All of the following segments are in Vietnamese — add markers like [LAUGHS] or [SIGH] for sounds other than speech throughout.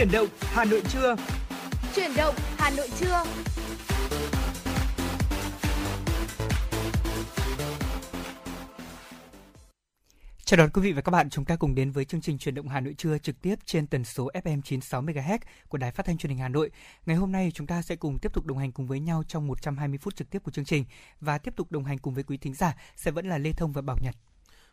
Chuyển động Hà Nội trưa. Chuyển động Hà Nội trưa. Chào đón quý vị và các bạn, chúng ta cùng đến với chương trình truyền động Hà Nội trưa trực tiếp trên tần số FM 96 MHz của Đài Phát thanh Truyền hình Hà Nội. Ngày hôm nay chúng ta sẽ cùng tiếp tục đồng hành cùng với nhau trong 120 phút trực tiếp của chương trình và tiếp tục đồng hành cùng với quý thính giả sẽ vẫn là Lê Thông và Bảo Nhật.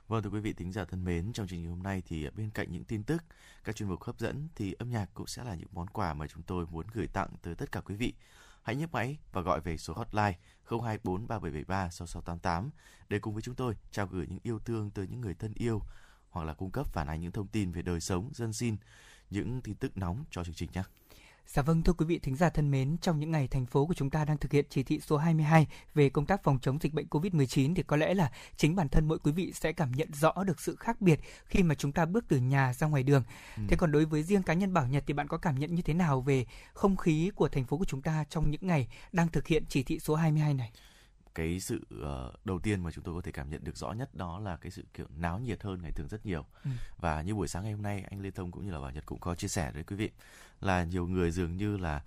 Vâng thưa quý vị thính giả thân mến, trong chương trình hôm nay thì bên cạnh những tin tức, các chuyên mục hấp dẫn thì âm nhạc cũng sẽ là những món quà mà chúng tôi muốn gửi tặng tới tất cả quý vị. Hãy nhấc máy và gọi về số hotline 024 3773 6688 để cùng với chúng tôi trao gửi những yêu thương tới những người thân yêu hoặc là cung cấp phản ánh những thông tin về đời sống, dân xin, những tin tức nóng cho chương trình nhé. Dạ vâng thưa quý vị thính giả thân mến, trong những ngày thành phố của chúng ta đang thực hiện chỉ thị số 22 về công tác phòng chống dịch bệnh COVID-19 thì có lẽ là chính bản thân mỗi quý vị sẽ cảm nhận rõ được sự khác biệt khi mà chúng ta bước từ nhà ra ngoài đường. Ừ. Thế còn đối với riêng cá nhân Bảo Nhật thì bạn có cảm nhận như thế nào về không khí của thành phố của chúng ta trong những ngày đang thực hiện chỉ thị số 22 này? Cái sự uh, đầu tiên mà chúng tôi có thể cảm nhận được rõ nhất đó là cái sự kiểu náo nhiệt hơn ngày thường rất nhiều ừ. và như buổi sáng ngày hôm nay anh Lê Thông cũng như là Bảo Nhật cũng có chia sẻ với quý vị là nhiều người dường như là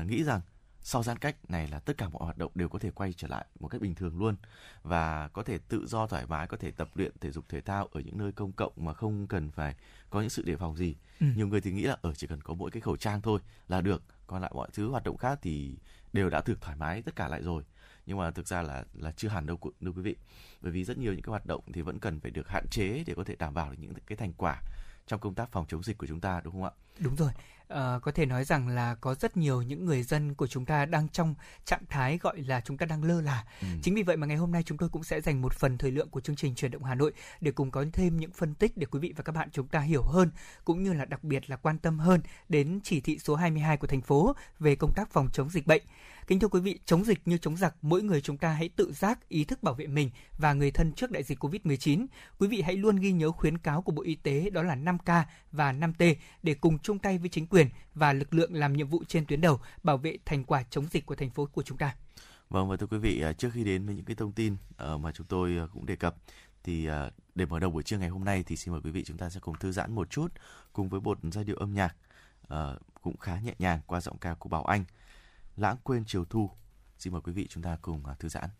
uh, nghĩ rằng sau giãn cách này là tất cả mọi hoạt động đều có thể quay trở lại một cách bình thường luôn và có thể tự do thoải mái có thể tập luyện thể dục thể thao ở những nơi công cộng mà không cần phải có những sự đề phòng gì ừ. nhiều người thì nghĩ là ở chỉ cần có mỗi cái khẩu trang thôi là được còn lại mọi thứ hoạt động khác thì đều đã được thoải mái tất cả lại rồi nhưng mà thực ra là là chưa hẳn đâu đâu quý vị bởi vì rất nhiều những cái hoạt động thì vẫn cần phải được hạn chế để có thể đảm bảo được những cái thành quả trong công tác phòng chống dịch của chúng ta, đúng không ạ? Đúng rồi. À, có thể nói rằng là có rất nhiều những người dân của chúng ta đang trong trạng thái gọi là chúng ta đang lơ là. Ừ. Chính vì vậy mà ngày hôm nay chúng tôi cũng sẽ dành một phần thời lượng của chương trình truyền động Hà Nội để cùng có thêm những phân tích để quý vị và các bạn chúng ta hiểu hơn cũng như là đặc biệt là quan tâm hơn đến chỉ thị số 22 của thành phố về công tác phòng chống dịch bệnh. Kính thưa quý vị, chống dịch như chống giặc, mỗi người chúng ta hãy tự giác ý thức bảo vệ mình và người thân trước đại dịch Covid-19. Quý vị hãy luôn ghi nhớ khuyến cáo của Bộ Y tế đó là 5K và 5T để cùng chung tay với chính quyền và lực lượng làm nhiệm vụ trên tuyến đầu bảo vệ thành quả chống dịch của thành phố của chúng ta. Vâng và thưa quý vị, à, trước khi đến với những cái thông tin à, mà chúng tôi à, cũng đề cập thì để mở đầu buổi trưa ngày hôm nay thì xin mời quý vị chúng ta sẽ cùng thư giãn một chút cùng với một giai điệu âm nhạc cũng khá nhẹ nhàng qua giọng ca của Bảo Anh lãng quên chiều thu. Xin mời quý vị chúng ta cùng thư giãn.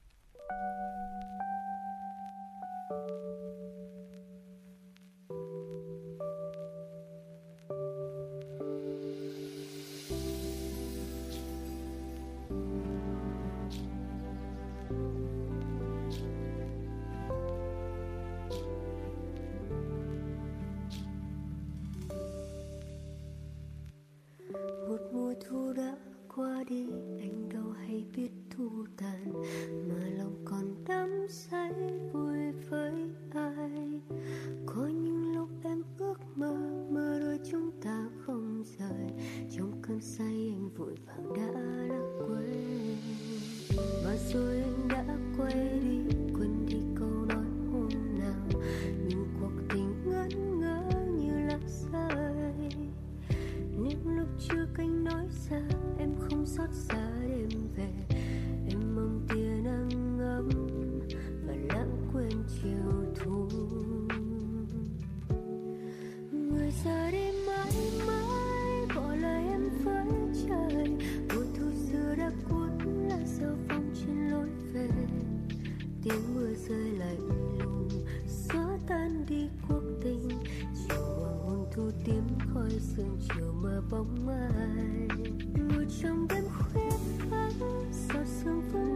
giờ đi mãi mãi bỏ lại em với trời. Mùa thu xưa đã cuốn lá rêu phong trên lối về. Tiếng mưa rơi lạnh lùng xóa tan đi cuộc tình. Chiều hoàng hôn thu tím khói sương, chiều mơ bóng mai. Mùa trong đêm khuya vắng sao sương vương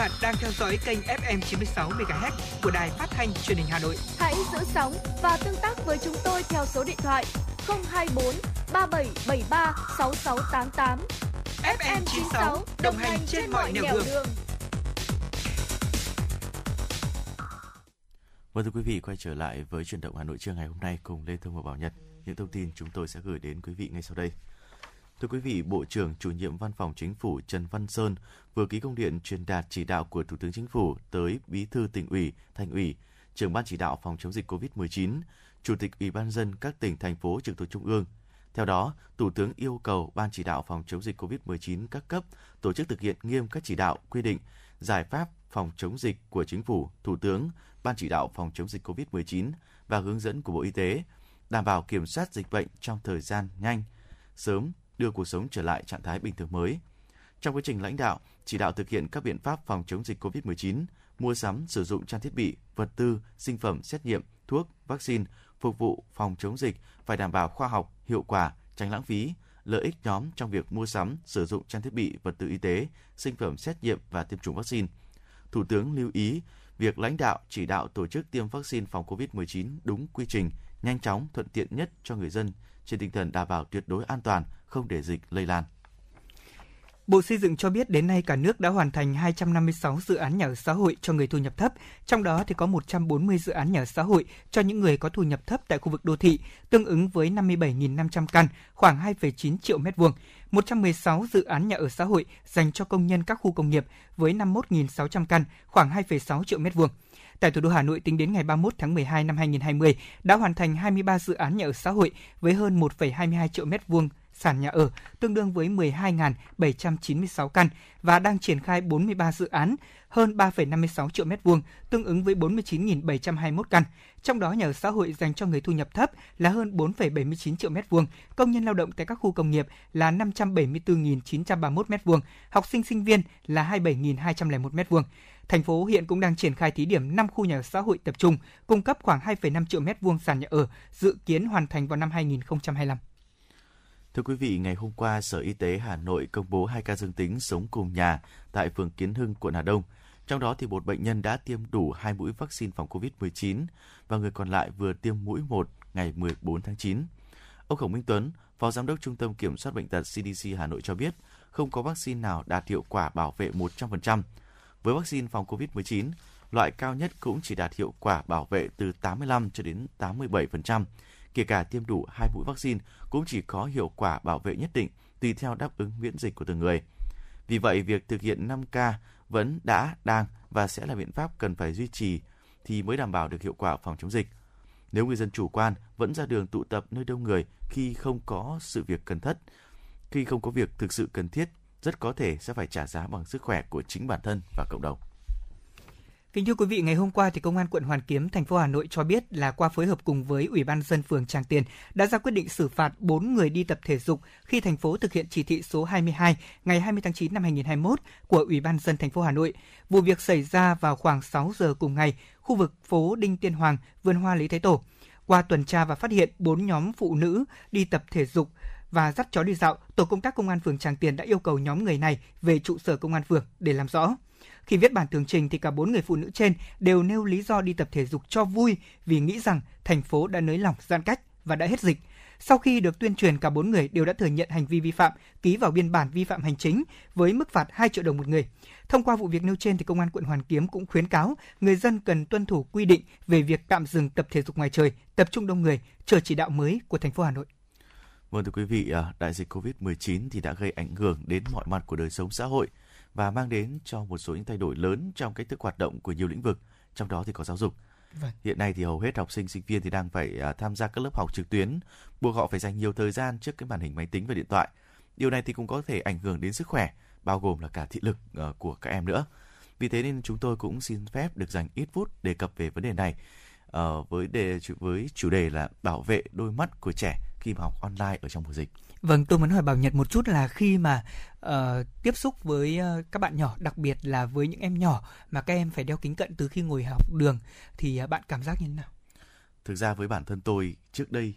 bạn đang theo dõi kênh FM 96 MHz của đài phát thanh truyền hình Hà Nội. Hãy giữ sóng và tương tác với chúng tôi theo số điện thoại 024 3773 6688. FM 96 đồng hành trên mọi nẻo đường. đường. Vâng thưa quý vị, quay trở lại với chuyển động Hà Nội trưa ngày hôm nay cùng Lê Thông và Bảo Nhật. Những thông tin chúng tôi sẽ gửi đến quý vị ngay sau đây. Thưa quý vị, Bộ trưởng chủ nhiệm Văn phòng Chính phủ Trần Văn Sơn vừa ký công điện truyền đạt chỉ đạo của Thủ tướng Chính phủ tới Bí thư tỉnh ủy, thành ủy, trưởng ban chỉ đạo phòng chống dịch COVID-19, Chủ tịch Ủy ban dân các tỉnh, thành phố trực thuộc Trung ương. Theo đó, Thủ tướng yêu cầu Ban chỉ đạo phòng chống dịch COVID-19 các cấp tổ chức thực hiện nghiêm các chỉ đạo, quy định, giải pháp phòng chống dịch của Chính phủ, Thủ tướng, Ban chỉ đạo phòng chống dịch COVID-19 và hướng dẫn của Bộ Y tế, đảm bảo kiểm soát dịch bệnh trong thời gian nhanh, sớm đưa cuộc sống trở lại trạng thái bình thường mới. Trong quá trình lãnh đạo, chỉ đạo thực hiện các biện pháp phòng chống dịch COVID-19, mua sắm, sử dụng trang thiết bị, vật tư, sinh phẩm xét nghiệm, thuốc, vaccine phục vụ phòng chống dịch phải đảm bảo khoa học, hiệu quả, tránh lãng phí, lợi ích nhóm trong việc mua sắm, sử dụng trang thiết bị, vật tư y tế, sinh phẩm xét nghiệm và tiêm chủng vaccine. Thủ tướng lưu ý việc lãnh đạo chỉ đạo tổ chức tiêm vaccine phòng COVID-19 đúng quy trình, nhanh chóng, thuận tiện nhất cho người dân trên tinh thần đảm bảo tuyệt đối an toàn, không để dịch lây lan. Bộ Xây dựng cho biết đến nay cả nước đã hoàn thành 256 dự án nhà ở xã hội cho người thu nhập thấp, trong đó thì có 140 dự án nhà ở xã hội cho những người có thu nhập thấp tại khu vực đô thị, tương ứng với 57.500 căn, khoảng 2,9 triệu mét vuông. 116 dự án nhà ở xã hội dành cho công nhân các khu công nghiệp với 51.600 căn, khoảng 2,6 triệu mét vuông. Tại thủ đô Hà Nội tính đến ngày 31 tháng 12 năm 2020 đã hoàn thành 23 dự án nhà ở xã hội với hơn 1,22 triệu mét vuông sản nhà ở, tương đương với 12.796 căn và đang triển khai 43 dự án hơn 3,56 triệu mét vuông, tương ứng với 49.721 căn. Trong đó nhà ở xã hội dành cho người thu nhập thấp là hơn 4,79 triệu mét vuông, công nhân lao động tại các khu công nghiệp là 574.931 mét vuông, học sinh sinh viên là 27.201 mét vuông. Thành phố hiện cũng đang triển khai thí điểm 5 khu nhà ở xã hội tập trung, cung cấp khoảng 2,5 triệu mét vuông sàn nhà ở, dự kiến hoàn thành vào năm 2025. Thưa quý vị, ngày hôm qua, Sở Y tế Hà Nội công bố hai ca dương tính sống cùng nhà tại phường Kiến Hưng, quận Hà Đông. Trong đó thì một bệnh nhân đã tiêm đủ hai mũi vaccine phòng COVID-19 và người còn lại vừa tiêm mũi 1 ngày 14 tháng 9. Ông Khổng Minh Tuấn, Phó Giám đốc Trung tâm Kiểm soát Bệnh tật CDC Hà Nội cho biết, không có vaccine nào đạt hiệu quả bảo vệ 100%. Với vaccine phòng COVID-19, loại cao nhất cũng chỉ đạt hiệu quả bảo vệ từ 85 cho đến 87%. Kể cả tiêm đủ hai mũi vaccine cũng chỉ có hiệu quả bảo vệ nhất định tùy theo đáp ứng miễn dịch của từng người. Vì vậy, việc thực hiện 5K vẫn đã, đang và sẽ là biện pháp cần phải duy trì thì mới đảm bảo được hiệu quả phòng chống dịch. Nếu người dân chủ quan vẫn ra đường tụ tập nơi đông người khi không có sự việc cần thất, khi không có việc thực sự cần thiết, rất có thể sẽ phải trả giá bằng sức khỏe của chính bản thân và cộng đồng. Kính thưa quý vị, ngày hôm qua thì Công an quận Hoàn Kiếm, thành phố Hà Nội cho biết là qua phối hợp cùng với Ủy ban dân phường Tràng Tiền đã ra quyết định xử phạt 4 người đi tập thể dục khi thành phố thực hiện chỉ thị số 22 ngày 20 tháng 9 năm 2021 của Ủy ban dân thành phố Hà Nội. Vụ việc xảy ra vào khoảng 6 giờ cùng ngày, khu vực phố Đinh Tiên Hoàng, vườn hoa Lý Thái Tổ. Qua tuần tra và phát hiện 4 nhóm phụ nữ đi tập thể dục và dắt chó đi dạo, tổ công tác công an phường Tràng Tiền đã yêu cầu nhóm người này về trụ sở công an phường để làm rõ. Khi viết bản tường trình thì cả bốn người phụ nữ trên đều nêu lý do đi tập thể dục cho vui vì nghĩ rằng thành phố đã nới lỏng giãn cách và đã hết dịch. Sau khi được tuyên truyền, cả bốn người đều đã thừa nhận hành vi vi phạm, ký vào biên bản vi phạm hành chính với mức phạt 2 triệu đồng một người. Thông qua vụ việc nêu trên thì công an quận Hoàn Kiếm cũng khuyến cáo người dân cần tuân thủ quy định về việc tạm dừng tập thể dục ngoài trời, tập trung đông người, chờ chỉ đạo mới của thành phố Hà Nội. Vâng thưa quý vị, à, đại dịch Covid-19 thì đã gây ảnh hưởng đến mọi mặt của đời sống xã hội và mang đến cho một số những thay đổi lớn trong cách thức hoạt động của nhiều lĩnh vực, trong đó thì có giáo dục. Vâng. Hiện nay thì hầu hết học sinh sinh viên thì đang phải uh, tham gia các lớp học trực tuyến, buộc họ phải dành nhiều thời gian trước cái màn hình máy tính và điện thoại. Điều này thì cũng có thể ảnh hưởng đến sức khỏe, bao gồm là cả thị lực uh, của các em nữa. Vì thế nên chúng tôi cũng xin phép được dành ít phút đề cập về vấn đề này uh, với đề với chủ đề là bảo vệ đôi mắt của trẻ khi mà học online ở trong mùa dịch. Vâng, tôi muốn hỏi Bảo Nhật một chút là khi mà uh, tiếp xúc với uh, các bạn nhỏ, đặc biệt là với những em nhỏ mà các em phải đeo kính cận từ khi ngồi học đường thì uh, bạn cảm giác như thế nào? Thực ra với bản thân tôi trước đây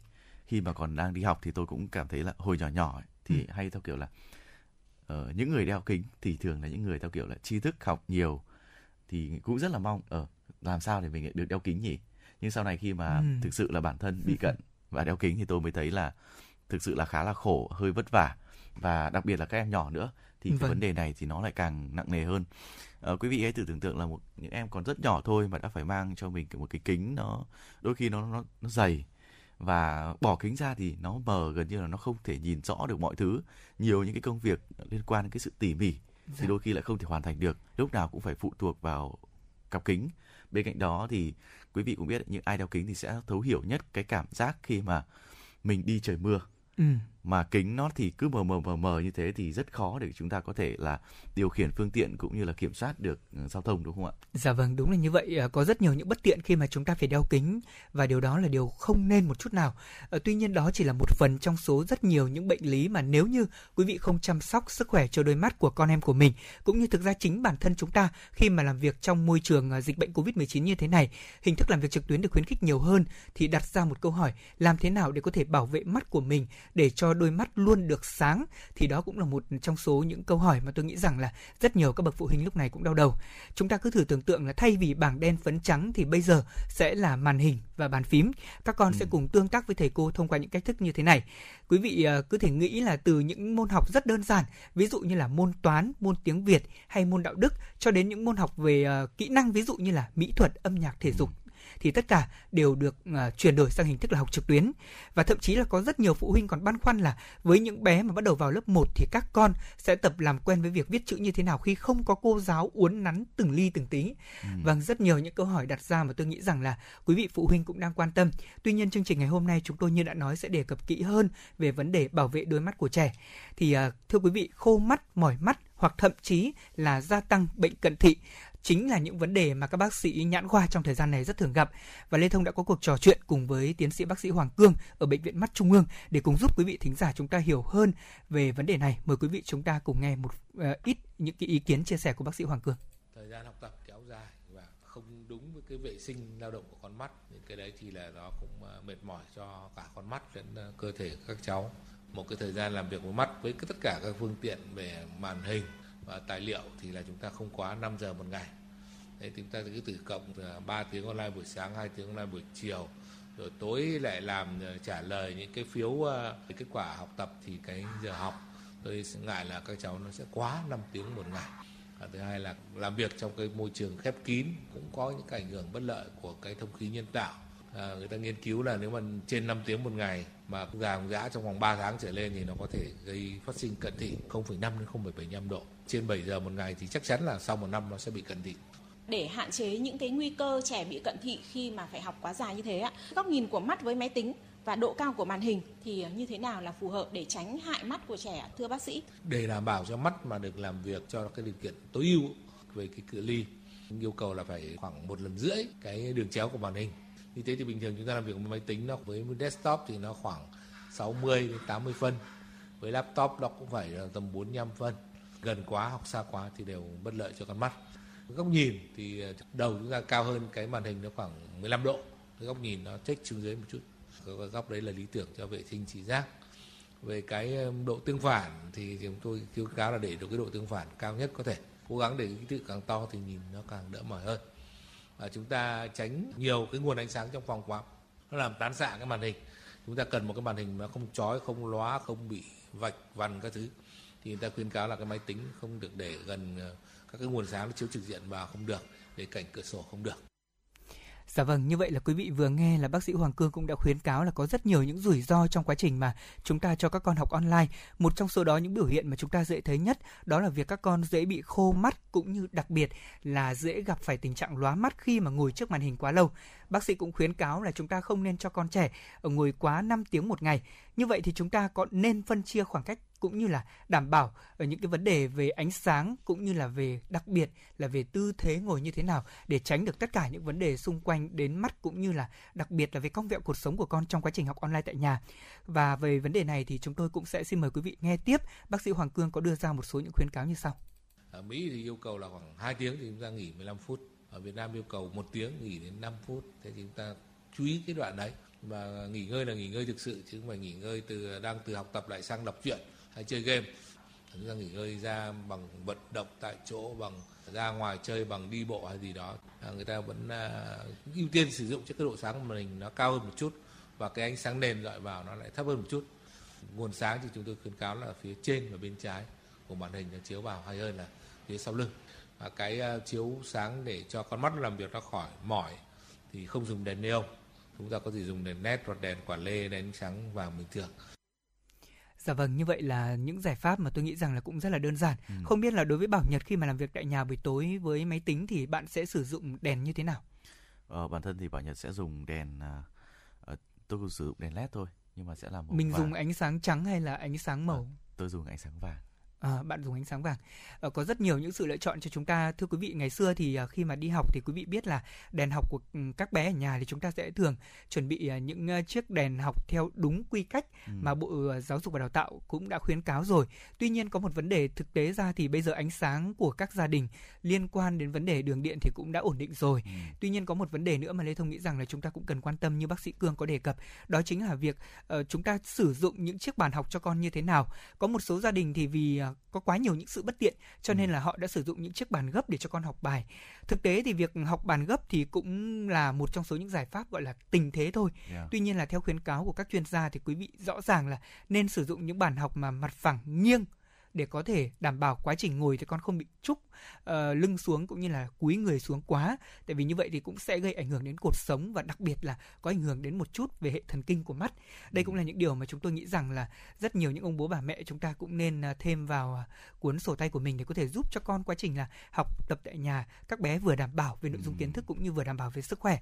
khi mà còn đang đi học thì tôi cũng cảm thấy là hồi nhỏ nhỏ ấy, thì ừ. hay theo kiểu là uh, những người đeo kính thì thường là những người theo kiểu là tri thức học nhiều thì cũng rất là mong ở uh, làm sao để mình được đeo kính nhỉ nhưng sau này khi mà ừ. thực sự là bản thân bị [LAUGHS] cận và đeo kính thì tôi mới thấy là thực sự là khá là khổ hơi vất vả. Và đặc biệt là các em nhỏ nữa thì vâng. cái vấn đề này thì nó lại càng nặng nề hơn. À, quý vị hãy thử tưởng tượng là một những em còn rất nhỏ thôi mà đã phải mang cho mình một cái kính nó đôi khi nó nó nó dày. Và bỏ kính ra thì nó mờ gần như là nó không thể nhìn rõ được mọi thứ. Nhiều những cái công việc liên quan đến cái sự tỉ mỉ dạ. thì đôi khi lại không thể hoàn thành được. Lúc nào cũng phải phụ thuộc vào cặp kính. Bên cạnh đó thì quý vị cũng biết những ai đeo kính thì sẽ thấu hiểu nhất cái cảm giác khi mà mình đi trời mưa Ừ mà kính nó thì cứ mờ mờ mờ mờ như thế thì rất khó để chúng ta có thể là điều khiển phương tiện cũng như là kiểm soát được ừ, giao thông đúng không ạ? Dạ vâng đúng là như vậy à, có rất nhiều những bất tiện khi mà chúng ta phải đeo kính và điều đó là điều không nên một chút nào. Ờ, tuy nhiên đó chỉ là một phần trong số rất nhiều những bệnh lý mà nếu như quý vị không chăm sóc sức khỏe cho đôi mắt của con em của mình cũng như thực ra chính bản thân chúng ta khi mà làm việc trong môi trường à, dịch bệnh Covid-19 như thế này, hình thức làm việc trực tuyến được khuyến khích nhiều hơn thì đặt ra một câu hỏi làm thế nào để có thể bảo vệ mắt của mình để cho đôi mắt luôn được sáng thì đó cũng là một trong số những câu hỏi mà tôi nghĩ rằng là rất nhiều các bậc phụ huynh lúc này cũng đau đầu. Chúng ta cứ thử tưởng tượng là thay vì bảng đen phấn trắng thì bây giờ sẽ là màn hình và bàn phím. Các con ừ. sẽ cùng tương tác với thầy cô thông qua những cách thức như thế này. Quý vị uh, cứ thể nghĩ là từ những môn học rất đơn giản, ví dụ như là môn toán, môn tiếng Việt hay môn đạo đức cho đến những môn học về uh, kỹ năng ví dụ như là mỹ thuật, âm nhạc, thể dục thì tất cả đều được uh, chuyển đổi sang hình thức là học trực tuyến và thậm chí là có rất nhiều phụ huynh còn băn khoăn là với những bé mà bắt đầu vào lớp 1 thì các con sẽ tập làm quen với việc viết chữ như thế nào khi không có cô giáo uốn nắn từng ly từng tí. Ừ. Vâng, rất nhiều những câu hỏi đặt ra mà tôi nghĩ rằng là quý vị phụ huynh cũng đang quan tâm. Tuy nhiên chương trình ngày hôm nay chúng tôi như đã nói sẽ đề cập kỹ hơn về vấn đề bảo vệ đôi mắt của trẻ. Thì uh, thưa quý vị, khô mắt, mỏi mắt hoặc thậm chí là gia tăng bệnh cận thị chính là những vấn đề mà các bác sĩ nhãn khoa trong thời gian này rất thường gặp. Và Lê Thông đã có cuộc trò chuyện cùng với tiến sĩ bác sĩ Hoàng Cương ở Bệnh viện Mắt Trung ương để cùng giúp quý vị thính giả chúng ta hiểu hơn về vấn đề này. Mời quý vị chúng ta cùng nghe một uh, ít những cái ý kiến chia sẻ của bác sĩ Hoàng Cương. Thời gian học tập kéo dài và không đúng với cái vệ sinh lao động của con mắt. Những cái đấy thì là nó cũng ờ, mệt mỏi cho cả con mắt lẫn ờ, cơ thể các cháu một cái thời gian làm việc với mắt với tất cả các phương tiện về màn hình và tài liệu thì là chúng ta không quá 5 giờ một ngày. Đấy chúng ta cứ từ cộng 3 tiếng online buổi sáng, 2 tiếng online buổi chiều. Rồi tối lại làm ờ, trả lời những cái phiếu ờ, kết quả học tập thì cái giờ học. Tôi ngại là các cháu nó sẽ quá 5 tiếng một ngày. Và thứ hai là làm việc trong cái môi trường khép kín cũng có những cái ảnh hưởng bất lợi của cái thông khí nhân tạo. À, người ta nghiên cứu là nếu mà trên 5 tiếng một ngày mà già dã trong vòng 3 tháng trở lên thì nó có thể gây phát sinh cận thị 0,5 đến 0,75 độ trên 7 giờ một ngày thì chắc chắn là sau một năm nó sẽ bị cận thị để hạn chế những cái nguy cơ trẻ bị cận thị khi mà phải học quá dài như thế ạ. Góc nhìn của mắt với máy tính và độ cao của màn hình thì như thế nào là phù hợp để tránh hại mắt của trẻ thưa bác sĩ? Để đảm bảo cho mắt mà được làm việc cho cái điều kiện tối ưu về cái cự ly yêu cầu là phải khoảng một lần rưỡi cái đường chéo của màn hình. Như thế thì bình thường chúng ta làm việc với máy tính nó với desktop thì nó khoảng 60 đến 80 phân. Với laptop nó cũng phải tầm 45 phân. Gần quá hoặc xa quá thì đều bất lợi cho con mắt. Góc nhìn thì ờ, đầu chúng ta cao hơn cái màn hình nó khoảng 15 độ. Cái góc nhìn nó chếch xuống dưới một chút. Cái góc đấy là lý tưởng cho vệ sinh trị giác về cái ờ, độ tương phản thì chúng tôi khuyến cáo là để được cái độ tương phản cao nhất có thể. Cố gắng để cái tự càng to thì nhìn nó càng đỡ mỏi hơn. Và chúng ta tránh nhiều cái nguồn ánh sáng trong phòng quá. Nó làm tán xạ cái màn hình. Chúng ta cần một cái màn hình nó không chói, không lóa, không bị vạch vằn các thứ thì người ta khuyến cáo là cái máy tính không được để gần ờ, các cái nguồn sáng nó chiếu trực diện vào không được để cảnh cửa sổ không được Dạ vâng, như vậy là quý vị vừa nghe là bác sĩ Hoàng Cương cũng đã khuyến cáo là có rất nhiều những rủi ro trong quá trình mà chúng ta cho các con học online. Một trong số đó những biểu hiện mà chúng ta dễ thấy nhất đó là việc các con dễ bị khô mắt cũng như đặc biệt là dễ gặp phải tình trạng lóa mắt khi mà ngồi trước màn hình quá lâu. Bác sĩ cũng khuyến cáo là chúng ta không nên cho con trẻ ngồi quá 5 tiếng một ngày. Như vậy thì chúng ta có nên phân chia khoảng cách cũng như là đảm bảo ở những cái vấn đề về ánh sáng cũng như là về đặc biệt là về tư thế ngồi như thế nào để tránh được tất cả những vấn đề xung quanh đến mắt cũng như là đặc biệt là về cong vẹo cuộc sống của con trong quá trình học online tại nhà. Và về vấn đề này thì chúng tôi cũng sẽ xin mời quý vị nghe tiếp bác sĩ Hoàng Cương có đưa ra một số những khuyến cáo như sau. Ở Mỹ thì yêu cầu là khoảng 2 tiếng thì chúng ta nghỉ 15 phút. Ở Việt Nam yêu cầu một tiếng nghỉ đến 5 phút. Thế thì chúng ta chú ý cái đoạn đấy. Và nghỉ ngơi là nghỉ ngơi thực sự chứ không phải nghỉ ngơi từ đang từ học tập lại sang đọc truyện hay chơi game. Chúng ta nghỉ ngơi ra bằng vận động tại chỗ bằng ra ngoài chơi bằng đi bộ hay gì đó. À, người ta vẫn à, ưu tiên sử dụng cho cái độ sáng của mình nó cao hơn một chút. Và cái ánh sáng nền dọi vào nó lại thấp hơn một chút. Nguồn sáng thì chúng tôi khuyến cáo là phía trên và bên trái của màn hình nó chiếu vào hay hơn là phía sau lưng cái uh, chiếu sáng để cho con mắt làm việc nó khỏi mỏi thì không dùng đèn neon chúng ta có thể dùng đèn led hoặc đèn quả lê đèn sáng vàng bình thường Dạ vâng, như vậy là những giải pháp mà tôi nghĩ rằng là cũng rất là đơn giản. Ừ. Không biết là đối với Bảo Nhật khi mà làm việc tại nhà buổi tối với máy tính thì bạn sẽ sử dụng đèn như thế nào? Ờ, bản thân thì Bảo Nhật sẽ dùng đèn, uh, tôi cũng sử dụng đèn led thôi, nhưng mà sẽ là màu Mình vàng. dùng ánh sáng trắng hay là ánh sáng màu? À, tôi dùng ánh sáng vàng. À, bạn dùng ánh sáng vàng. À, có rất nhiều những sự lựa chọn cho chúng ta. Thưa quý vị, ngày xưa thì à, khi mà đi học thì quý vị biết là đèn học của ừ, các bé ở nhà thì chúng ta sẽ thường chuẩn bị à, những à, chiếc đèn học theo đúng quy cách ừ. mà Bộ Giáo dục và Đào tạo cũng đã khuyến cáo rồi. Tuy nhiên có một vấn đề thực tế ra thì bây giờ ánh sáng của các gia đình liên quan đến vấn đề đường điện thì cũng đã ổn định rồi. Ừ. Tuy nhiên có một vấn đề nữa mà Lê Thông nghĩ rằng là chúng ta cũng cần quan tâm như bác sĩ Cương có đề cập, đó chính là việc uh, chúng ta sử dụng những chiếc bàn học cho con như thế nào. Có một số gia đình thì vì uh, có quá nhiều những sự bất tiện cho nên ừ. là họ đã sử dụng những chiếc bàn gấp để cho con học bài thực tế thì việc học bàn gấp thì cũng là một trong số những giải pháp gọi là tình thế thôi yeah. tuy nhiên là theo khuyến cáo của các chuyên gia thì quý vị rõ ràng là nên sử dụng những bàn học mà mặt phẳng nghiêng để có thể đảm bảo quá trình ngồi thì con không bị trúc uh, lưng xuống cũng như là cúi người xuống quá. Tại vì như vậy thì cũng sẽ gây ảnh hưởng đến cột sống và đặc biệt là có ảnh hưởng đến một chút về hệ thần kinh của mắt. Đây cũng là những điều mà chúng tôi nghĩ rằng là rất nhiều những ông bố bà mẹ chúng ta cũng nên uh, thêm vào uh, cuốn sổ tay của mình để có thể giúp cho con quá trình là học tập tại nhà các bé vừa đảm bảo về nội dung kiến thức cũng như vừa đảm bảo về sức khỏe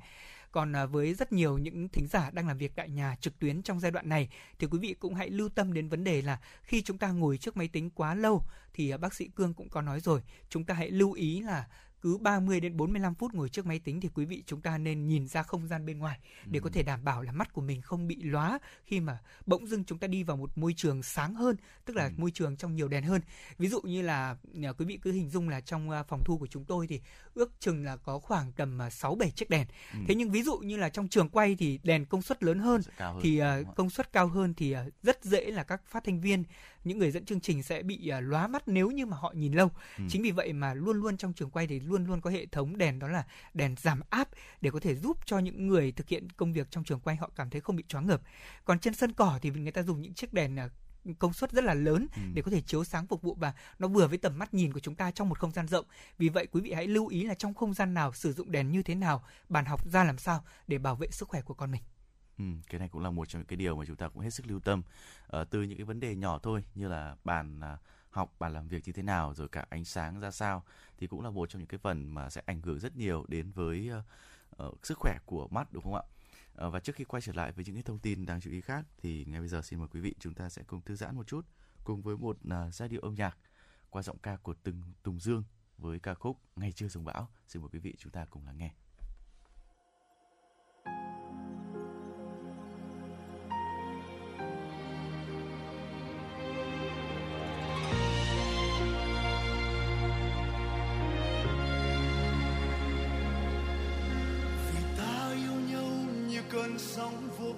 còn à, với rất nhiều những thính giả đang làm việc tại nhà trực tuyến trong giai đoạn này thì quý vị cũng hãy lưu tâm đến vấn đề là khi chúng ta ngồi trước máy tính quá lâu thì à, bác sĩ Cương cũng có nói rồi, chúng ta hãy lưu ý là cứ 30 đến 45 phút ngồi trước máy tính thì quý vị chúng ta nên nhìn ra không gian bên ngoài để có thể đảm bảo là mắt của mình không bị lóa khi mà bỗng dưng chúng ta đi vào một môi trường sáng hơn, tức là ừ. môi trường trong nhiều đèn hơn. Ví dụ như là à, quý vị cứ hình dung là trong à, phòng thu của chúng tôi thì ước chừng là có khoảng tầm 6 à, 7 chiếc đèn. Ừ. Thế nhưng ví dụ như là trong trường quay thì đèn công suất lớn hơn, hơn. thì uh, công suất cao hơn thì uh, rất dễ là các phát thanh viên những người dẫn chương trình sẽ bị uh, lóa mắt nếu như mà họ nhìn lâu. Ừ. Chính vì vậy mà luôn luôn trong trường quay thì luôn luôn có hệ thống đèn đó là đèn giảm áp để có thể giúp cho những người thực hiện công việc trong trường quay họ cảm thấy không bị choáng ngợp. Còn trên sân cỏ thì người ta dùng những chiếc đèn uh, công suất rất là lớn ừ. để có thể chiếu sáng phục vụ và nó vừa với tầm mắt nhìn của chúng ta trong một không gian rộng. Vì vậy quý vị hãy lưu ý là trong không gian nào sử dụng đèn như thế nào, bàn học ra làm sao để bảo vệ sức khỏe của con mình. Ừ, cái này cũng là một trong những cái điều mà chúng ta cũng hết sức lưu tâm uh, từ những cái vấn đề nhỏ thôi như là bàn uh, học bạn làm việc như thế nào rồi cả ánh sáng ra sao thì cũng là một trong những cái phần mà sẽ ảnh hưởng rất nhiều đến với uh, uh, sức khỏe của mắt đúng không ạ? Uh, và trước khi quay trở lại với những cái thông tin đáng chú ý khác thì ngay bây giờ xin mời quý vị chúng ta sẽ cùng thư giãn một chút cùng với một uh, giai điệu âm nhạc qua giọng ca của từng Tùng Dương với ca khúc Ngày chưa dòng bão. Xin mời quý vị chúng ta cùng lắng nghe. Cơn sóng vỗ,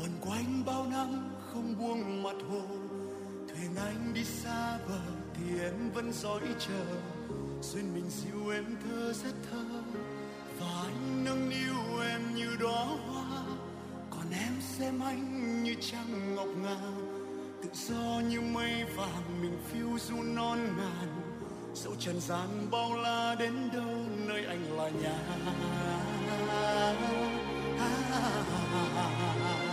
quần quanh bao năm không buông mặt hồ. Thuyền anh đi xa bờ thì em vẫn dõi chờ. Duyên mình dịu em thơ rất thơ, và anh nâng niu em như đóa hoa. Còn em xem anh như trăng ngọc ngà, tự do như mây vàng mình phiêu du non ngàn. Dẫu trần gian bao la đến đâu, nơi anh là nhà khi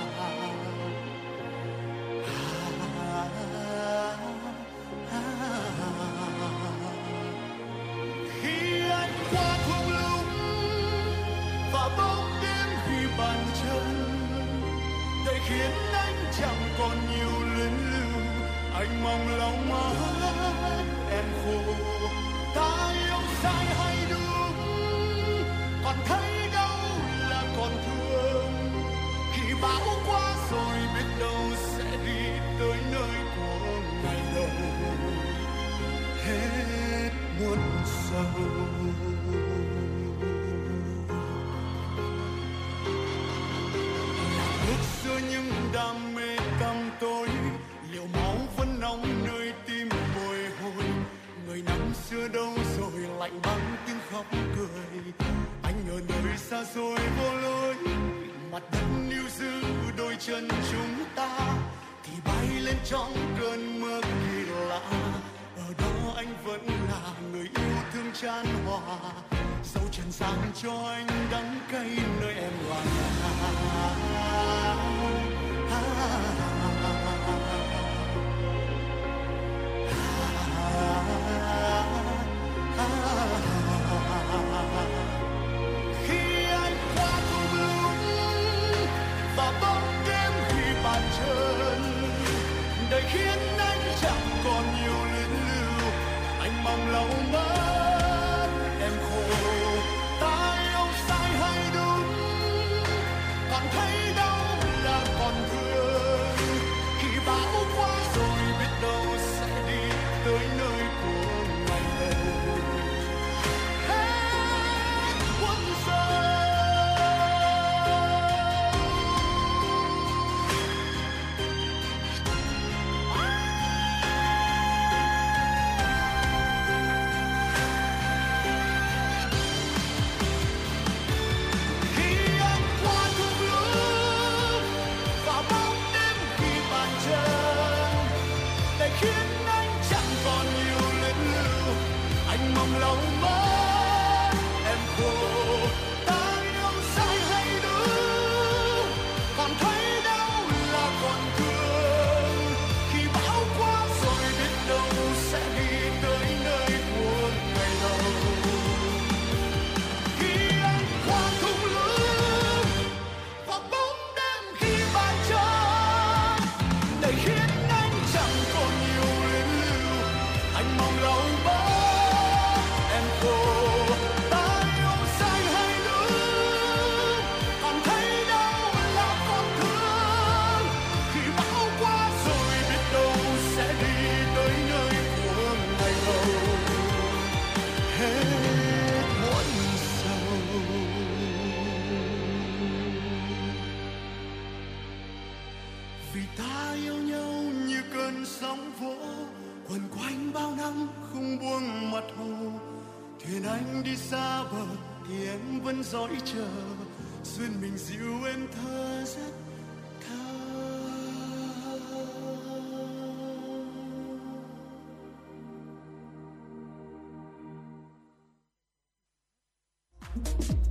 thuyền anh đi xa bờ thì em vẫn dõi chờ. Duyên mình dịu em thơ rất thơ thank you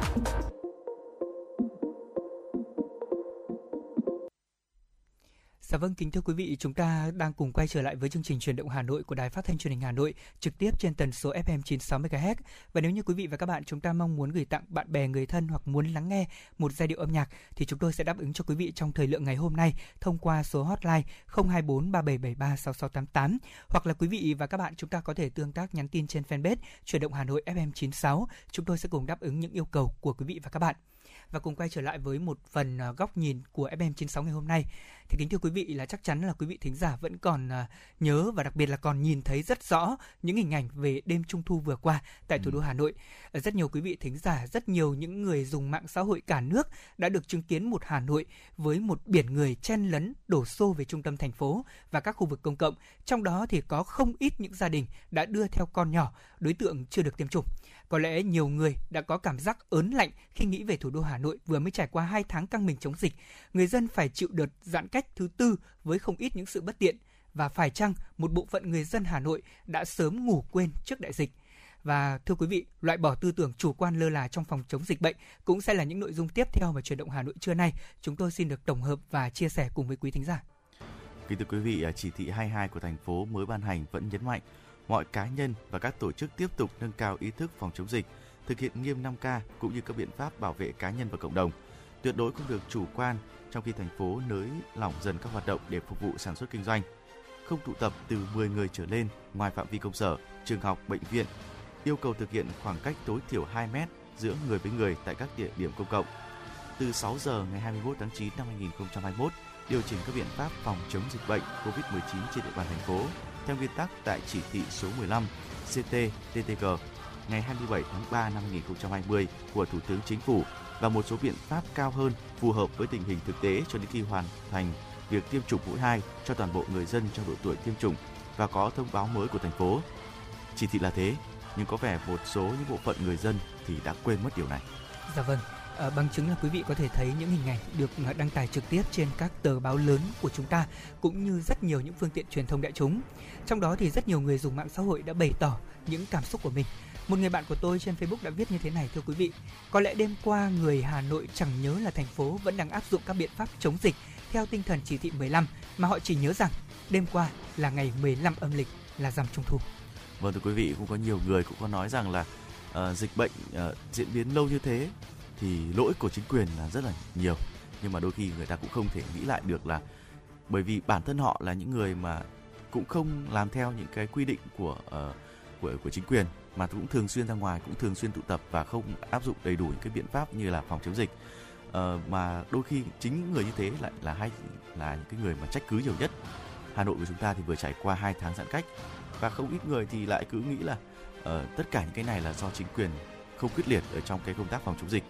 Dạ vâng, kính thưa quý vị, chúng ta đang cùng quay trở lại với chương trình truyền động Hà Nội của Đài Phát thanh Truyền hình Hà Nội trực tiếp trên tần số FM 96 MHz. Và nếu như quý vị và các bạn chúng ta mong muốn gửi tặng bạn bè người thân hoặc muốn lắng nghe một giai điệu âm nhạc thì chúng tôi sẽ đáp ứng cho quý vị trong thời lượng ngày hôm nay thông qua số hotline 024 3773 6688 hoặc là quý vị và các bạn chúng ta có thể tương tác nhắn tin trên fanpage truyền động Hà Nội FM 96. Chúng tôi sẽ cùng đáp ứng những yêu cầu của quý vị và các bạn và cùng quay trở lại với một phần à, góc nhìn của FM96 ngày hôm nay. Thì kính thưa quý vị là chắc chắn là quý vị thính giả vẫn còn à, nhớ và đặc biệt là còn nhìn thấy rất rõ những hình ảnh về đêm trung thu vừa qua tại thủ đô Hà Nội. À, Rất nhiều quý vị thính giả, rất nhiều những người dùng mạng xã hội cả nước đã được chứng kiến một Hà Nội với một biển người chen lấn đổ xô về trung tâm thành phố và các khu vực công cộng. Trong đó thì có không ít những gia đình đã đưa theo con nhỏ, đối tượng chưa được tiêm chủng. Có lẽ nhiều người đã có cảm giác ớn lạnh khi nghĩ về thủ đô Hà Nội vừa mới trải qua 2 tháng căng mình chống dịch. Người dân phải chịu đợt giãn cách thứ tư với không ít những sự bất tiện. Và phải chăng một bộ phận người dân Hà Nội đã sớm ngủ quên trước đại dịch? Và thưa quý vị, loại bỏ tư tưởng chủ quan lơ là trong phòng chống dịch bệnh cũng sẽ là những nội dung tiếp theo mà truyền động Hà Nội trưa nay chúng tôi xin được tổng hợp và chia sẻ cùng với quý thính giả. Kính thưa quý vị, à, chỉ thị 22 của thành phố mới ban hành vẫn nhấn mạnh mọi cá nhân và các tổ chức tiếp tục nâng cao ý thức phòng chống dịch, thực hiện nghiêm 5K cũng như các biện pháp bảo vệ cá nhân và cộng đồng. Tuyệt đối không được chủ quan trong khi thành phố nới lỏng dần các hoạt động để phục vụ sản xuất kinh doanh. Không tụ tập từ 10 người trở lên ngoài phạm vi công sở, trường học, bệnh viện. Yêu cầu thực hiện khoảng cách tối thiểu 2 mét giữa người với người tại các địa điểm công cộng. Từ 6 giờ ngày 21 tháng 9 năm 2021, điều chỉnh các biện pháp phòng chống dịch bệnh COVID-19 trên địa bàn thành phố theo nguyên tắc tại chỉ thị số 15 CT-TTG ngày 27 tháng 3 năm 2020 của Thủ tướng Chính phủ và một số biện pháp cao hơn phù hợp với tình hình thực tế cho đến khi hoàn thành việc tiêm chủng mũi 2 cho toàn bộ người dân trong độ tuổi tiêm chủng và có thông báo mới của thành phố. Chỉ thị là thế, nhưng có vẻ một số những bộ phận người dân thì đã quên mất điều này. Dạ vâng, À, bằng chứng là quý vị có thể thấy những hình ảnh được ờ, đăng tải trực tiếp trên các tờ báo lớn của chúng ta cũng như rất nhiều những phương tiện truyền thông đại chúng. Trong đó thì rất nhiều người dùng mạng xã hội đã bày tỏ những cảm xúc của mình. Một người bạn của tôi trên Facebook đã viết như thế này thưa quý vị. Có lẽ đêm qua người Hà Nội chẳng nhớ là thành phố vẫn đang áp dụng các biện pháp chống dịch theo tinh thần chỉ thị 15 mà họ chỉ nhớ rằng đêm qua là ngày 15 âm lịch là rằm trung thu. Vâng thưa quý vị, cũng có nhiều người cũng có nói rằng là uh, dịch bệnh uh, diễn biến lâu như thế thì lỗi của chính quyền là rất là nhiều nhưng mà đôi khi người ta cũng không thể nghĩ lại được là bởi vì bản thân họ là những người mà cũng không làm theo những cái quy định của uh, của của chính quyền mà cũng thường xuyên ra ngoài cũng thường xuyên tụ tập và không áp dụng đầy đủ những cái biện pháp như là phòng chống dịch. Ờ, mà đôi khi chính những người như thế lại là hay là những cái người mà trách cứ nhiều nhất. Hà Nội của chúng ta thì vừa trải qua 2 tháng giãn cách và không ít người thì lại cứ nghĩ là uh, tất cả những cái này là do chính quyền không quyết liệt ở trong cái công tác phòng chống dịch.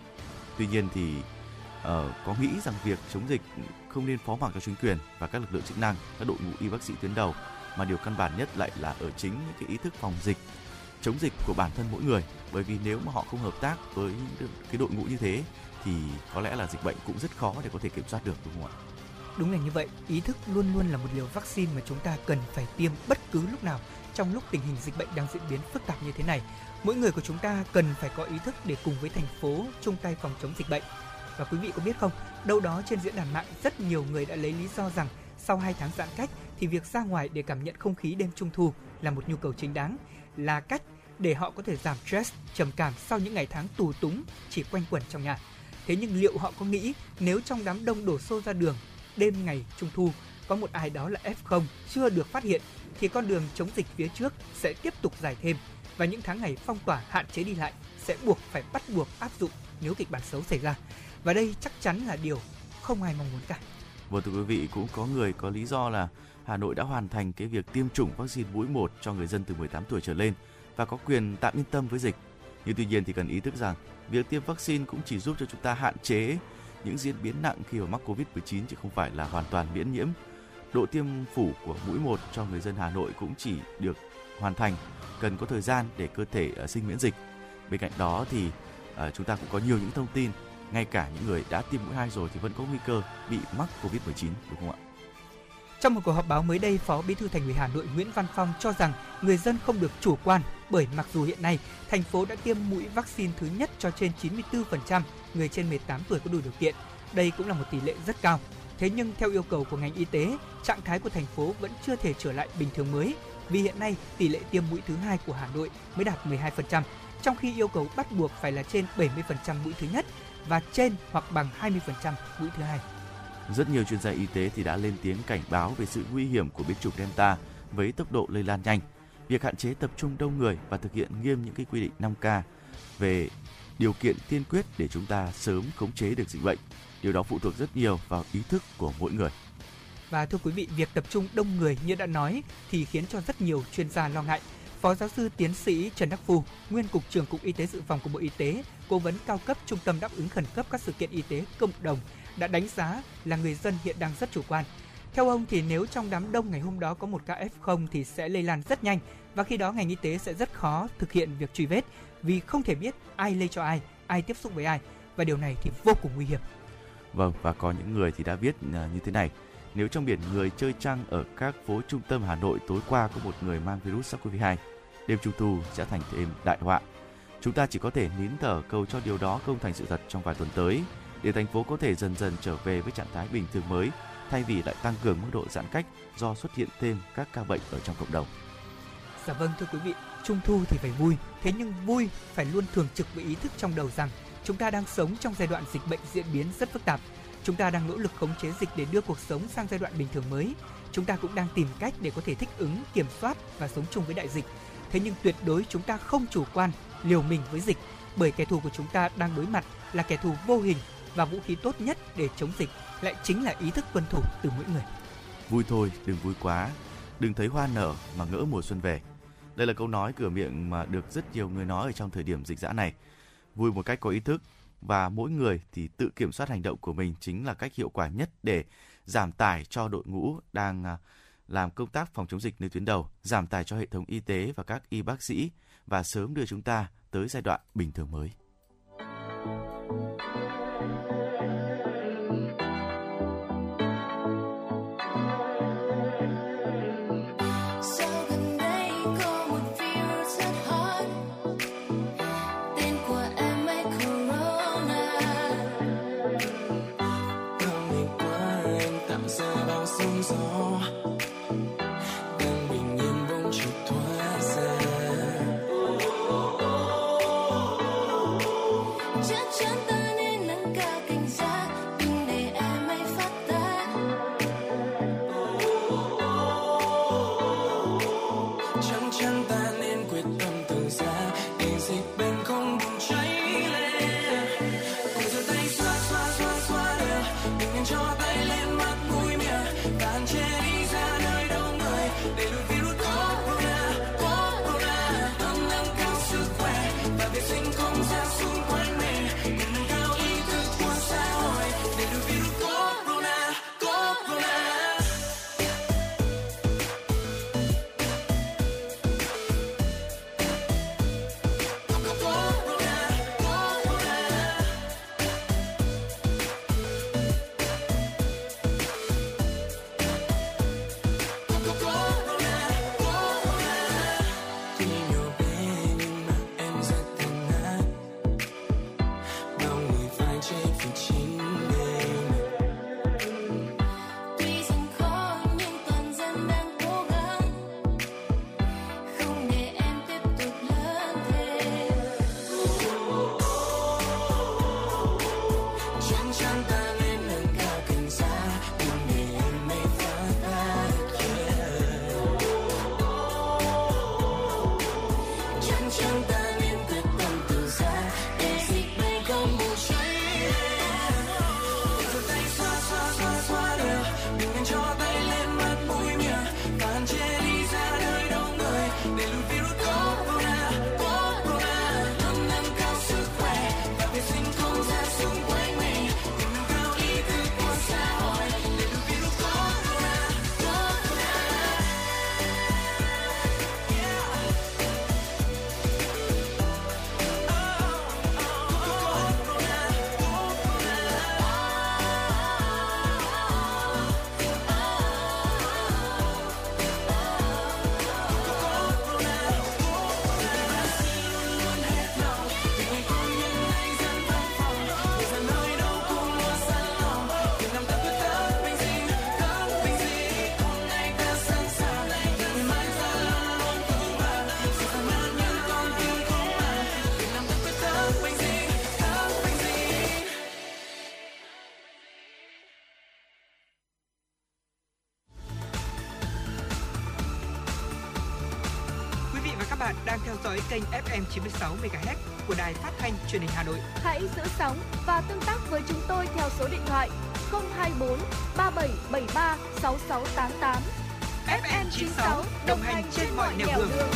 Tuy nhiên thì uh, có nghĩ rằng việc chống dịch không nên phó mặc cho chính quyền và các lực lượng chức năng, các đội ngũ y bác sĩ tuyến đầu mà điều căn bản nhất lại là ở chính những cái ý thức phòng dịch chống dịch của bản thân mỗi người bởi vì nếu mà họ không hợp tác với cái đội ngũ như thế thì có lẽ là dịch bệnh cũng rất khó để có thể kiểm soát được đúng không ạ? Đúng là như vậy, ý thức luôn luôn là một liều vaccine mà chúng ta cần phải tiêm bất cứ lúc nào trong lúc tình hình dịch bệnh đang diễn biến phức tạp như thế này mỗi người của chúng ta cần phải có ý thức để cùng với thành phố chung tay phòng chống dịch bệnh. Và quý vị có biết không, đâu đó trên diễn đàn mạng rất nhiều người đã lấy lý do rằng sau 2 tháng giãn cách thì việc ra ngoài để cảm nhận không khí đêm trung thu là một nhu cầu chính đáng, là cách để họ có thể giảm stress, trầm cảm sau những ngày tháng tù túng chỉ quanh quẩn trong nhà. Thế nhưng liệu họ có nghĩ nếu trong đám đông đổ xô ra đường đêm ngày trung thu có một ai đó là F0 chưa được phát hiện thì con đường chống dịch phía trước sẽ tiếp tục dài thêm và những tháng ngày phong tỏa hạn chế đi lại sẽ buộc phải bắt buộc áp dụng nếu kịch bản xấu xảy ra. Và đây chắc chắn là điều không ai mong muốn cả. Vâng thưa quý vị, cũng có người có lý do là Hà Nội đã hoàn thành cái việc tiêm chủng vaccine mũi 1 cho người dân từ 18 tuổi trở lên và có quyền tạm yên tâm với dịch. Nhưng tuy nhiên thì cần ý thức rằng việc tiêm vaccine cũng chỉ giúp cho chúng ta hạn chế những diễn biến nặng khi mà mắc Covid-19 chứ không phải là hoàn toàn miễn nhiễm. Độ tiêm phủ của mũi 1 cho người dân Hà Nội cũng chỉ được hoàn thành, cần có thời gian để cơ thể ờ, sinh miễn dịch. Bên cạnh đó thì ờ, chúng ta cũng có nhiều những thông tin, ngay cả những người đã tiêm mũi 2 rồi thì vẫn có nguy cơ bị mắc Covid-19 đúng không ạ? Trong một cuộc họp báo mới đây, Phó Bí thư Thành ủy Hà Nội Nguyễn Văn Phong cho rằng người dân không được chủ quan bởi mặc dù hiện nay thành phố đã tiêm mũi vaccine thứ nhất cho trên 94% người trên 18 tuổi có đủ điều kiện. Đây cũng là một tỷ lệ rất cao. Thế nhưng theo yêu cầu của ngành y tế, trạng thái của thành phố vẫn chưa thể trở lại bình thường mới vì hiện nay tỷ lệ tiêm mũi thứ hai của Hà Nội mới đạt 12%, trong khi yêu cầu bắt buộc phải là trên 70% mũi thứ nhất và trên hoặc bằng 20% mũi thứ hai. Rất nhiều chuyên gia y tế thì đã lên tiếng cảnh báo về sự nguy hiểm của biến chủng Delta với tốc độ lây lan nhanh. Việc hạn chế tập trung đông người và thực hiện nghiêm những cái quy định 5K về điều kiện tiên quyết để chúng ta sớm khống chế được dịch bệnh. Điều đó phụ thuộc rất nhiều vào ý thức của mỗi người. Và thưa quý vị, việc tập trung đông người như đã nói thì khiến cho rất nhiều chuyên gia lo ngại. Phó giáo sư tiến sĩ Trần Đắc Phu, nguyên cục trưởng cục Y tế dự phòng của Bộ Y tế, cố vấn cao cấp Trung tâm đáp ứng khẩn cấp các sự kiện y tế cộng đồng đã đánh giá là người dân hiện đang rất chủ quan. Theo ông thì nếu trong đám đông ngày hôm đó có một ca F0 thì sẽ lây lan rất nhanh và khi đó ngành y tế sẽ rất khó thực hiện việc truy vết vì không thể biết ai lây cho ai, ai tiếp xúc với ai và điều này thì vô cùng nguy hiểm. Vâng và có những người thì đã viết à, như thế này nếu trong biển người chơi trăng ở các phố trung tâm Hà Nội tối qua có một người mang virus SARS-CoV-2. đêm trung thu sẽ thành thêm đại họa. Chúng ta chỉ có thể nín thở cầu cho điều đó không thành sự thật trong vài tuần tới, để thành phố có thể dần dần trở về với trạng thái bình thường mới, thay vì lại tăng cường mức độ giãn cách do xuất hiện thêm các ca bệnh ở trong cộng đồng. Dạ vâng thưa quý vị, Trung thu thì phải vui, thế nhưng vui phải luôn thường trực với ý thức trong đầu rằng chúng ta đang sống trong giai đoạn dịch bệnh diễn biến rất phức tạp. Chúng ta đang nỗ lực khống chế dịch để đưa cuộc sống sang giai đoạn bình thường mới. Chúng ta cũng đang tìm cách để có thể thích ứng, kiểm soát và sống chung với đại dịch. Thế nhưng tuyệt đối chúng ta không chủ quan, liều mình với dịch bởi kẻ thù của chúng ta đang đối mặt là kẻ thù vô hình và vũ khí tốt nhất để chống dịch lại chính là ý thức tuân thủ từ mỗi người. Vui thôi, đừng vui quá, đừng thấy hoa nở mà ngỡ mùa xuân về. Đây là câu nói cửa miệng mà được rất nhiều người nói ở trong thời điểm dịch dã này. Vui một cách có ý thức và mỗi người thì tự kiểm soát hành động của mình chính là cách hiệu quả nhất để giảm tải cho đội ngũ đang à, làm công tác phòng chống dịch nơi tuyến đầu, giảm tải cho hệ thống y tế và các y bác sĩ và sớm đưa chúng ta tới giai đoạn bình thường mới. Kênh FM 96 MHz của đài phát thanh truyền hình Hà Nội. Hãy giữ sóng và tương tác với chúng tôi theo số điện thoại 024 3773 6688. FM 96 đồng hành trên mọi nẻo đường. đường.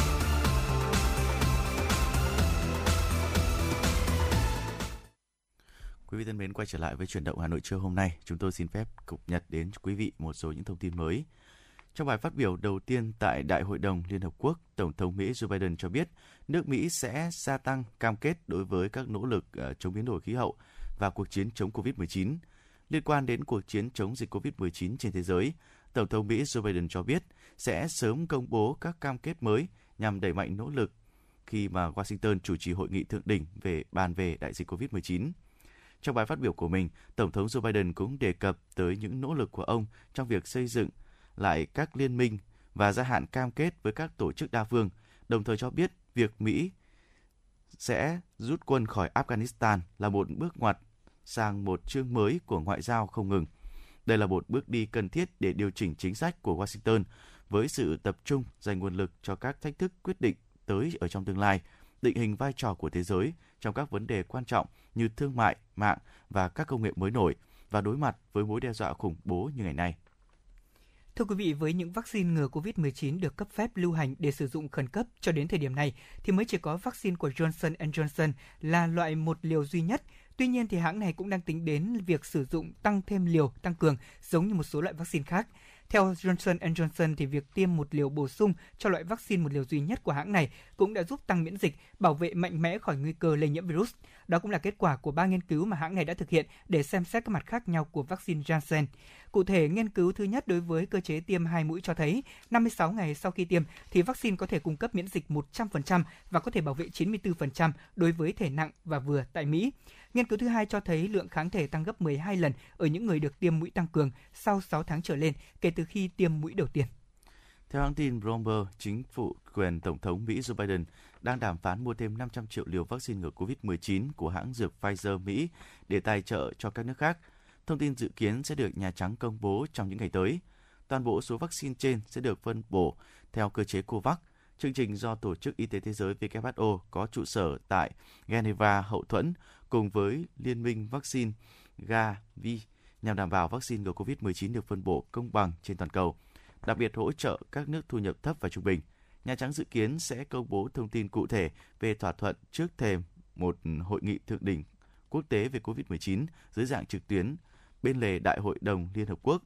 Quý vị thân mến, quay trở lại với chuyển động Hà Nội trưa hôm nay, chúng tôi xin phép cập nhật đến quý vị một số những thông tin mới trong bài phát biểu đầu tiên tại Đại hội đồng Liên Hợp Quốc, Tổng thống Mỹ Joe Biden cho biết nước Mỹ sẽ gia tăng cam kết đối với các nỗ lực ờ, chống biến đổi khí hậu và cuộc chiến chống COVID-19. Liên quan đến cuộc chiến chống dịch COVID-19 trên thế giới, Tổng thống Mỹ Joe Biden cho biết sẽ sớm công bố các cam kết mới nhằm đẩy mạnh nỗ lực khi mà Washington chủ trì hội nghị thượng đỉnh về bàn về đại dịch COVID-19. Trong bài phát biểu của mình, Tổng thống Joe Biden cũng đề cập tới những nỗ lực của ông trong việc xây dựng lại các liên minh và gia hạn cam kết với các tổ chức đa phương, đồng thời cho biết việc Mỹ sẽ rút quân khỏi Afghanistan là một bước ngoặt sang một chương mới của ngoại giao không ngừng. Đây là một bước đi cần thiết để điều chỉnh chính sách của Washington với sự tập trung dành nguồn lực cho các thách thức quyết định tới ở trong tương lai, định hình vai trò của thế giới trong các vấn đề quan trọng như thương mại, mạng và các công nghệ mới nổi và đối mặt với mối đe dọa khủng bố như ngày nay. Thưa quý vị, với những vaccine ngừa COVID-19 được cấp phép lưu hành để sử dụng khẩn cấp cho đến thời điểm này, thì mới chỉ có vaccine của Johnson Johnson là loại một liều duy nhất. Tuy nhiên, thì hãng này cũng đang tính đến việc sử dụng tăng thêm liều tăng cường giống như một số loại vaccine khác. Theo Johnson Johnson thì việc tiêm một liều bổ sung cho loại vaccine một liều duy nhất của hãng này cũng đã giúp tăng miễn dịch, bảo vệ mạnh mẽ khỏi nguy cơ lây nhiễm virus. Đó cũng là kết quả của ba nghiên cứu mà hãng này đã thực hiện để xem xét các mặt khác nhau của vaccine Janssen. Cụ thể, nghiên cứu thứ nhất đối với cơ chế tiêm hai mũi cho thấy 56 ngày sau khi tiêm thì vaccine có thể cung cấp miễn dịch 100% và có thể bảo vệ 94% đối với thể nặng và vừa tại Mỹ. Nghiên cứu thứ hai cho thấy lượng kháng thể tăng gấp 12 lần ở những người được tiêm mũi tăng cường sau 6 tháng trở lên kể từ khi tiêm mũi đầu tiên. Theo hãng tin Bloomberg, chính phủ quyền Tổng thống Mỹ Joe Biden đang đàm phán mua thêm 500 triệu liều vaccine ngừa COVID-19 của hãng dược Pfizer Mỹ để tài trợ cho các nước khác. Thông tin dự kiến sẽ được Nhà Trắng công bố trong những ngày tới. Toàn bộ số vaccine trên sẽ được phân bổ theo cơ chế COVAX, chương trình do Tổ chức Y tế Thế giới WHO có trụ sở tại Geneva hậu thuẫn cùng với Liên minh vaccine Gavi nhằm đảm bảo vaccine ngừa COVID-19 được phân bổ công bằng trên toàn cầu, đặc biệt hỗ trợ các nước thu nhập thấp và trung bình. Nhà Trắng dự kiến sẽ công bố thông tin cụ thể về thỏa thuận trước thềm một hội nghị thượng đỉnh quốc tế về COVID-19 dưới dạng trực tuyến bên lề Đại hội đồng Liên Hợp Quốc.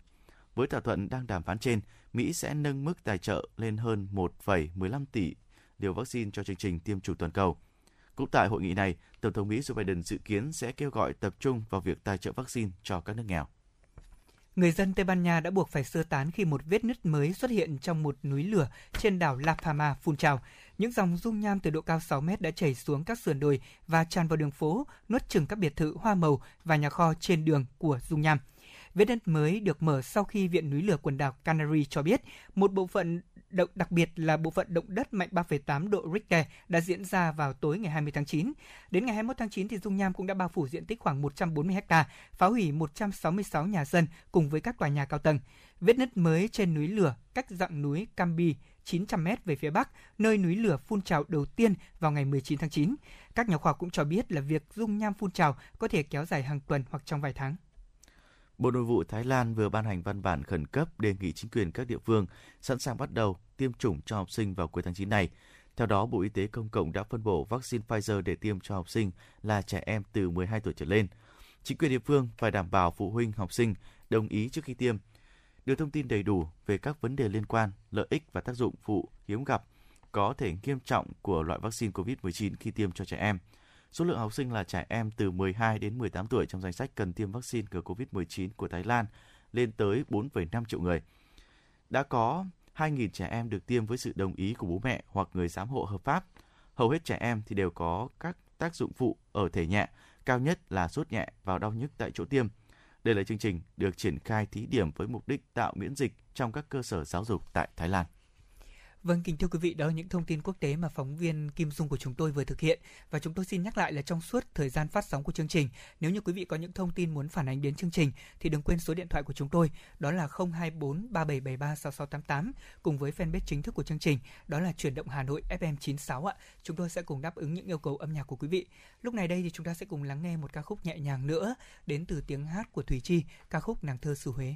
Với thỏa thuận đang đàm phán trên, Mỹ sẽ nâng mức tài trợ lên hơn 1,15 tỷ liều vaccine cho chương trình tiêm chủng toàn cầu. Cũng tại hội nghị này, Tổng thống Mỹ Joe Biden dự kiến sẽ kêu gọi tập trung vào việc tài trợ vaccine cho các nước nghèo. Người dân Tây Ban Nha đã buộc phải sơ tán khi một vết nứt mới xuất hiện trong một núi lửa trên đảo La Palma phun trào. Những dòng dung nham từ độ cao 6 mét đã chảy xuống các sườn đồi và tràn vào đường phố, nuốt chừng các biệt thự hoa màu và nhà kho trên đường của dung nham. Vết nứt mới được mở sau khi Viện núi lửa quần đảo Canary cho biết một bộ phận động đặc biệt là bộ phận động đất mạnh 3,8 độ Richter đã diễn ra vào tối ngày 20 tháng 9. Đến ngày 21 tháng 9 thì dung nham cũng đã bao phủ diện tích khoảng 140 ha, phá hủy 166 nhà dân cùng với các tòa nhà cao tầng. Vết nứt mới trên núi lửa cách dạng núi Cambi 900 m về phía bắc, nơi núi lửa phun trào đầu tiên vào ngày 19 tháng 9. Các nhà khoa học cũng cho biết là việc dung nham phun trào có thể kéo dài hàng tuần hoặc trong vài tháng. Bộ Nội vụ Thái Lan vừa ban hành văn bản khẩn cấp đề nghị chính quyền các địa phương sẵn sàng bắt đầu tiêm chủng cho học sinh vào cuối tháng 9 này. Theo đó, Bộ Y tế Công cộng đã phân bổ vaccine Pfizer để tiêm cho học sinh là trẻ em từ 12 tuổi trở lên. Chính quyền địa phương phải đảm bảo phụ huynh học sinh đồng ý trước khi tiêm, đưa thông tin đầy đủ về các vấn đề liên quan, lợi ích và tác dụng phụ hiếm gặp có thể nghiêm trọng của loại vaccine COVID-19 khi tiêm cho trẻ em – Số lượng học sinh là trẻ em từ 12 đến 18 tuổi trong danh sách cần tiêm vaccine ngừa COVID-19 của Thái Lan lên tới 4,5 triệu người. Đã có 2.000 trẻ em được tiêm với sự đồng ý của bố mẹ hoặc người giám hộ hợp pháp. Hầu hết trẻ em thì đều có các tác dụng phụ ở thể nhẹ, cao nhất là sốt nhẹ và đau nhức tại chỗ tiêm. Đây là chương trình được triển khai thí điểm với mục đích tạo miễn dịch trong các cơ sở giáo dục tại Thái Lan. Vâng, kính thưa quý vị, đó là những thông tin quốc tế mà phóng viên Kim Dung của chúng tôi vừa thực hiện. Và chúng tôi xin nhắc lại là trong suốt thời gian phát sóng của chương trình, nếu như quý vị có những thông tin muốn phản ánh đến chương trình, thì đừng quên số điện thoại của chúng tôi, đó là 024 3773 6688, cùng với fanpage chính thức của chương trình, đó là chuyển động Hà Nội FM 96 ạ. Chúng tôi sẽ cùng đáp ứng những yêu cầu âm nhạc của quý vị. Lúc này đây thì chúng ta sẽ cùng lắng nghe một ca khúc nhẹ nhàng nữa, đến từ tiếng hát của Thủy Chi, ca khúc Nàng thơ xứ Huế.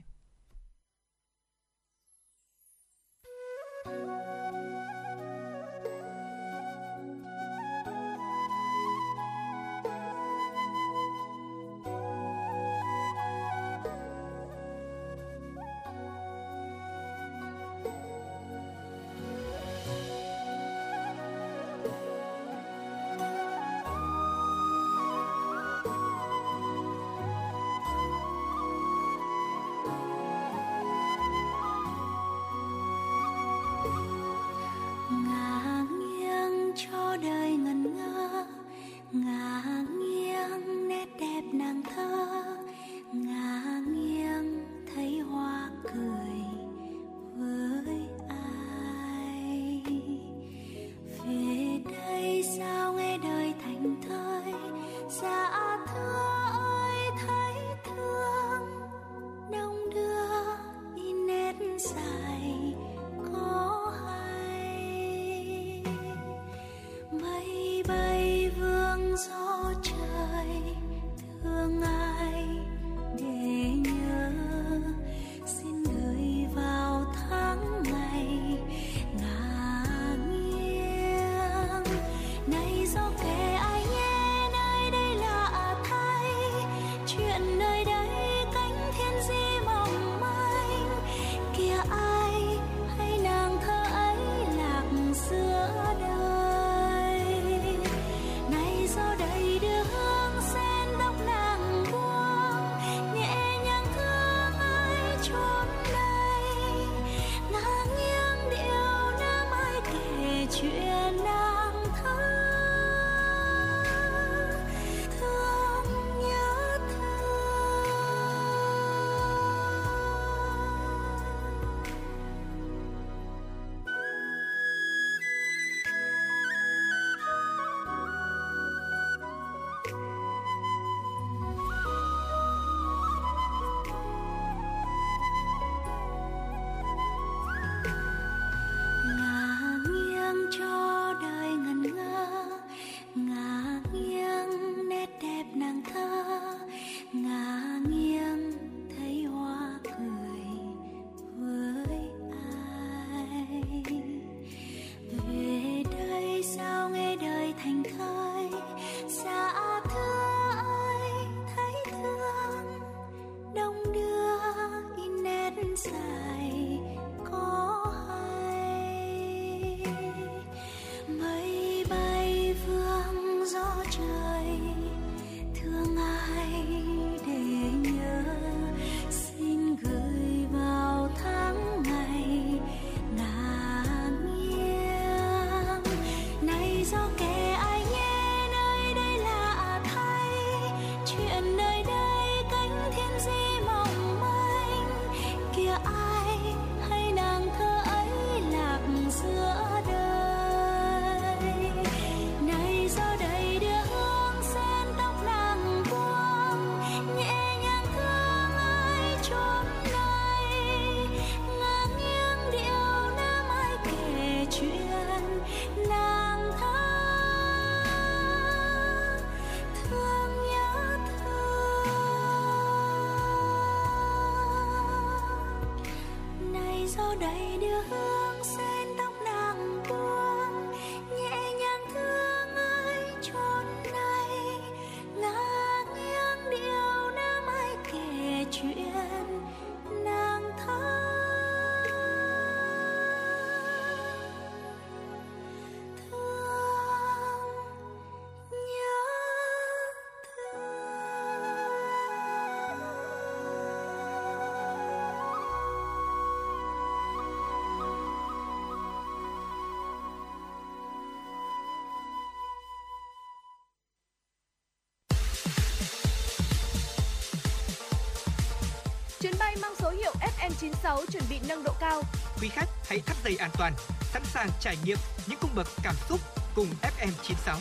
FM96 chuẩn bị nâng độ cao. Quý khách hãy thắt dây an toàn, sẵn sàng trải nghiệm những cung bậc cảm xúc cùng FM96.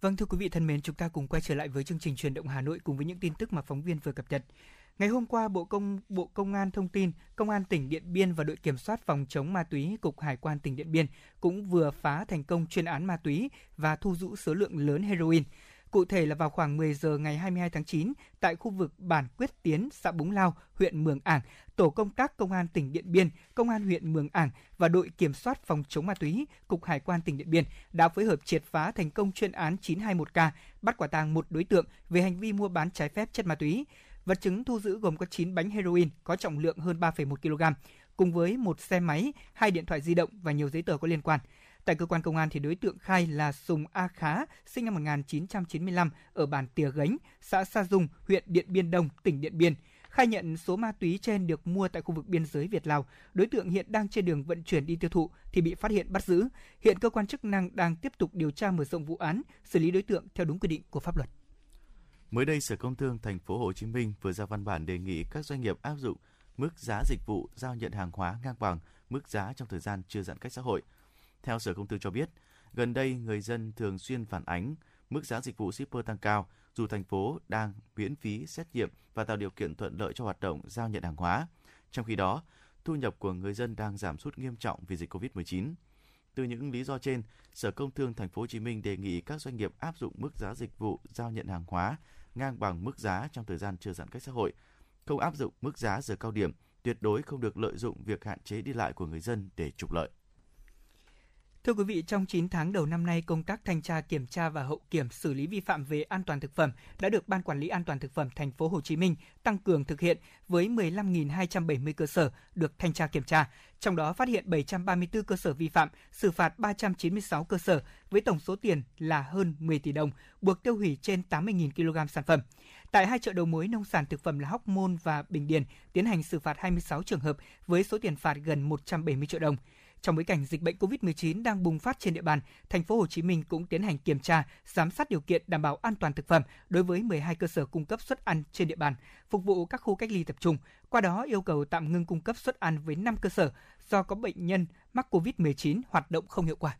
Vâng thưa quý vị thân mến, chúng ta cùng quay trở lại với chương trình truyền động Hà Nội cùng với những tin tức mà phóng viên vừa cập nhật. Ngày hôm qua, Bộ Công Bộ Công an thông tin, Công an tỉnh Điện Biên và đội kiểm soát phòng chống ma túy Cục Hải quan tỉnh Điện Biên cũng vừa phá thành công chuyên án ma túy và thu giữ số lượng lớn heroin. Cụ thể là vào khoảng 10 giờ ngày 22 tháng 9, tại khu vực bản Quyết Tiến, xã Búng Lao, huyện Mường Ảng, tổ công tác Công an tỉnh Điện Biên, Công an huyện Mường Ảng và đội kiểm soát phòng chống ma túy, Cục Hải quan tỉnh Điện Biên đã phối hợp triệt phá thành công chuyên án 921K, bắt quả tang một đối tượng về hành vi mua bán trái phép chất ma túy. Vật chứng thu giữ gồm có 9 bánh heroin có trọng lượng hơn 3,1 kg, cùng với một xe máy, hai điện thoại di động và nhiều giấy tờ có liên quan. Tại cơ quan công an thì đối tượng khai là Sùng A Khá, sinh năm 1995 ở bản Tìa Gánh, xã Sa Dung, huyện Điện Biên Đông, tỉnh Điện Biên. Khai nhận số ma túy trên được mua tại khu vực biên giới Việt Lào. Đối tượng hiện đang trên đường vận chuyển đi tiêu thụ thì bị phát hiện bắt giữ. Hiện cơ quan chức năng đang tiếp tục điều tra mở rộng vụ án, xử lý đối tượng theo đúng quy định của pháp luật. Mới đây, Sở Công Thương thành phố Hồ Chí Minh vừa ra văn bản đề nghị các doanh nghiệp áp dụng mức giá dịch vụ giao nhận hàng hóa ngang bằng mức giá trong thời gian chưa giãn cách xã hội – theo Sở Công Thương cho biết, gần đây người dân thường xuyên phản ánh mức giá dịch vụ shipper tăng cao dù thành phố đang miễn phí xét nghiệm và tạo điều kiện thuận lợi cho hoạt động giao nhận hàng hóa. Trong khi đó, thu nhập của người dân đang giảm sút nghiêm trọng vì dịch Covid-19. Từ những lý do trên, Sở Công Thương Thành phố Hồ Chí Minh đề nghị các doanh nghiệp áp dụng mức giá dịch vụ giao nhận hàng hóa ngang bằng mức giá trong thời gian chưa giãn cách xã hội, không áp dụng mức giá giờ cao điểm, tuyệt đối không được lợi dụng việc hạn chế đi lại của người dân để trục lợi. Thưa quý vị, trong 9 tháng đầu năm nay, công tác thanh tra kiểm tra và hậu kiểm xử lý vi phạm về an toàn thực phẩm đã được Ban Quản lý An toàn thực phẩm thành phố Hồ Chí Minh tăng cường thực hiện với 15.270 cơ sở được thanh tra kiểm tra, trong đó phát hiện 734 cơ sở vi phạm, xử phạt 396 cơ sở với tổng số tiền là hơn 10 tỷ đồng, buộc tiêu hủy trên 80.000 kg sản phẩm. Tại hai chợ đầu mối nông sản thực phẩm là Hóc Môn và Bình Điền tiến hành xử phạt 26 trường hợp với số tiền phạt gần 170 triệu đồng. Trong bối cảnh dịch bệnh COVID-19 đang bùng phát trên địa bàn, thành phố Hồ Chí Minh cũng tiến hành kiểm tra, giám sát điều kiện đảm bảo an toàn thực phẩm đối với 12 cơ sở cung cấp suất ăn trên địa bàn, phục vụ các khu cách ly tập trung. Qua đó yêu cầu tạm ngưng cung cấp suất ăn với 5 cơ sở do có bệnh nhân mắc COVID-19 hoạt động không hiệu quả.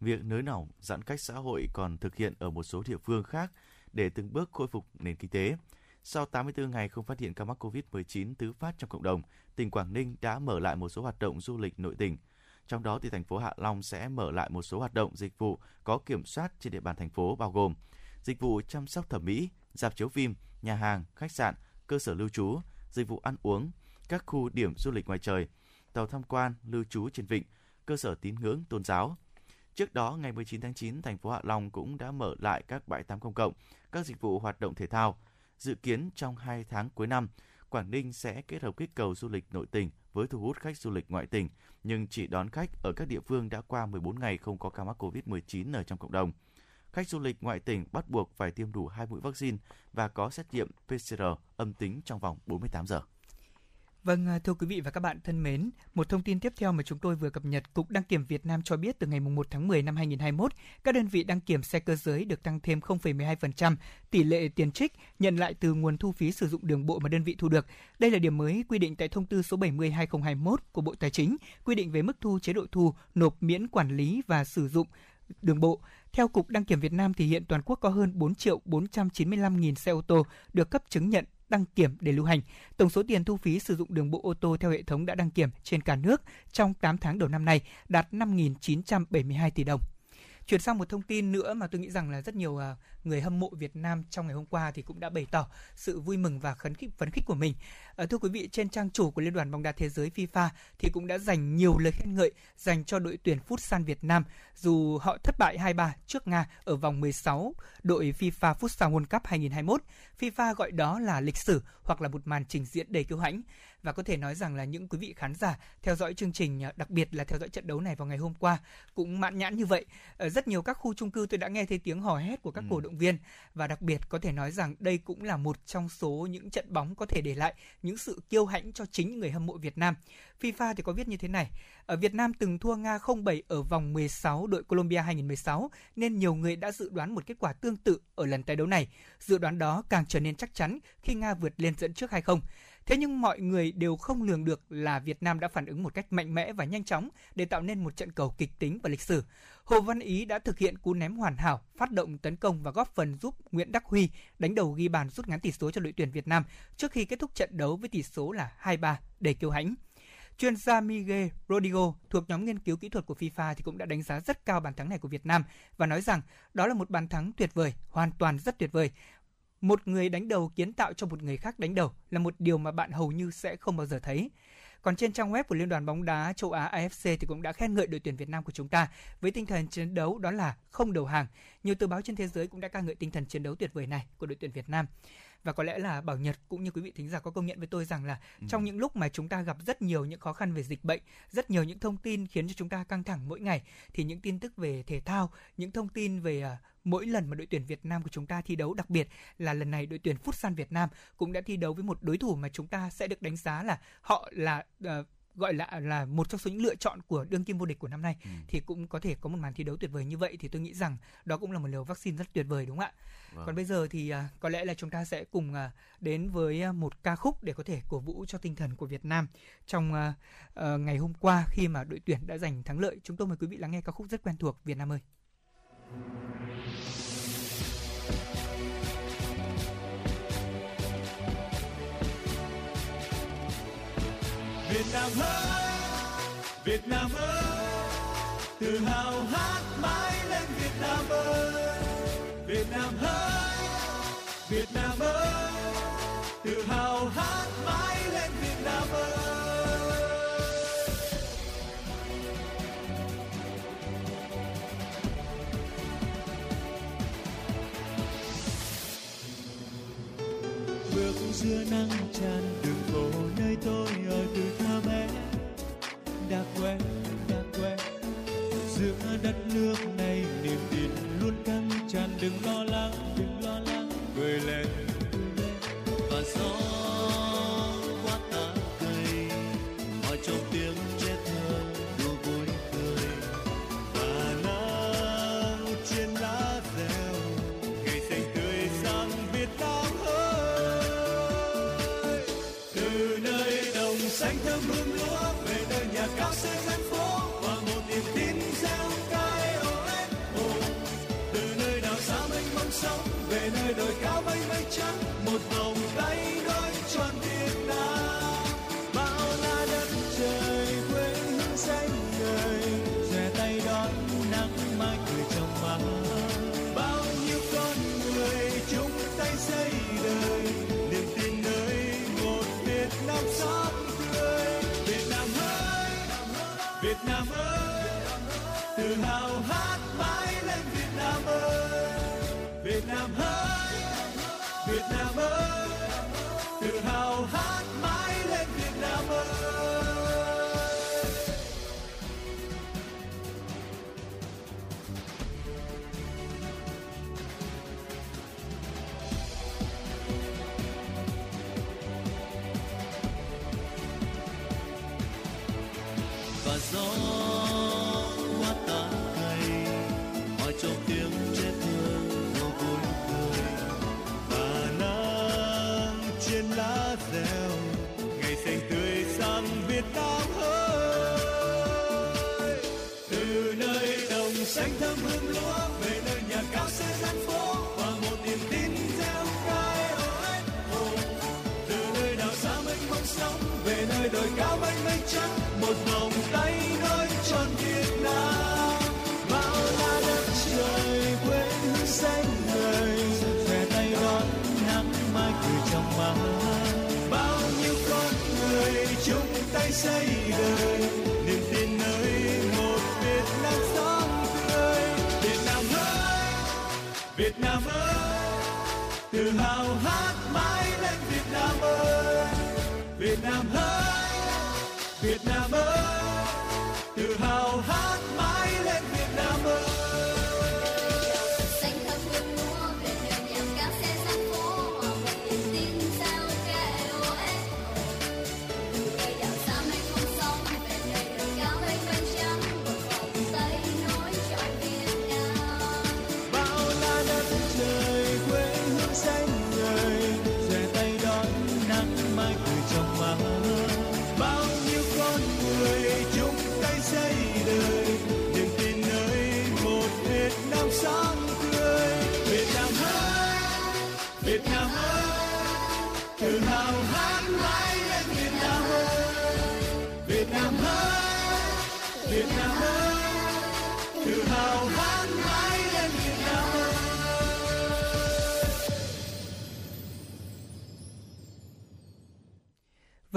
Việc nới lỏng giãn cách xã hội còn thực hiện ở một số địa phương khác để từng bước khôi phục nền kinh tế. Sau 84 ngày không phát hiện ca mắc COVID-19 tứ phát trong cộng đồng, tỉnh Quảng Ninh đã mở lại một số hoạt động du lịch nội tỉnh. Trong đó thì thành phố Hạ Long sẽ mở lại một số hoạt động dịch vụ có kiểm soát trên địa bàn thành phố bao gồm dịch vụ chăm sóc thẩm mỹ, dạp chiếu phim, nhà hàng, khách sạn, cơ sở lưu trú, dịch vụ ăn uống, các khu điểm du lịch ngoài trời, tàu tham quan, lưu trú trên vịnh, cơ sở tín ngưỡng tôn giáo. Trước đó, ngày 19 tháng 9, thành phố Hạ Long cũng đã mở lại các bãi tắm công cộng, các dịch vụ hoạt động thể thao. Dự kiến trong 2 tháng cuối năm, Quảng Ninh sẽ kết hợp kích cầu du lịch nội tỉnh với thu hút khách du lịch ngoại tỉnh, nhưng chỉ đón khách ở các địa phương đã qua 14 ngày không có ca mắc COVID-19 ở trong cộng đồng. Khách du lịch ngoại tỉnh bắt buộc phải tiêm đủ 2 mũi vaccine và có xét nghiệm PCR âm tính trong vòng 48 giờ. Vâng, à, thưa quý vị và các bạn thân mến, một thông tin tiếp theo mà chúng tôi vừa cập nhật, Cục Đăng kiểm Việt Nam cho biết từ ngày 1 tháng 10 năm 2021, các đơn vị đăng kiểm xe cơ giới được tăng thêm 0,12% tỷ lệ tiền trích nhận lại từ nguồn thu phí sử dụng đường bộ mà đơn vị thu được. Đây là điểm mới quy định tại thông tư số 70/2021 của Bộ Tài chính, quy định về mức thu chế độ thu nộp miễn quản lý và sử dụng đường bộ. Theo Cục Đăng kiểm Việt Nam thì hiện toàn quốc có hơn 4 triệu 495 nghìn xe ô tô được cấp chứng nhận đăng kiểm để lưu hành. Tổng số tiền thu phí sử dụng đường bộ ô tô theo hệ thống đã đăng kiểm trên cả nước trong 8 tháng đầu năm nay đạt 5.972 tỷ đồng. Chuyển sang một thông tin nữa mà tôi nghĩ rằng là rất nhiều à, người hâm mộ Việt Nam trong ngày hôm qua thì cũng đã bày tỏ sự vui mừng và khấn khích phấn khích của mình. À, thưa quý vị, trên trang chủ của Liên đoàn bóng đá thế giới FIFA thì cũng đã dành nhiều lời khen ngợi dành cho đội tuyển Futsal Việt Nam dù họ thất bại 2-3 trước Nga ở vòng 16 đội FIFA Futsal World Cup 2021. FIFA gọi đó là lịch sử hoặc là một màn trình diễn đầy kiêu hãnh và có thể nói rằng là những quý vị khán giả theo dõi chương trình à, đặc biệt là theo dõi trận đấu này vào ngày hôm qua cũng mãn nhãn như vậy. Ở rất nhiều các khu chung cư tôi đã nghe thấy tiếng hò hét của các ừ. cổ động viên và đặc biệt có thể nói rằng đây cũng là một trong số những trận bóng có thể để lại những sự kiêu hãnh cho chính người hâm mộ Việt Nam. FIFA thì có viết như thế này: ở Việt Nam từng thua Nga 0-7 ở vòng 16 đội Colombia 2016 nên nhiều người đã dự đoán một kết quả tương tự ở lần tái đấu này. Dự đoán đó càng trở nên chắc chắn khi Nga vượt lên dẫn trước 2-0. Thế nhưng mọi người đều không lường được là Việt Nam đã phản ứng một cách mạnh mẽ và nhanh chóng để tạo nên một trận cầu kịch tính và lịch sử. Hồ Văn Ý đã thực hiện cú ném hoàn hảo, phát động tấn công và góp phần giúp Nguyễn Đắc Huy đánh đầu ghi bàn rút ngắn tỷ số cho đội tuyển Việt Nam trước khi kết thúc trận đấu với tỷ số là 2-3 để kiêu hãnh. Chuyên gia Miguel Rodrigo thuộc nhóm nghiên cứu kỹ thuật của FIFA thì cũng đã đánh giá rất cao bàn thắng này của Việt Nam và nói rằng đó là một bàn thắng tuyệt vời, hoàn toàn rất tuyệt vời một người đánh đầu kiến tạo cho một người khác đánh đầu là một điều mà bạn hầu như sẽ không bao giờ thấy. Còn trên trang web của Liên đoàn bóng đá châu Á AFC thì cũng đã khen ngợi đội tuyển Việt Nam của chúng ta với tinh thần chiến đấu đó là không đầu hàng. Nhiều tờ báo trên thế giới cũng đã ca ngợi tinh thần chiến đấu tuyệt vời này của đội tuyển Việt Nam và có lẽ là bảo nhật cũng như quý vị thính giả có công nhận với tôi rằng là ừ. trong những lúc mà chúng ta gặp rất nhiều những khó khăn về dịch bệnh rất nhiều những thông tin khiến cho chúng ta căng thẳng mỗi ngày thì những tin tức về thể thao những thông tin về uh, mỗi lần mà đội tuyển Việt Nam của chúng ta thi đấu đặc biệt là lần này đội tuyển Futsal Việt Nam cũng đã thi đấu với một đối thủ mà chúng ta sẽ được đánh giá là họ là uh, gọi là là một trong số những lựa chọn của đương kim vô địch của năm nay ừ. thì cũng có thể có một màn thi đấu tuyệt vời như vậy thì tôi nghĩ rằng đó cũng là một liều vaccine rất tuyệt vời đúng không ạ? Vâng. Còn bây giờ thì uh, có lẽ là chúng ta sẽ cùng uh, đến với uh, một ca khúc để có thể cổ vũ cho tinh thần của Việt Nam trong uh, uh, ngày hôm qua khi mà đội tuyển đã giành thắng lợi. Chúng tôi mời quý vị lắng nghe ca khúc rất quen thuộc Việt Nam ơi. Việt Nam ơi, Việt Nam ơi, tự hào hát mãi lên Việt Nam ơi. Việt Nam ơi, Việt Nam ơi, tự hào hát mãi lên Việt Nam ơi. Bước giữa nắng tràn Việt Nam tự hào hát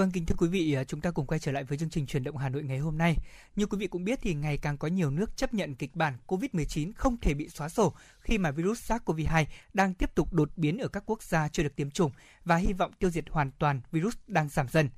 Vâng, kính thưa quý vị, à, chúng ta cùng quay trở lại với chương trình truyền động Hà Nội ngày hôm nay. Như quý vị cũng biết thì ngày càng có nhiều nước chấp nhận kịch bản COVID-19 không thể bị xóa sổ khi mà virus SARS-CoV-2 đang tiếp tục đột biến ở các quốc gia chưa được tiêm chủng và hy vọng tiêu diệt hoàn toàn virus đang giảm dần.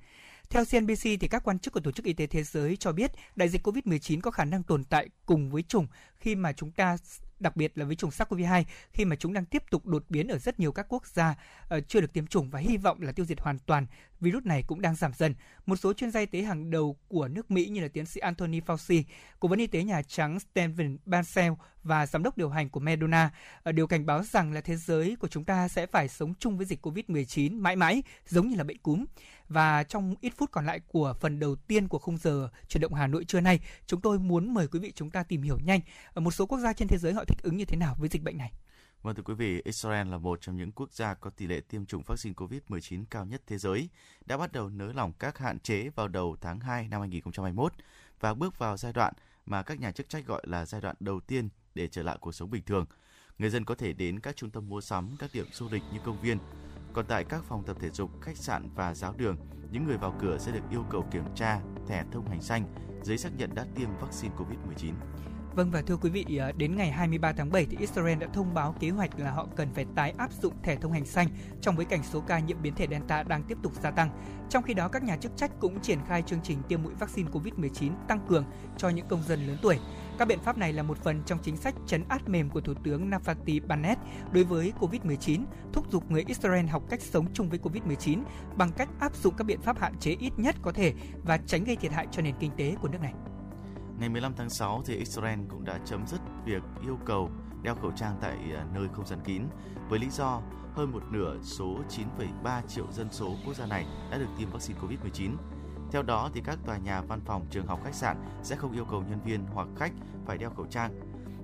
Theo CNBC thì các quan chức của Tổ chức Y tế Thế giới cho biết đại dịch COVID-19 có khả năng tồn tại cùng với chủng khi mà chúng ta đặc biệt là với chủng SARS-CoV-2 khi mà chúng đang tiếp tục đột biến ở rất nhiều các quốc gia uh, chưa được tiêm chủng và hy vọng là tiêu diệt hoàn toàn virus này cũng đang giảm dần. Một số chuyên gia y tế hàng đầu của nước Mỹ như là tiến sĩ Anthony Fauci, cố vấn y tế Nhà Trắng Stephen Bancel và giám đốc điều hành của Moderna ờ, đều cảnh báo rằng là thế giới của chúng ta sẽ phải sống chung với dịch COVID-19 mãi mãi giống như là bệnh cúm. Và trong ít phút còn lại của phần đầu tiên của khung giờ chuyển động Hà Nội trưa nay, chúng tôi muốn mời quý vị chúng ta tìm hiểu nhanh ở một số quốc gia trên thế giới họ thích ứng như thế nào với dịch bệnh này. Vâng thưa quý vị, Israel là một trong những quốc gia có tỷ lệ tiêm chủng vaccine COVID-19 cao nhất thế giới, đã bắt đầu nới lỏng các hạn chế vào đầu tháng 2 năm 2021 và bước vào giai đoạn mà các nhà chức trách gọi là giai đoạn đầu tiên để trở lại cuộc sống bình thường. Người dân có thể đến các trung tâm mua sắm, các điểm du lịch như công viên. Còn tại các phòng tập thể dục, khách sạn và giáo đường, những người vào cửa sẽ được yêu cầu kiểm tra thẻ thông hành xanh, giấy xác nhận đã tiêm vaccine COVID-19. Vâng và thưa quý vị, ờ, đến ngày 23 tháng 7 thì Israel đã thông báo kế hoạch là họ cần phải tái áp dụng thẻ thông hành xanh trong bối cảnh số ca nhiễm biến thể Delta đang tiếp tục gia tăng. Trong khi đó, các nhà chức trách cũng triển khai chương trình tiêm mũi vaccine COVID-19 tăng cường cho những công dân lớn tuổi. Các biện pháp này là một phần trong chính sách chấn áp mềm của Thủ tướng Naftali Bennett đối với COVID-19, thúc giục người Israel học cách sống chung với COVID-19 bằng cách áp dụng các biện pháp hạn chế ít nhất có thể và tránh gây thiệt hại cho nền kinh tế của nước này. Ngày 15 tháng 6 thì Israel cũng đã chấm dứt việc yêu cầu đeo khẩu trang tại à, nơi không gian kín với lý do hơn một nửa số 9,3 triệu dân số quốc gia này đã được tiêm vaccine COVID-19. Theo đó thì các tòa nhà, văn phòng, trường học, khách sạn sẽ không yêu cầu nhân viên hoặc khách phải đeo khẩu trang.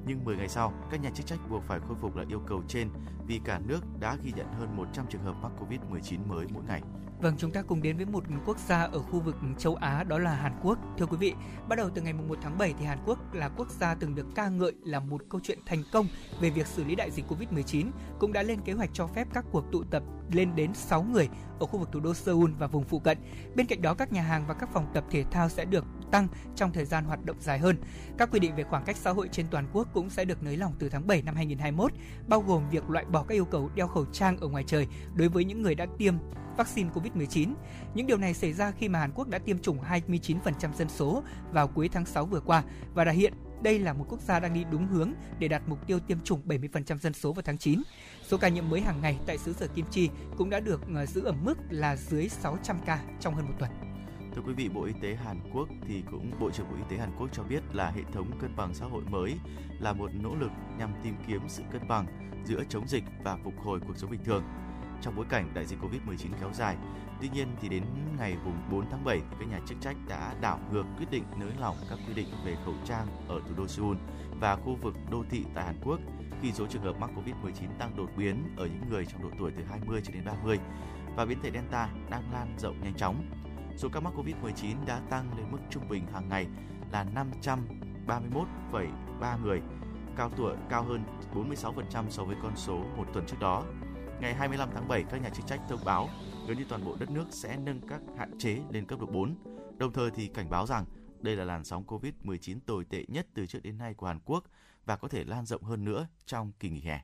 Nhưng 10 ngày sau, các nhà chức trách buộc phải khôi phục lại yêu cầu trên vì cả nước đã ghi nhận hơn 100 trường hợp mắc COVID-19 mới mỗi ngày. Vâng, chúng ta cùng đến với một quốc gia ở khu vực châu Á đó là Hàn Quốc. Thưa quý vị, bắt đầu từ ngày 1 tháng 7 thì Hàn Quốc là quốc gia từng được ca ngợi là một câu chuyện thành công về việc xử lý đại dịch Covid-19, cũng đã lên kế hoạch cho phép các cuộc tụ tập lên đến 6 người ở khu vực thủ đô Seoul và vùng phụ cận. Bên cạnh đó, các nhà hàng và các phòng tập thể thao sẽ được tăng trong thời gian hoạt động dài hơn. Các quy định về khoảng cách xã hội trên toàn quốc cũng sẽ được nới lỏng từ tháng 7 năm 2021, bao gồm việc loại bỏ các yêu cầu đeo khẩu trang ở ngoài trời đối với những người đã tiêm vaccine COVID-19. Những điều này xảy ra khi mà Hàn Quốc đã tiêm chủng 29% dân số vào cuối tháng 6 vừa qua và đã hiện đây là một quốc gia đang đi đúng hướng để đạt mục tiêu tiêm chủng 70% dân số vào tháng 9. Số ca nhiễm mới hàng ngày tại xứ sở Kim Chi cũng đã được ờ, giữ ở mức là dưới 600 ca trong hơn một tuần. Thưa quý vị, Bộ Y tế Hàn Quốc thì cũng Bộ trưởng Bộ Y tế Hàn Quốc cho biết là hệ thống cân bằng xã hội mới là một nỗ lực nhằm tìm kiếm sự cân bằng giữa chống dịch và phục hồi cuộc sống bình thường trong bối cảnh đại dịch Covid-19 kéo dài. Tuy nhiên thì đến ngày 4 tháng 7 thì các nhà chức trách đã đảo ngược quyết định nới lỏng các quy định về khẩu trang ở thủ đô Seoul và khu vực đô thị tại Hàn Quốc khi số trường hợp mắc Covid-19 tăng đột biến ở những người trong độ tuổi từ 20 cho đến 30 và biến thể Delta đang lan rộng nhanh chóng. Số ca mắc Covid-19 đã tăng lên mức trung bình hàng ngày là 531,3 người, cao tuổi cao hơn 46% so với con số một tuần trước đó. Ngày 25 tháng 7, các nhà chức trách thông báo gần như toàn bộ đất nước sẽ nâng các hạn chế lên cấp độ 4. Đồng thời thì cảnh báo rằng đây là làn sóng Covid-19 tồi tệ nhất từ trước đến nay của Hàn Quốc và có thể lan rộng hơn nữa trong kỳ nghỉ hè.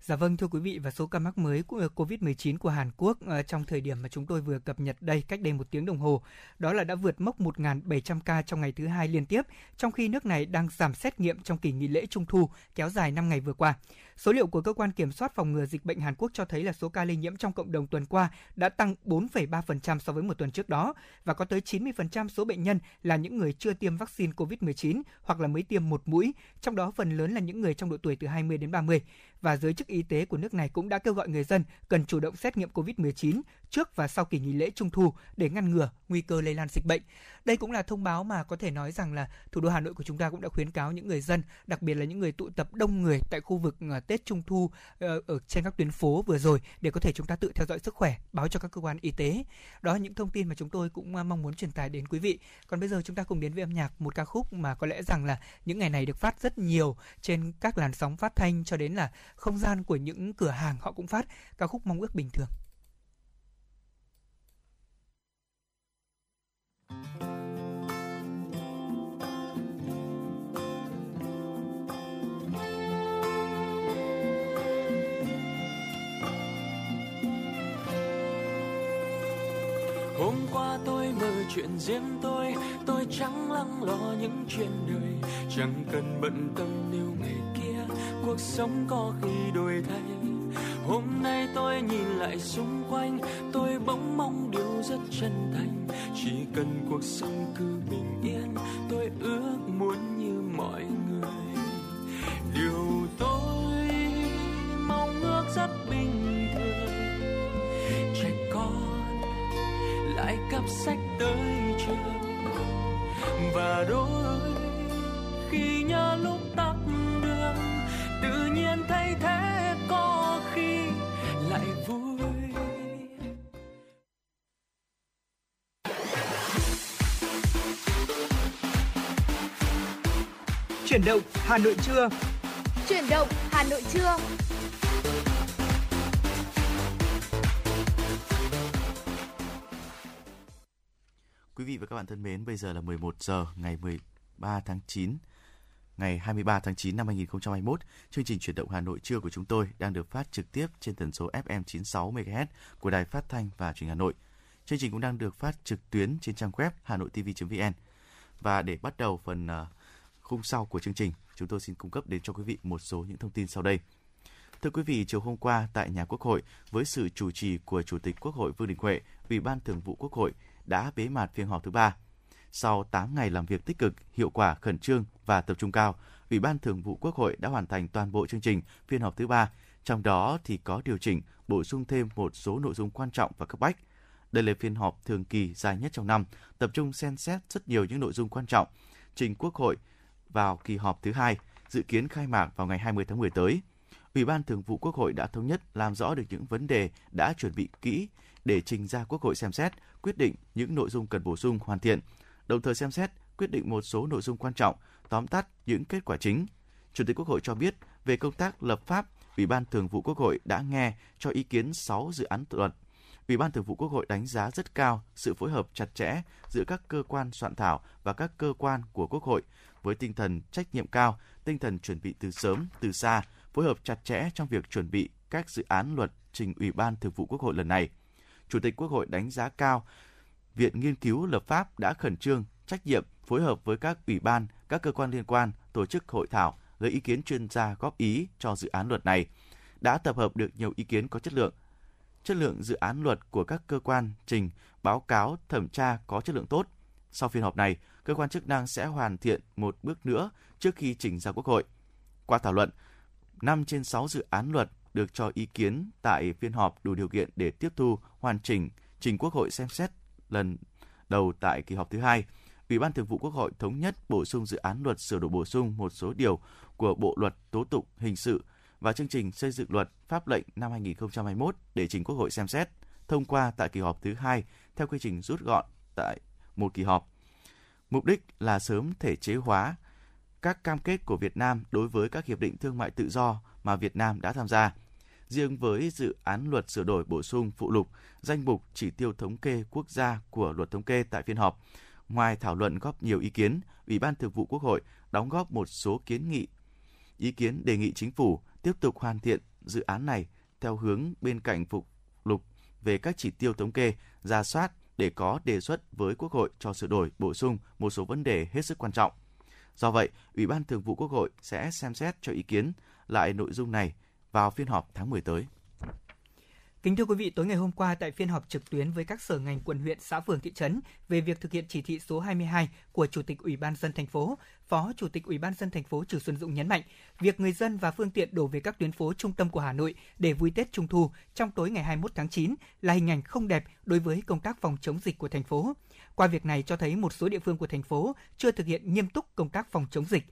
Dạ vâng thưa quý vị và số ca mắc mới của ờ, Covid-19 của Hàn Quốc ờ, trong thời điểm mà chúng tôi vừa cập nhật đây cách đây một tiếng đồng hồ, đó là đã vượt mốc 1.700 ca trong ngày thứ hai liên tiếp, trong khi nước này đang giảm xét nghiệm trong kỳ nghỉ lễ Trung thu kéo dài 5 ngày vừa qua. Số liệu của cơ quan kiểm soát phòng ngừa dịch bệnh Hàn Quốc cho thấy là số ca lây nhiễm trong cộng đồng tuần qua đã tăng 4,3% so với một tuần trước đó và có tới 90% số bệnh nhân là những người chưa tiêm vaccine COVID-19 hoặc là mới tiêm một mũi, trong đó phần lớn là những người trong độ tuổi từ 20 đến 30 và giới chức y tế của nước này cũng đã kêu gọi người dân cần chủ động xét nghiệm COVID-19 trước và sau kỳ nghỉ lễ Trung thu để ngăn ngừa nguy cơ lây lan dịch bệnh. Đây cũng là thông báo mà có thể nói rằng là thủ đô Hà Nội của chúng ta cũng đã khuyến cáo những người dân, đặc biệt là những người tụ tập đông người tại khu vực ờ, Tết Trung thu ờ, ở trên các tuyến phố vừa rồi để có thể chúng ta tự theo dõi sức khỏe, báo cho các cơ quan y tế. Đó là những thông tin mà chúng tôi cũng ờ, mong muốn truyền tải đến quý vị. Còn bây giờ chúng ta cùng đến với âm nhạc một ca khúc mà có lẽ rằng là những ngày này được phát rất nhiều trên các làn sóng phát thanh cho đến là không gian của những cửa hàng họ cũng phát ca khúc mong ước bình thường. Hôm qua tôi mơ chuyện riêng tôi Tôi chẳng lắng lo những chuyện đời. Chẳng cần bận tâm nếu ngày kia Cuộc sống có khi đổi thay. Hôm nay tôi nhìn lại xung quanh, Tôi bỗng mong điều rất chân thành. Chỉ cần cuộc sống cứ bình yên, Tôi ước muốn như mọi người. Điều tôi mong ước rất bình thường. Trẻ con, lại cắp sách tới trường. Và đôi khi nhớ lúc Chuyển động Hà Nội trưa. Chuyển động Hà Nội trưa. Quý vị và các bạn thân mến, bây giờ là 11 giờ ngày 13 tháng 9 ngày 23 tháng 9 năm 2021. Chương trình chuyển động Hà Nội trưa của chúng tôi đang được phát trực tiếp trên tần số FM 96 MHz của Đài Phát thanh và Truyền hình Hà Nội. Chương trình cũng đang được phát trực tuyến trên trang web hanoitv.vn. Và để bắt đầu phần uh, khung sau của chương trình, chúng tôi xin cung cấp đến cho quý vị một số những thông tin sau đây. Thưa quý vị, chiều hôm qua tại nhà Quốc hội, với sự chủ trì của Chủ tịch Quốc hội Vương Đình Huệ, Ủy ban Thường vụ Quốc hội đã bế mạc phiên họp thứ ba. Sau 8 ngày làm việc tích cực, hiệu quả, khẩn trương và tập trung cao, Ủy ban Thường vụ Quốc hội đã hoàn thành toàn bộ chương trình phiên họp thứ ba, trong đó thì có điều chỉnh, bổ sung thêm một số nội dung quan trọng và cấp bách. Đây là phiên họp thường kỳ dài nhất trong năm, tập trung xem xét rất nhiều những nội dung quan trọng, trình Quốc hội vào kỳ họp thứ hai, dự kiến khai mạc vào ngày 20 tháng 10 tới. Ủy ban Thường vụ Quốc hội đã thống nhất làm rõ được những vấn đề đã chuẩn bị kỹ để trình ra Quốc hội xem xét, quyết định những nội dung cần bổ sung hoàn thiện, đồng thời xem xét quyết định một số nội dung quan trọng, tóm tắt những kết quả chính. Chủ tịch Quốc hội cho biết về công tác lập pháp, Ủy ban Thường vụ Quốc hội đã nghe cho ý kiến 6 dự án luật. Ủy ban Thường vụ Quốc hội đánh giá rất cao sự phối hợp chặt chẽ giữa các cơ quan soạn thảo và các cơ quan của Quốc hội với tinh thần trách nhiệm cao, tinh thần chuẩn bị từ sớm, từ xa, phối hợp chặt chẽ trong việc chuẩn bị các dự án luật trình Ủy ban Thường vụ Quốc hội lần này. Chủ tịch Quốc hội đánh giá cao Viện Nghiên cứu Lập pháp đã khẩn trương, trách nhiệm phối hợp với các ủy ban, các cơ quan liên quan tổ chức hội thảo, lấy ý kiến chuyên gia góp ý cho dự án luật này, đã tập hợp được nhiều ý kiến có chất lượng. Chất lượng dự án luật của các cơ quan trình báo cáo thẩm tra có chất lượng tốt. Sau phiên họp này, cơ quan chức năng sẽ hoàn thiện một bước nữa trước khi trình ra Quốc hội. Qua thảo luận, 5 trên 6 dự án luật được cho ý kiến tại phiên họp đủ điều kiện để tiếp thu, hoàn chỉnh, trình Quốc hội xem xét lần đầu tại kỳ họp thứ hai. Ủy ban Thường vụ Quốc hội thống nhất bổ sung dự án luật sửa đổi bổ sung một số điều của Bộ luật tố tụng hình sự và chương trình xây dựng luật pháp lệnh năm 2021 để trình Quốc hội xem xét, thông qua tại kỳ họp thứ hai theo quy trình rút gọn tại một kỳ họp. Mục đích là sớm thể chế hóa các cam kết của Việt Nam đối với các hiệp định thương mại tự do mà Việt Nam đã tham gia. Riêng với dự án luật sửa đổi bổ sung phụ lục danh mục chỉ tiêu thống kê quốc gia của luật thống kê tại phiên họp, ngoài thảo luận góp nhiều ý kiến, Ủy ban Thường vụ Quốc hội đóng góp một số kiến nghị ý kiến đề nghị chính phủ tiếp tục hoàn thiện dự án này theo hướng bên cạnh phụ lục về các chỉ tiêu thống kê, ra soát để có đề xuất với Quốc hội cho sửa đổi, bổ sung một số vấn đề hết sức quan trọng. Do vậy, Ủy ban Thường vụ Quốc hội sẽ xem xét cho ý kiến lại nội dung này vào phiên họp tháng 10 tới. Kính thưa quý vị, tối ngày hôm qua tại phiên họp trực tuyến với các sở ngành quận huyện, xã phường thị trấn về việc thực hiện chỉ thị số 22 của Chủ tịch Ủy ban dân thành phố, Phó Chủ tịch Ủy ban dân thành phố Trừ Xuân Dũng nhấn mạnh, việc người dân và phương tiện đổ về các tuyến phố trung tâm của Hà Nội để vui Tết Trung thu trong tối ngày 21 tháng 9 là hình ảnh không đẹp đối với công tác phòng chống dịch của thành phố. Qua việc này cho thấy một số địa phương của thành phố chưa thực hiện nghiêm túc công tác phòng chống dịch.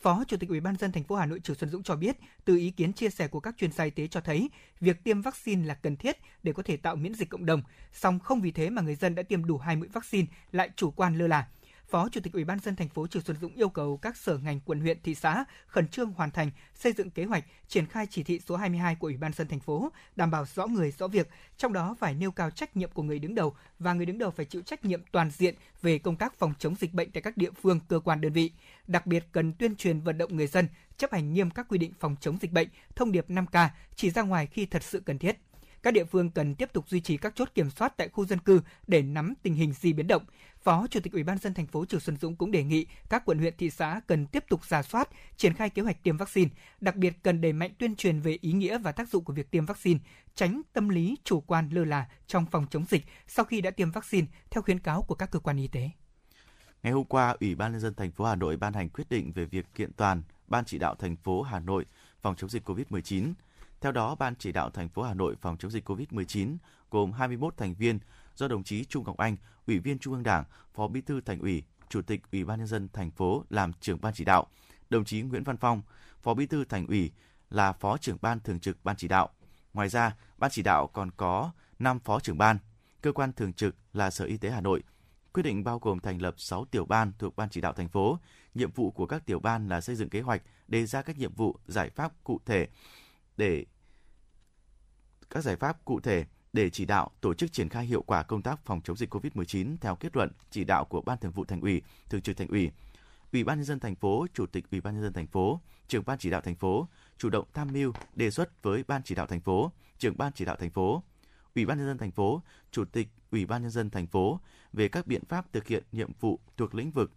Phó Chủ tịch Ủy ban dân thành phố Hà Nội Trử Xuân Dũng cho biết, từ ý kiến chia sẻ của các chuyên gia y tế cho thấy, việc tiêm vaccine là cần thiết để có thể tạo miễn dịch cộng đồng, song không vì thế mà người dân đã tiêm đủ hai mũi vaccine lại chủ quan lơ là. Phó Chủ tịch Ủy ban dân thành phố Trừ Xuân Dũng yêu cầu các sở ngành quận huyện thị xã khẩn trương hoàn thành xây dựng kế hoạch triển khai chỉ thị số 22 của Ủy ban dân thành phố, đảm bảo rõ người rõ việc, trong đó phải nêu cao trách nhiệm của người đứng đầu và người đứng đầu phải chịu trách nhiệm toàn diện về công tác phòng chống dịch bệnh tại các địa phương, cơ quan đơn vị. Đặc biệt cần tuyên truyền vận động người dân chấp hành nghiêm các quy định phòng chống dịch bệnh, thông điệp 5K chỉ ra ngoài khi thật sự cần thiết các địa phương cần tiếp tục duy trì các chốt kiểm soát tại khu dân cư để nắm tình hình di biến động. Phó Chủ tịch Ủy ban dân thành phố Trừ Xuân Dũng cũng đề nghị các quận huyện thị xã cần tiếp tục giả soát, triển khai kế hoạch tiêm vaccine, đặc biệt cần đẩy mạnh tuyên truyền về ý nghĩa và tác dụng của việc tiêm vaccine, tránh tâm lý chủ quan lơ là trong phòng chống dịch sau khi đã tiêm vaccine theo khuyến cáo của các cơ quan y tế. Ngày hôm qua, Ủy ban nhân dân thành phố Hà Nội ban hành quyết định về việc kiện toàn Ban chỉ đạo thành phố Hà Nội phòng chống dịch COVID-19 theo đó, Ban chỉ đạo thành phố Hà Nội phòng chống dịch COVID-19 gồm 21 thành viên do đồng chí Trung Ngọc Anh, Ủy viên Trung ương Đảng, Phó Bí thư Thành ủy, Chủ tịch Ủy ban nhân dân thành phố làm trưởng ban chỉ đạo, đồng chí Nguyễn Văn Phong, Phó Bí thư Thành ủy là Phó trưởng ban thường trực ban chỉ đạo. Ngoài ra, ban chỉ đạo còn có 5 phó trưởng ban, cơ quan thường trực là Sở Y tế Hà Nội, Quyết định bao gồm thành lập 6 tiểu ban thuộc ban chỉ đạo thành phố. Nhiệm vụ của các tiểu ban là xây dựng kế hoạch, đề ra các nhiệm vụ, giải pháp cụ thể để các giải pháp cụ thể để chỉ đạo tổ chức triển khai hiệu quả công tác phòng chống dịch COVID-19 theo kết luận chỉ đạo của Ban Thường vụ Thành ủy, Thường trực Thành ủy, Ủy ban nhân dân thành phố, Chủ tịch Ủy ban nhân dân thành phố, trưởng ban chỉ đạo thành phố chủ động tham mưu đề xuất với ban chỉ đạo thành phố, trưởng ban chỉ đạo thành phố, Ủy ban nhân dân thành phố, Chủ tịch Ủy ban nhân dân thành phố về các biện pháp thực hiện nhiệm vụ thuộc lĩnh vực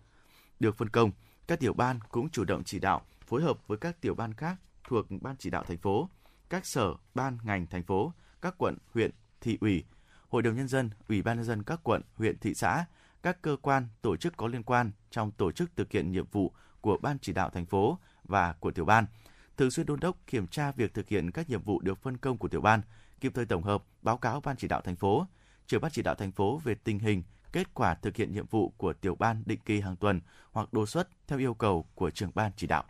được phân công. Các tiểu ban cũng chủ động chỉ đạo phối hợp với các tiểu ban khác thuộc ban chỉ đạo thành phố, các sở, ban, ngành thành phố, các quận, huyện, thị ủy, hội đồng nhân dân, ủy ban nhân dân các quận, huyện, thị xã, các cơ quan, tổ chức có liên quan trong tổ chức thực hiện nhiệm vụ của ban chỉ đạo thành phố và của tiểu ban, thường xuyên đôn đốc kiểm tra việc thực hiện các nhiệm vụ được phân công của tiểu ban, kịp thời tổng hợp báo cáo ban chỉ đạo thành phố, trưởng ban chỉ đạo thành phố về tình hình, kết quả thực hiện nhiệm vụ của tiểu ban định kỳ hàng tuần hoặc đột xuất theo yêu cầu của trưởng ban chỉ đạo.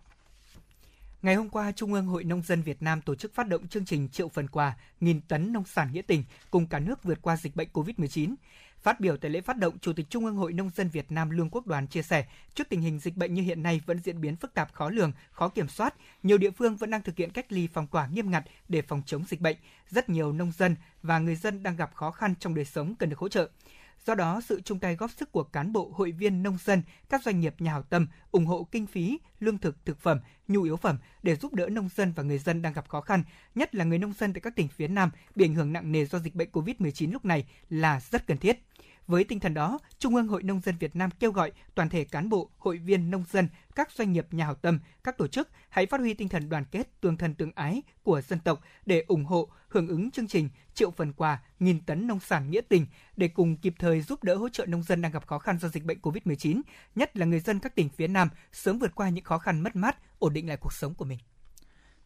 Ngày hôm qua, Trung ương Hội Nông dân Việt Nam tổ chức phát động chương trình triệu phần quà nghìn tấn nông sản nghĩa tình cùng cả nước vượt qua dịch bệnh COVID-19. Phát biểu tại lễ phát động, Chủ tịch Trung ương Hội Nông dân Việt Nam Lương Quốc Đoàn chia sẻ, trước tình hình dịch bệnh như hiện nay vẫn diễn biến phức tạp khó lường, khó kiểm soát, nhiều địa phương vẫn đang thực hiện cách ly phong tỏa nghiêm ngặt để phòng chống dịch bệnh. Rất nhiều nông dân và người dân đang gặp khó khăn trong đời sống cần được hỗ trợ. Do đó, sự chung tay góp sức của cán bộ, hội viên, nông dân, các doanh nghiệp nhà hảo tâm ủng hộ kinh phí, lương thực, thực phẩm, nhu yếu phẩm để giúp đỡ nông dân và người dân đang gặp khó khăn, nhất là người nông dân tại các tỉnh phía Nam bị ảnh hưởng nặng nề do dịch bệnh COVID-19 lúc này là rất cần thiết. Với tinh thần đó, Trung ương Hội Nông dân Việt Nam kêu gọi toàn thể cán bộ, hội viên nông dân, các doanh nghiệp nhà hảo tâm, các tổ chức hãy phát huy tinh thần đoàn kết, tương thân tương ái của dân tộc để ủng hộ, hưởng ứng chương trình triệu phần quà nghìn tấn nông sản nghĩa tình để cùng kịp thời giúp đỡ hỗ trợ nông dân đang gặp khó khăn do dịch bệnh COVID-19, nhất là người dân các tỉnh phía Nam sớm vượt qua những khó khăn mất mát, ổn định lại cuộc sống của mình.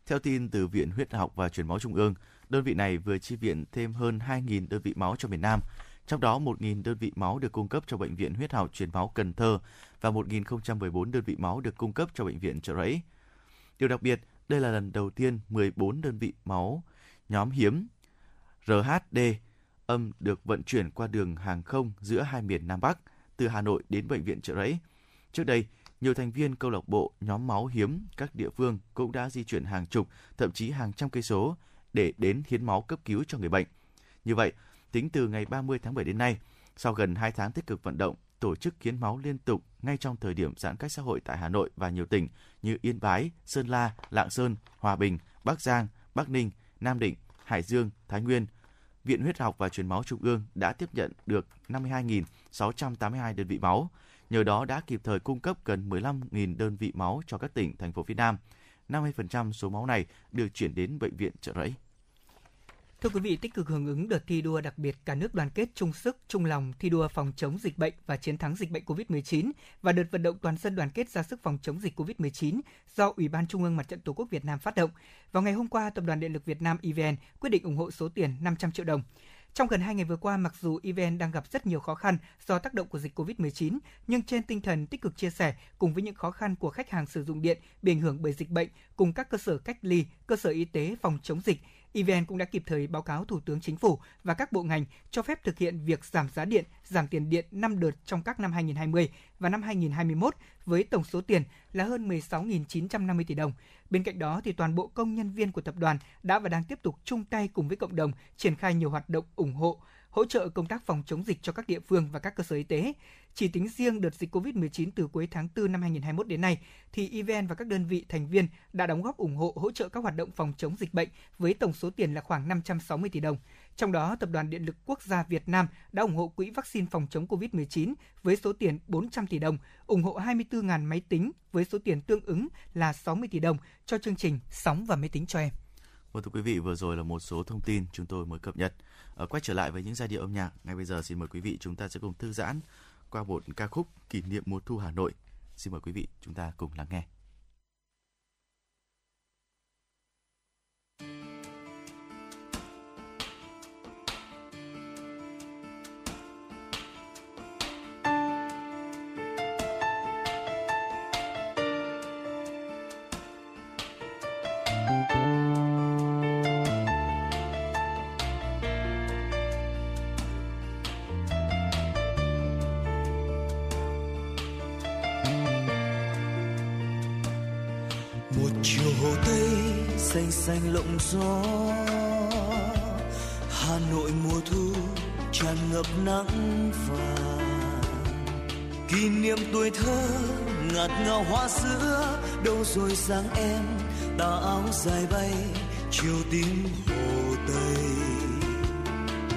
Theo tin từ Viện Huyết học và Truyền máu Trung ương, đơn vị này vừa chi viện thêm hơn 2.000 đơn vị máu cho miền Nam. Trong đó 1.000 đơn vị máu được cung cấp cho Bệnh viện Huyết học Truyền máu Cần Thơ và 1.014 đơn vị máu được cung cấp cho Bệnh viện Trợ Rẫy. Điều đặc biệt, đây là lần đầu tiên 14 đơn vị máu nhóm hiếm RHD âm được vận chuyển qua đường hàng không giữa hai miền Nam Bắc từ Hà Nội đến Bệnh viện Trợ Rẫy. Trước đây, nhiều thành viên câu lạc bộ nhóm máu hiếm các địa phương cũng đã di chuyển hàng chục, thậm chí hàng trăm cây số để đến hiến máu cấp cứu cho người bệnh. Như vậy, tính từ ngày 30 tháng 7 đến nay, sau gần 2 tháng tích cực vận động, tổ chức hiến máu liên tục ngay trong thời điểm giãn cách xã hội tại Hà Nội và nhiều tỉnh như Yên Bái, Sơn La, Lạng Sơn, Hòa Bình, Bắc Giang, Bắc Ninh, Nam Định, Hải Dương, Thái Nguyên, Viện Huyết học và Truyền máu Trung ương đã tiếp nhận được 52.682 đơn vị máu. Nhờ đó đã kịp thời cung cấp gần 15.000 đơn vị máu cho các tỉnh, thành phố phía Nam. 50% số máu này được chuyển đến Bệnh viện Trợ Rẫy. Thưa quý vị, tích cực hưởng ứng đợt thi đua đặc biệt cả nước đoàn kết chung sức, chung lòng thi đua phòng chống dịch bệnh và chiến thắng dịch bệnh COVID-19 và đợt vận động toàn dân đoàn kết ra sức phòng chống dịch COVID-19 do Ủy ban Trung ương Mặt trận Tổ quốc Việt Nam phát động. Vào ngày hôm qua, Tập đoàn Điện lực Việt Nam EVN quyết định ủng hộ số tiền 500 triệu đồng. Trong gần 2 ngày vừa qua, mặc dù EVN đang gặp rất nhiều khó khăn do tác động của dịch COVID-19, nhưng trên tinh thần tích cực chia sẻ cùng với những khó khăn của khách hàng sử dụng điện bị ảnh hưởng bởi dịch bệnh cùng các cơ sở cách ly, cơ sở y tế phòng chống dịch, EVN cũng đã kịp thời báo cáo Thủ tướng Chính phủ và các bộ ngành cho phép thực hiện việc giảm giá điện, giảm tiền điện 5 đợt trong các năm 2020 và năm 2021 với tổng số tiền là hơn 16.950 tỷ đồng. Bên cạnh đó thì toàn bộ công nhân viên của tập đoàn đã và đang tiếp tục chung tay cùng với cộng đồng triển khai nhiều hoạt động ủng hộ hỗ trợ công tác phòng chống dịch cho các địa phương và các cơ sở y tế. Chỉ tính riêng đợt dịch COVID-19 từ cuối tháng 4 năm 2021 đến nay, thì EVN và các đơn vị thành viên đã đóng góp ủng hộ hỗ trợ các hoạt động phòng chống dịch bệnh với tổng số tiền là khoảng 560 tỷ đồng. Trong đó, Tập đoàn Điện lực Quốc gia Việt Nam đã ủng hộ quỹ vaccine phòng chống COVID-19 với số tiền 400 tỷ đồng, ủng hộ 24.000 máy tính với số tiền tương ứng là 60 tỷ đồng cho chương trình Sóng và máy tính cho em. Vâng thưa quý vị, vừa rồi là một số thông tin chúng tôi mới cập nhật. Ở quay trở lại với những giai điệu âm nhạc, ngay bây giờ xin mời quý vị chúng ta sẽ cùng thư giãn qua một ca khúc kỷ niệm mùa thu Hà Nội. Xin mời quý vị chúng ta cùng lắng nghe. Gió. Hà nội mùa thu tràn ngập nắng vàng. Kỷ niệm tuổi thơ ngạt ngào hoa sữa, đâu rồi sáng em tà áo dài bay chiều tím hồ tây.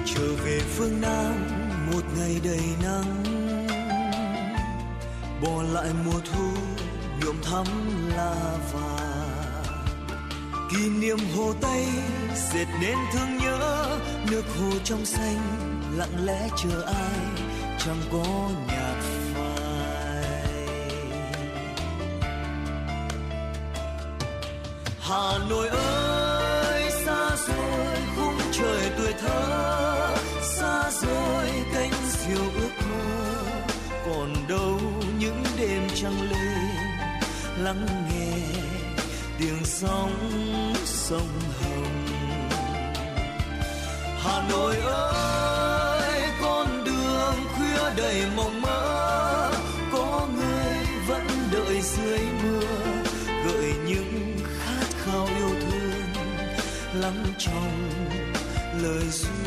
Trở về phương nam một ngày đầy nắng. Bỏ lại mùa thu nhuộm thắm lá vàng kỷ niệm hồ tây, dệt nên thương nhớ, nước hồ trong xanh, lặng lẽ chờ ai, chẳng có nhạc phai. Hà nội ơi, xa rồi khung trời tuổi thơ, xa rồi cánh diều ước mơ. Còn đâu những đêm trăng lên, lắng nghe tiếng sóng sông hồng. Hà nội ơi, con đường khuya đầy mộng mơ. Có người vẫn đợi dưới mưa, gợi những khát khao yêu thương lắng trong lời ru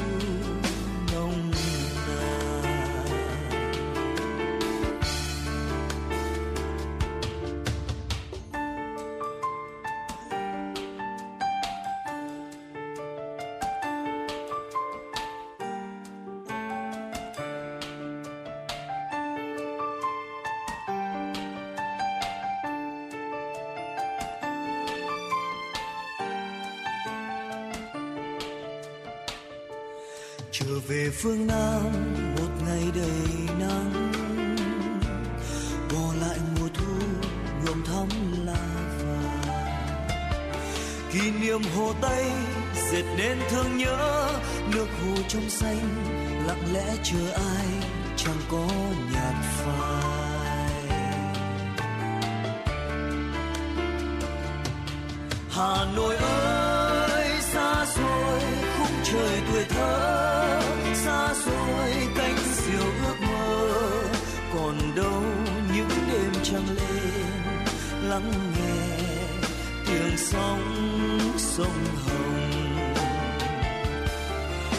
phương nam, một ngày đầy nắng. Bỏ lại mùa thu, nhuộm thắm lá vàng. Kỷ niệm hồ tây, dệt nên thương nhớ. Nước hồ trong xanh, lặng lẽ chờ ai, chẳng có nhạt phai. Hà nội ơi, xa xôi, khung trời tuổi thơ. Lắng nghe tiếng sóng sông hồng.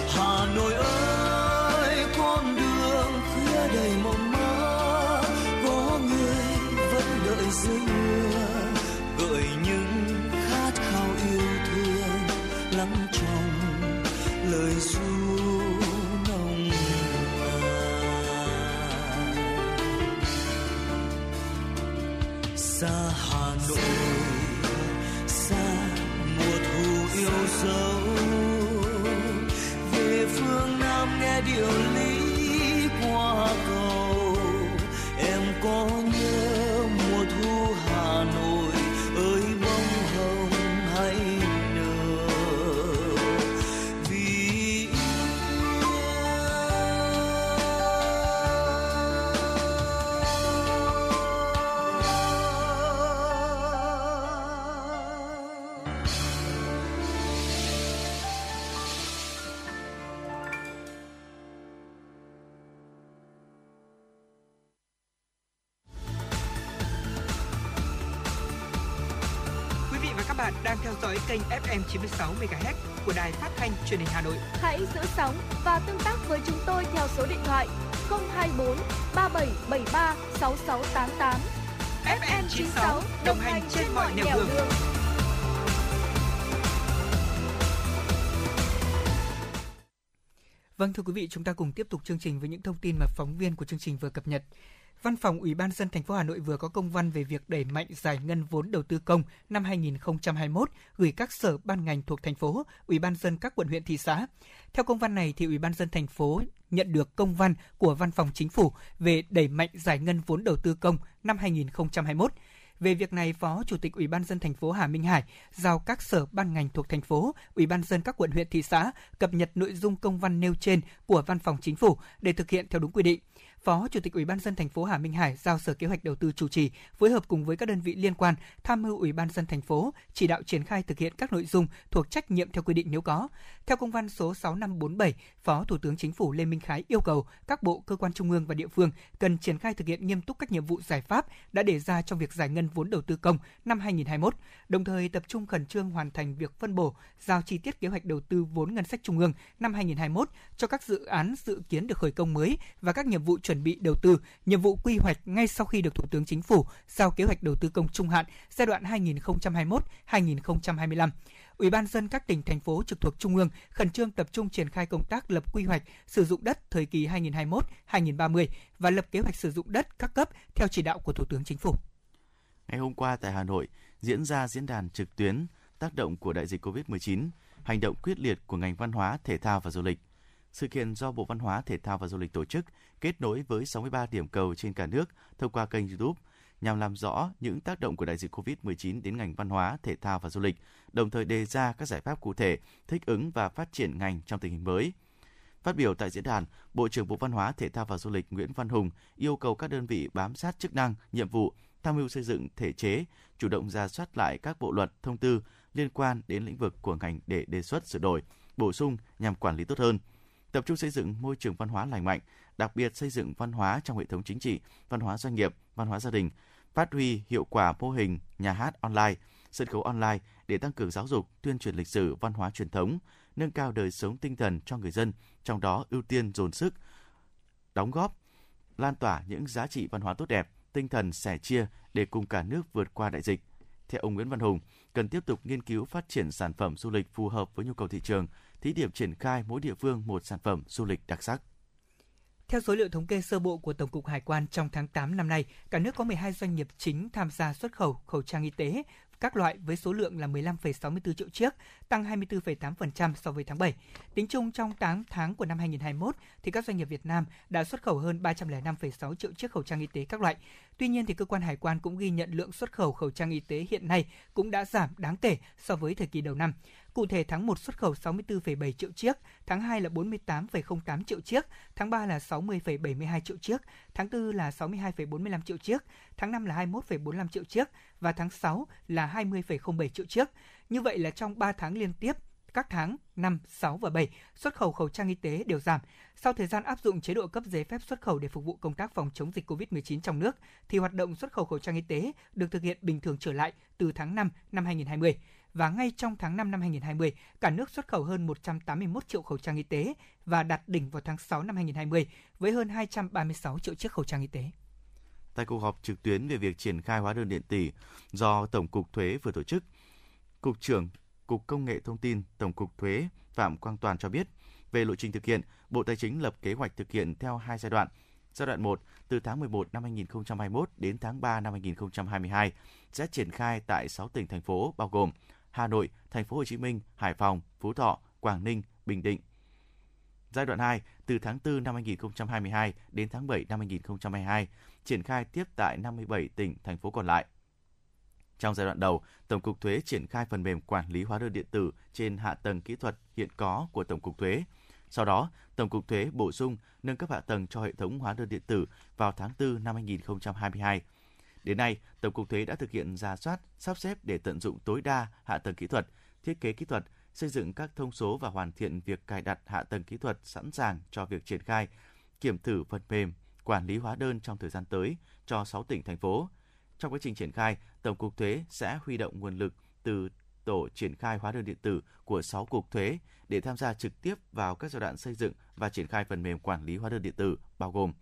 Hà nội ơi, con đường khuya đầy mộng mơ, có người vẫn đợi dưới mưa dõi kênh FM 96 MHz của đài phát thanh truyền hình Hà Nội. Hãy giữ sóng và tương tác với chúng tôi theo số điện thoại 024 3773 6688. FM 96 đồng hành trên mọi nẻo đường. Vâng thưa quý vị, chúng ta cùng tiếp tục chương trình với những thông tin mà phóng viên của chương trình vừa cập nhật. Văn phòng Ủy ban dân thành phố Hà Nội vừa có công văn về việc đẩy mạnh giải ngân vốn đầu tư công năm 2021 gửi các sở ban ngành thuộc thành phố, Ủy ban dân các quận huyện thị xã. Theo công văn này thì Ủy ban dân thành phố nhận được công văn của Văn phòng Chính phủ về đẩy mạnh giải ngân vốn đầu tư công năm 2021. Về việc này, Phó Chủ tịch Ủy ban dân thành phố Hà Minh Hải giao các sở ban ngành thuộc thành phố, Ủy ban dân các quận huyện thị xã cập nhật nội dung công văn nêu trên của Văn phòng Chính phủ để thực hiện theo đúng quy định. Phó Chủ tịch Ủy ban dân thành phố Hà Minh Hải giao Sở Kế hoạch Đầu tư chủ trì, phối hợp cùng với các đơn vị liên quan tham mưu Ủy ban dân thành phố chỉ đạo triển khai thực hiện các nội dung thuộc trách nhiệm theo quy định nếu có. Theo công văn số 6547, Phó Thủ tướng Chính phủ Lê Minh Khái yêu cầu các bộ, cơ quan trung ương và địa phương cần triển khai thực hiện nghiêm túc các nhiệm vụ giải pháp đã đề ra trong việc giải ngân vốn đầu tư công năm 2021, đồng thời tập trung khẩn trương hoàn thành việc phân bổ, giao chi tiết kế hoạch đầu tư vốn ngân sách trung ương năm 2021 cho các dự án dự kiến được khởi công mới và các nhiệm vụ chuẩn chuẩn bị đầu tư, nhiệm vụ quy hoạch ngay sau khi được Thủ tướng Chính phủ giao kế hoạch đầu tư công trung hạn giai đoạn 2021-2025. Ủy ban dân các tỉnh thành phố trực thuộc trung ương khẩn trương tập trung triển khai công tác lập quy hoạch sử dụng đất thời kỳ 2021-2030 và lập kế hoạch sử dụng đất các cấp theo chỉ đạo của Thủ tướng Chính phủ. Ngày hôm qua tại Hà Nội diễn ra diễn đàn trực tuyến tác động của đại dịch COVID-19, hành động quyết liệt của ngành văn hóa, thể thao và du lịch. Sự kiện do Bộ Văn hóa, Thể thao và Du lịch tổ chức kết nối với 63 điểm cầu trên cả nước thông qua kênh YouTube nhằm làm rõ những tác động của đại dịch COVID-19 đến ngành văn hóa, thể thao và du lịch, đồng thời đề ra các giải pháp cụ thể, thích ứng và phát triển ngành trong tình hình mới. Phát biểu tại diễn đàn, Bộ trưởng Bộ Văn hóa, Thể thao và Du lịch Nguyễn Văn Hùng yêu cầu các đơn vị bám sát chức năng, nhiệm vụ, tham mưu xây dựng thể chế, chủ động ra soát lại các bộ luật, thông tư liên quan đến lĩnh vực của ngành để đề xuất sửa đổi, bổ sung nhằm quản lý tốt hơn. Tập trung xây dựng môi trường văn hóa lành mạnh, đặc biệt xây dựng văn hóa trong hệ thống chính trị, văn hóa doanh nghiệp, văn hóa gia đình, phát huy hiệu quả mô hình nhà hát online, sân khấu online để tăng cường giáo dục, tuyên truyền lịch sử, văn hóa truyền thống, nâng cao đời sống tinh thần cho người dân, trong đó ưu tiên dồn sức đóng góp lan tỏa những giá trị văn hóa tốt đẹp, tinh thần sẻ chia để cùng cả nước vượt qua đại dịch. Theo ông Nguyễn Văn Hùng, cần tiếp tục nghiên cứu phát triển sản phẩm du lịch phù hợp với nhu cầu thị trường, thí điểm triển khai mỗi địa phương một sản phẩm du lịch đặc sắc. Theo số liệu thống kê sơ bộ của Tổng cục Hải quan trong tháng 8 năm nay, cả nước có 12 doanh nghiệp chính tham gia xuất khẩu khẩu trang y tế các loại với số lượng là 15,64 triệu chiếc, tăng 24,8% so với tháng 7. Tính chung trong 8 tháng của năm 2021 thì các doanh nghiệp Việt Nam đã xuất khẩu hơn 305,6 triệu chiếc khẩu trang y tế các loại. Tuy nhiên thì cơ quan hải quan cũng ghi nhận lượng xuất khẩu khẩu trang y tế hiện nay cũng đã giảm đáng kể so với thời kỳ đầu năm. Cụ thể tháng 1 xuất khẩu 64,7 triệu chiếc, tháng 2 là 48,08 triệu chiếc, tháng 3 là 60,72 triệu chiếc, tháng 4 là 62,45 triệu chiếc, tháng 5 là 21,45 triệu chiếc và tháng 6 là 20,07 triệu chiếc. Như vậy là trong 3 tháng liên tiếp, các tháng 5, 6 và 7, xuất khẩu khẩu trang y tế đều giảm. Sau thời gian áp dụng chế độ cấp giấy phép xuất khẩu để phục vụ công tác phòng chống dịch COVID-19 trong nước, thì hoạt động xuất khẩu khẩu trang y tế được thực hiện bình thường trở lại từ tháng 5 năm 2020 và ngay trong tháng 5 năm 2020, cả nước xuất khẩu hơn 181 triệu khẩu trang y tế và đạt đỉnh vào tháng 6 năm 2020 với hơn 236 triệu chiếc khẩu trang y tế. Tại cuộc họp trực tuyến về việc triển khai hóa đơn điện tử do Tổng cục Thuế vừa tổ chức, Cục trưởng Cục Công nghệ Thông tin Tổng cục Thuế Phạm Quang Toàn cho biết, về lộ trình thực hiện, Bộ Tài chính lập kế hoạch thực hiện theo hai giai đoạn. Giai đoạn 1 từ tháng 11 năm 2021 đến tháng 3 năm 2022 sẽ triển khai tại 6 tỉnh thành phố bao gồm Hà Nội, Thành phố Hồ Chí Minh, Hải Phòng, Phú Thọ, Quảng Ninh, Bình Định. Giai đoạn 2 từ tháng 4 năm 2022 đến tháng 7 năm 2022 triển khai tiếp tại 57 tỉnh thành phố còn lại. Trong giai đoạn đầu, Tổng cục Thuế triển khai phần mềm quản lý hóa đơn điện tử trên hạ tầng kỹ thuật hiện có của Tổng cục Thuế. Sau đó, Tổng cục Thuế bổ sung nâng cấp hạ tầng cho hệ thống hóa đơn điện tử vào tháng 4 năm 2022. Đến nay, Tổng cục Thuế đã thực hiện ra soát, sắp xếp để tận dụng tối đa hạ tầng kỹ thuật, thiết kế kỹ thuật, xây dựng các thông số và hoàn thiện việc cài đặt hạ tầng kỹ thuật sẵn sàng cho việc triển khai, kiểm thử phần mềm quản lý hóa đơn trong thời gian tới cho 6 tỉnh thành phố. Trong quá trình triển khai, Tổng cục Thuế sẽ huy động nguồn lực từ tổ triển khai hóa đơn điện tử của 6 cục thuế để tham gia trực tiếp vào các giai đoạn xây dựng và triển khai phần mềm quản lý hóa đơn điện tử bao gồm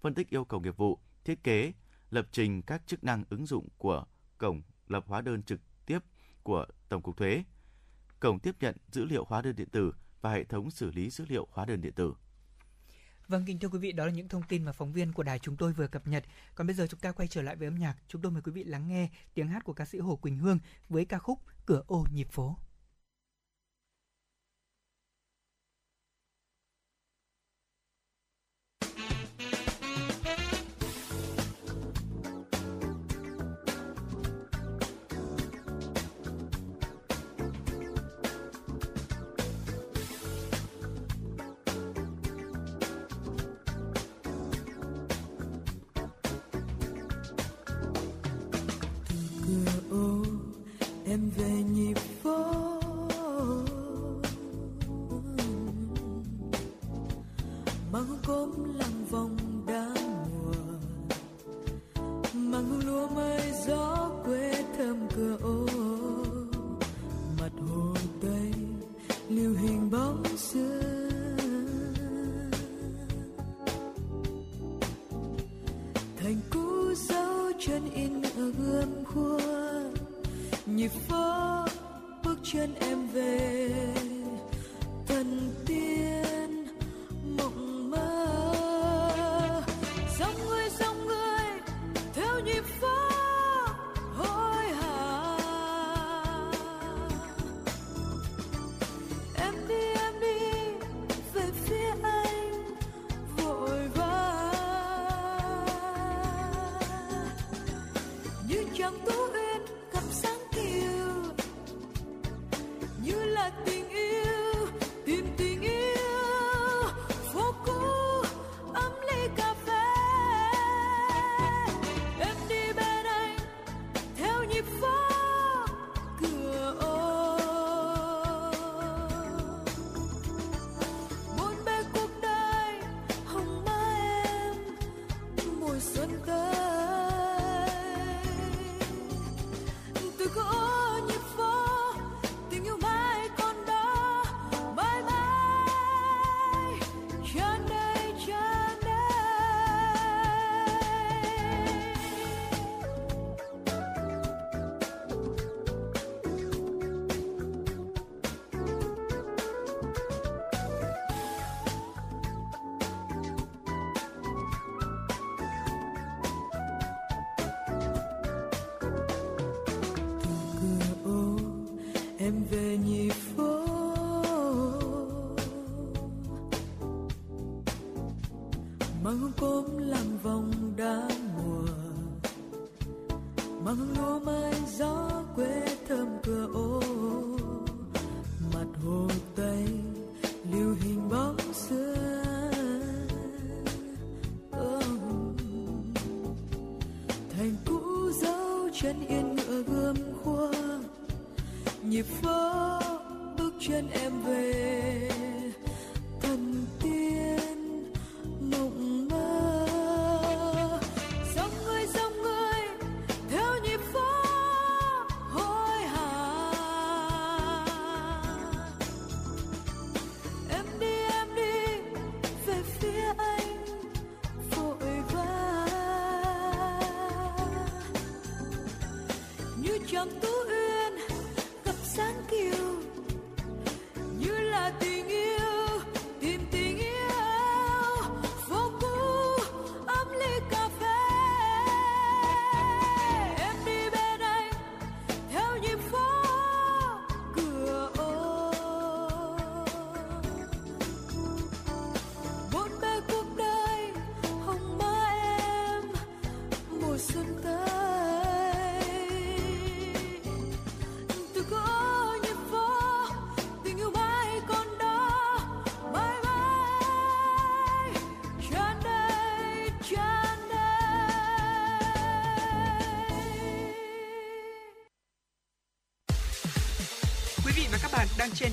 phân tích yêu cầu nghiệp vụ, thiết kế, lập trình các chức năng ứng dụng của cổng lập hóa đơn trực tiếp của Tổng cục Thuế, cổng tiếp nhận dữ liệu hóa đơn điện tử và hệ thống xử lý dữ liệu hóa đơn điện tử. Vâng, kính thưa quý vị, đó là những thông tin mà phóng viên của đài chúng tôi vừa cập nhật. Còn bây giờ chúng ta quay trở lại với âm nhạc. Chúng tôi mời quý vị lắng nghe tiếng hát của ca sĩ Hồ Quỳnh Hương với ca khúc Cửa ô nhịp phố.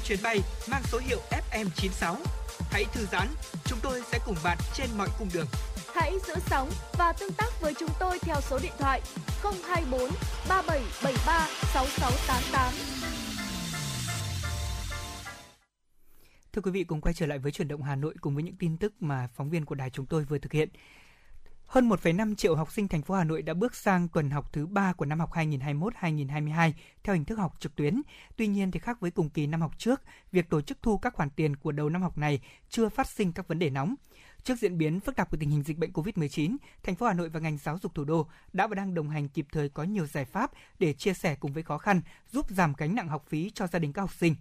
Chuyến bay mang số hiệu FM96. Hãy thư giãn, chúng tôi sẽ cùng bạn trên mọi cung đường. Hãy giữ sóng và tương tác với chúng tôi theo số điện thoại 024 3773 6688. Thưa quý vị, cùng quay trở lại với chuyển động Hà Nội cùng với những tin tức mà phóng viên của đài chúng tôi vừa thực hiện. Hơn 1,5 triệu học sinh thành phố Hà Nội đã bước sang tuần học thứ 3 của năm học 2021-2022 theo hình thức học trực tuyến. Tuy nhiên thì khác với cùng kỳ năm học trước, việc tổ chức thu các khoản tiền của đầu năm học này chưa phát sinh các vấn đề nóng. Trước diễn biến phức tạp của tình hình dịch bệnh COVID-19, thành phố Hà Nội và ngành giáo dục thủ đô đã và đang đồng hành kịp thời có nhiều giải pháp để chia sẻ cùng với khó khăn, giúp giảm gánh nặng học phí cho gia đình các học sinh.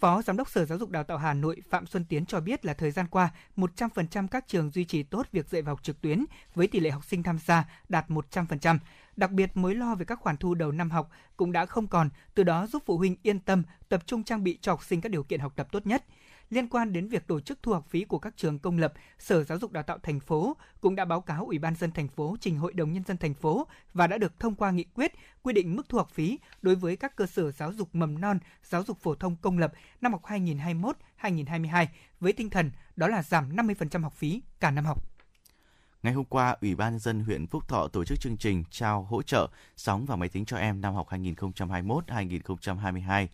Phó Giám đốc Sở Giáo dục Đào tạo Hà Nội Phạm Xuân Tiến cho biết là thời gian qua, 100% các trường duy trì tốt việc dạy và học trực tuyến với tỷ lệ học sinh tham gia đạt 100%. Đặc biệt, mối lo về các khoản thu đầu năm học cũng đã không còn, từ đó giúp phụ huynh yên tâm tập trung trang bị cho học sinh các điều kiện học tập tốt nhất. Liên quan đến việc tổ chức thu học phí của các trường công lập, Sở Giáo dục Đào tạo thành phố cũng đã báo cáo Ủy ban dân thành phố trình Hội đồng nhân dân thành phố và đã được thông qua nghị quyết quy định mức thu học phí đối với các cơ sở giáo dục mầm non, giáo dục phổ thông công lập năm học 2021-2022 với tinh thần đó là giảm 50% học phí cả năm học. Ngày hôm qua, Ủy ban nhân dân huyện Phúc Thọ tổ chức chương trình trao hỗ trợ sóng và máy tính cho em năm học 2021-2022.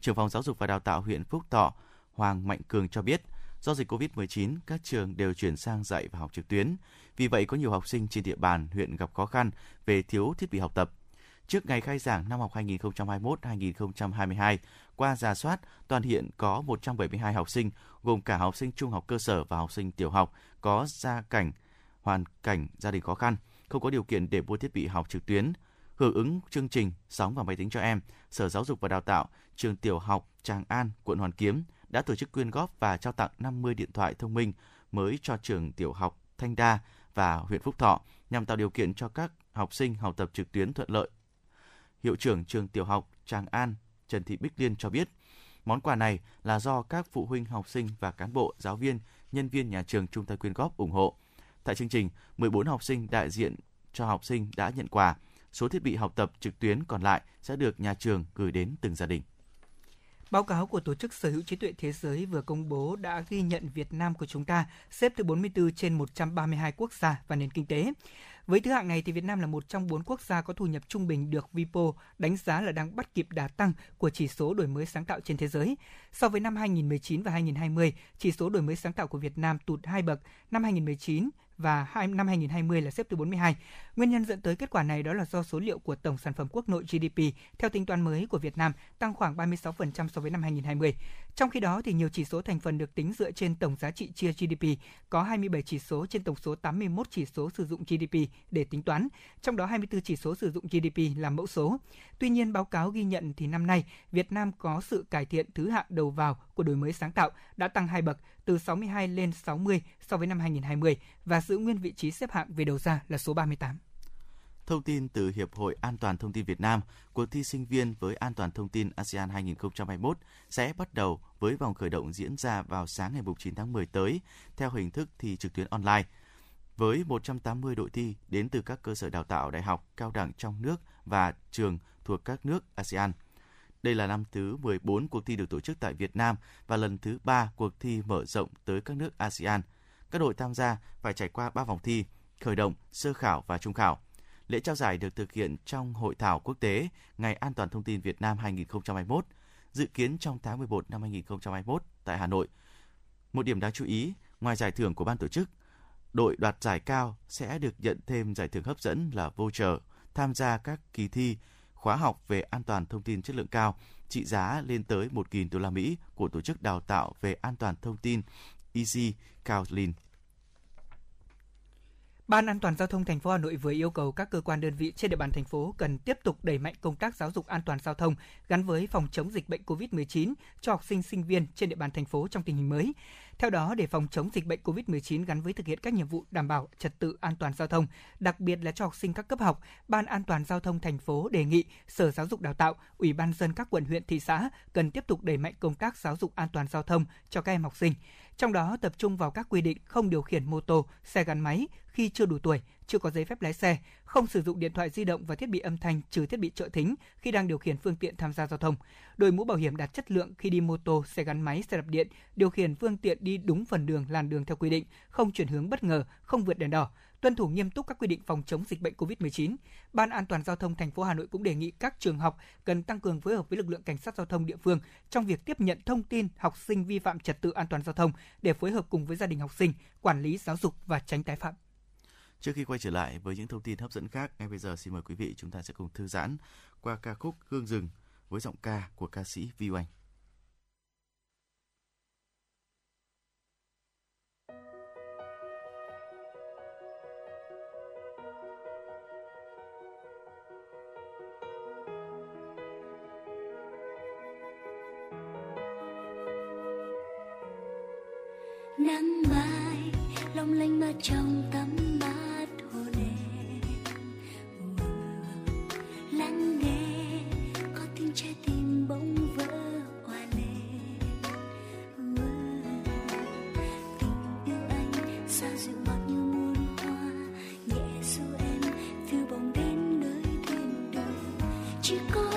Trưởng phòng Giáo dục và Đào tạo huyện Phúc Thọ Hoàng Mạnh Cường cho biết, do dịch COVID-19, các trường đều chuyển sang dạy và học trực tuyến. Vì vậy, có nhiều học sinh trên địa bàn huyện gặp khó khăn về thiếu thiết bị học tập. Trước ngày khai giảng năm học 2021-2022, qua giả soát, toàn hiện có 172 học sinh, gồm cả học sinh trung học cơ sở và học sinh tiểu học, có gia cảnh, hoàn cảnh gia đình khó khăn, không có điều kiện để mua thiết bị học trực tuyến. Hưởng ứng chương trình Sóng và máy tính cho em, Sở Giáo dục và Đào tạo, trường tiểu học Tràng An, quận Hoàn Kiếm đã tổ chức quyên góp và trao tặng 50 điện thoại thông minh mới cho trường tiểu học Thanh Đa và huyện Phúc Thọ nhằm tạo điều kiện cho các học sinh học tập trực tuyến thuận lợi. Hiệu trưởng trường tiểu học Tràng An Trần Thị Bích Liên cho biết, món quà này là do các phụ huynh học sinh và cán bộ, giáo viên, nhân viên nhà trường chung tay quyên góp ủng hộ. Tại chương trình, 14 học sinh đại diện cho học sinh đã nhận quà. Số thiết bị học tập trực tuyến còn lại sẽ được nhà trường gửi đến từng gia đình. Báo cáo của Tổ chức Sở hữu trí tuệ thế giới vừa công bố đã ghi nhận Việt Nam của chúng ta xếp thứ 44 trên 132 quốc gia và nền kinh tế. Với thứ hạng này thì Việt Nam là một trong bốn quốc gia có thu nhập trung bình được WIPO đánh giá là đang bắt kịp đà tăng của chỉ số đổi mới sáng tạo trên thế giới. So với năm 2019 và 2020, chỉ số đổi mới sáng tạo của Việt Nam tụt hai bậc. Năm 2019 và năm 2020 là xếp thứ 42. Nguyên nhân dẫn tới kết quả này đó là do số liệu của tổng sản phẩm quốc nội GDP theo tính toán mới của Việt Nam tăng khoảng 36% so với năm 2020. Trong khi đó thì nhiều chỉ số thành phần được tính dựa trên tổng giá trị chia GDP, có 27 chỉ số trên tổng số 81 chỉ số sử dụng GDP để tính toán, trong đó 24 chỉ số sử dụng GDP làm mẫu số. Tuy nhiên báo cáo ghi nhận thì năm nay Việt Nam có sự cải thiện thứ hạng đầu vào của đổi mới sáng tạo đã tăng hai bậc từ 62 lên 60 so với năm 2020 và giữ nguyên vị trí xếp hạng về đầu ra là số 38. Thông tin từ Hiệp hội An toàn thông tin Việt Nam, cuộc thi sinh viên với an toàn thông tin ASEAN 2021 sẽ bắt đầu với vòng khởi động diễn ra vào sáng ngày 9 tháng 10 tới theo hình thức thi trực tuyến online. Với 180 đội thi đến từ các cơ sở đào tạo đại học, cao đẳng trong nước và trường thuộc các nước ASEAN. Đây là năm thứ 14 cuộc thi được tổ chức tại Việt Nam và lần thứ 3 cuộc thi mở rộng tới các nước ASEAN. Các đội tham gia phải trải qua 3 vòng thi, khởi động, sơ khảo và trung khảo. Lễ trao giải được thực hiện trong Hội thảo quốc tế Ngày An toàn thông tin Việt Nam 2021, dự kiến trong tháng 11 năm 2021 tại Hà Nội. Một điểm đáng chú ý, ngoài giải thưởng của ban tổ chức, đội đoạt giải cao sẽ được nhận thêm giải thưởng hấp dẫn là voucher tham gia các kỳ thi khóa học về an toàn thông tin chất lượng cao, trị giá lên tới 1.000 đô la Mỹ của tổ chức đào tạo về an toàn thông tin Easy Counseling. Ban An toàn giao thông thành phố Hà Nội vừa yêu cầu các cơ quan đơn vị trên địa bàn thành phố cần tiếp tục đẩy mạnh công tác giáo dục an toàn giao thông gắn với phòng chống dịch bệnh COVID-19 cho học sinh sinh viên trên địa bàn thành phố trong tình hình mới. Theo đó, để phòng chống dịch bệnh COVID-19 gắn với thực hiện các nhiệm vụ đảm bảo trật tự an toàn giao thông, đặc biệt là cho học sinh các cấp học, Ban An toàn giao thông thành phố đề nghị Sở Giáo dục Đào tạo, Ủy ban dân các quận huyện thị xã cần tiếp tục đẩy mạnh công tác giáo dục an toàn giao thông cho các em học sinh. Trong đó tập trung vào các quy định không điều khiển mô tô, xe gắn máy khi chưa đủ tuổi, chưa có giấy phép lái xe, không sử dụng điện thoại di động và thiết bị âm thanh trừ thiết bị trợ thính khi đang điều khiển phương tiện tham gia giao thông, đội mũ bảo hiểm đạt chất lượng khi đi mô tô, xe gắn máy, xe đạp điện, điều khiển phương tiện đi đúng phần đường làn đường theo quy định, không chuyển hướng bất ngờ, không vượt đèn đỏ, tuân thủ nghiêm túc các quy định phòng chống dịch bệnh COVID-19. Ban An toàn giao thông thành phố Hà Nội cũng đề nghị các trường học cần tăng cường phối hợp với lực lượng cảnh sát giao thông địa phương trong việc tiếp nhận thông tin học sinh vi phạm trật tự an toàn giao thông để phối hợp cùng với gia đình học sinh, quản lý giáo dục và tránh tái phạm. Trước khi quay trở lại với những thông tin hấp dẫn khác, ngay bây giờ xin mời quý vị chúng ta sẽ cùng thư giãn qua ca khúc Hương rừng với giọng ca của ca sĩ Vi Oanh. mát trong tấm mát hồ đêm lắng nghe, có tiếng trái tim bỗng vỡ hòa lên. Tình yêu anh sao dịu ngọt như muôn hoa. Nhẹ du em từ bóng đến nơi thiên đường. Chỉ có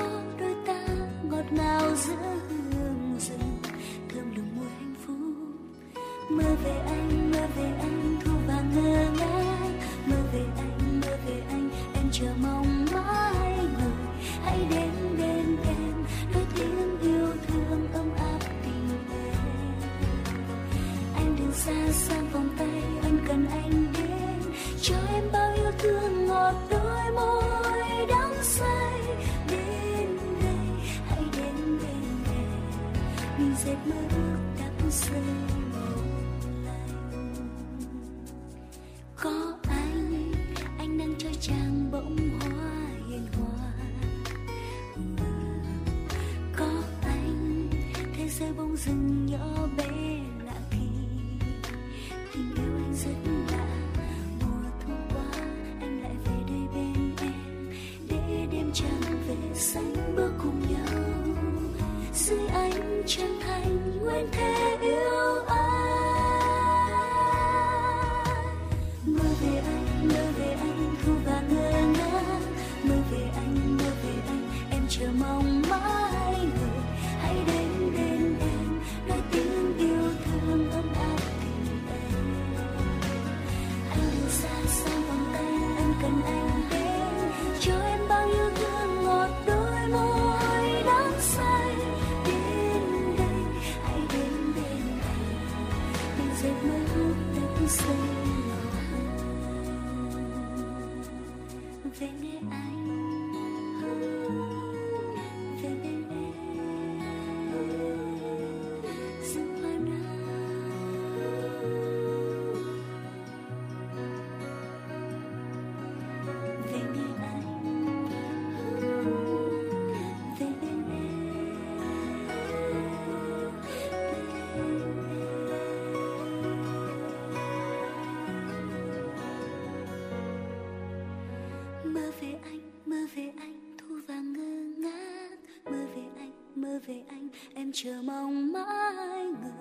chờ mong mãi người.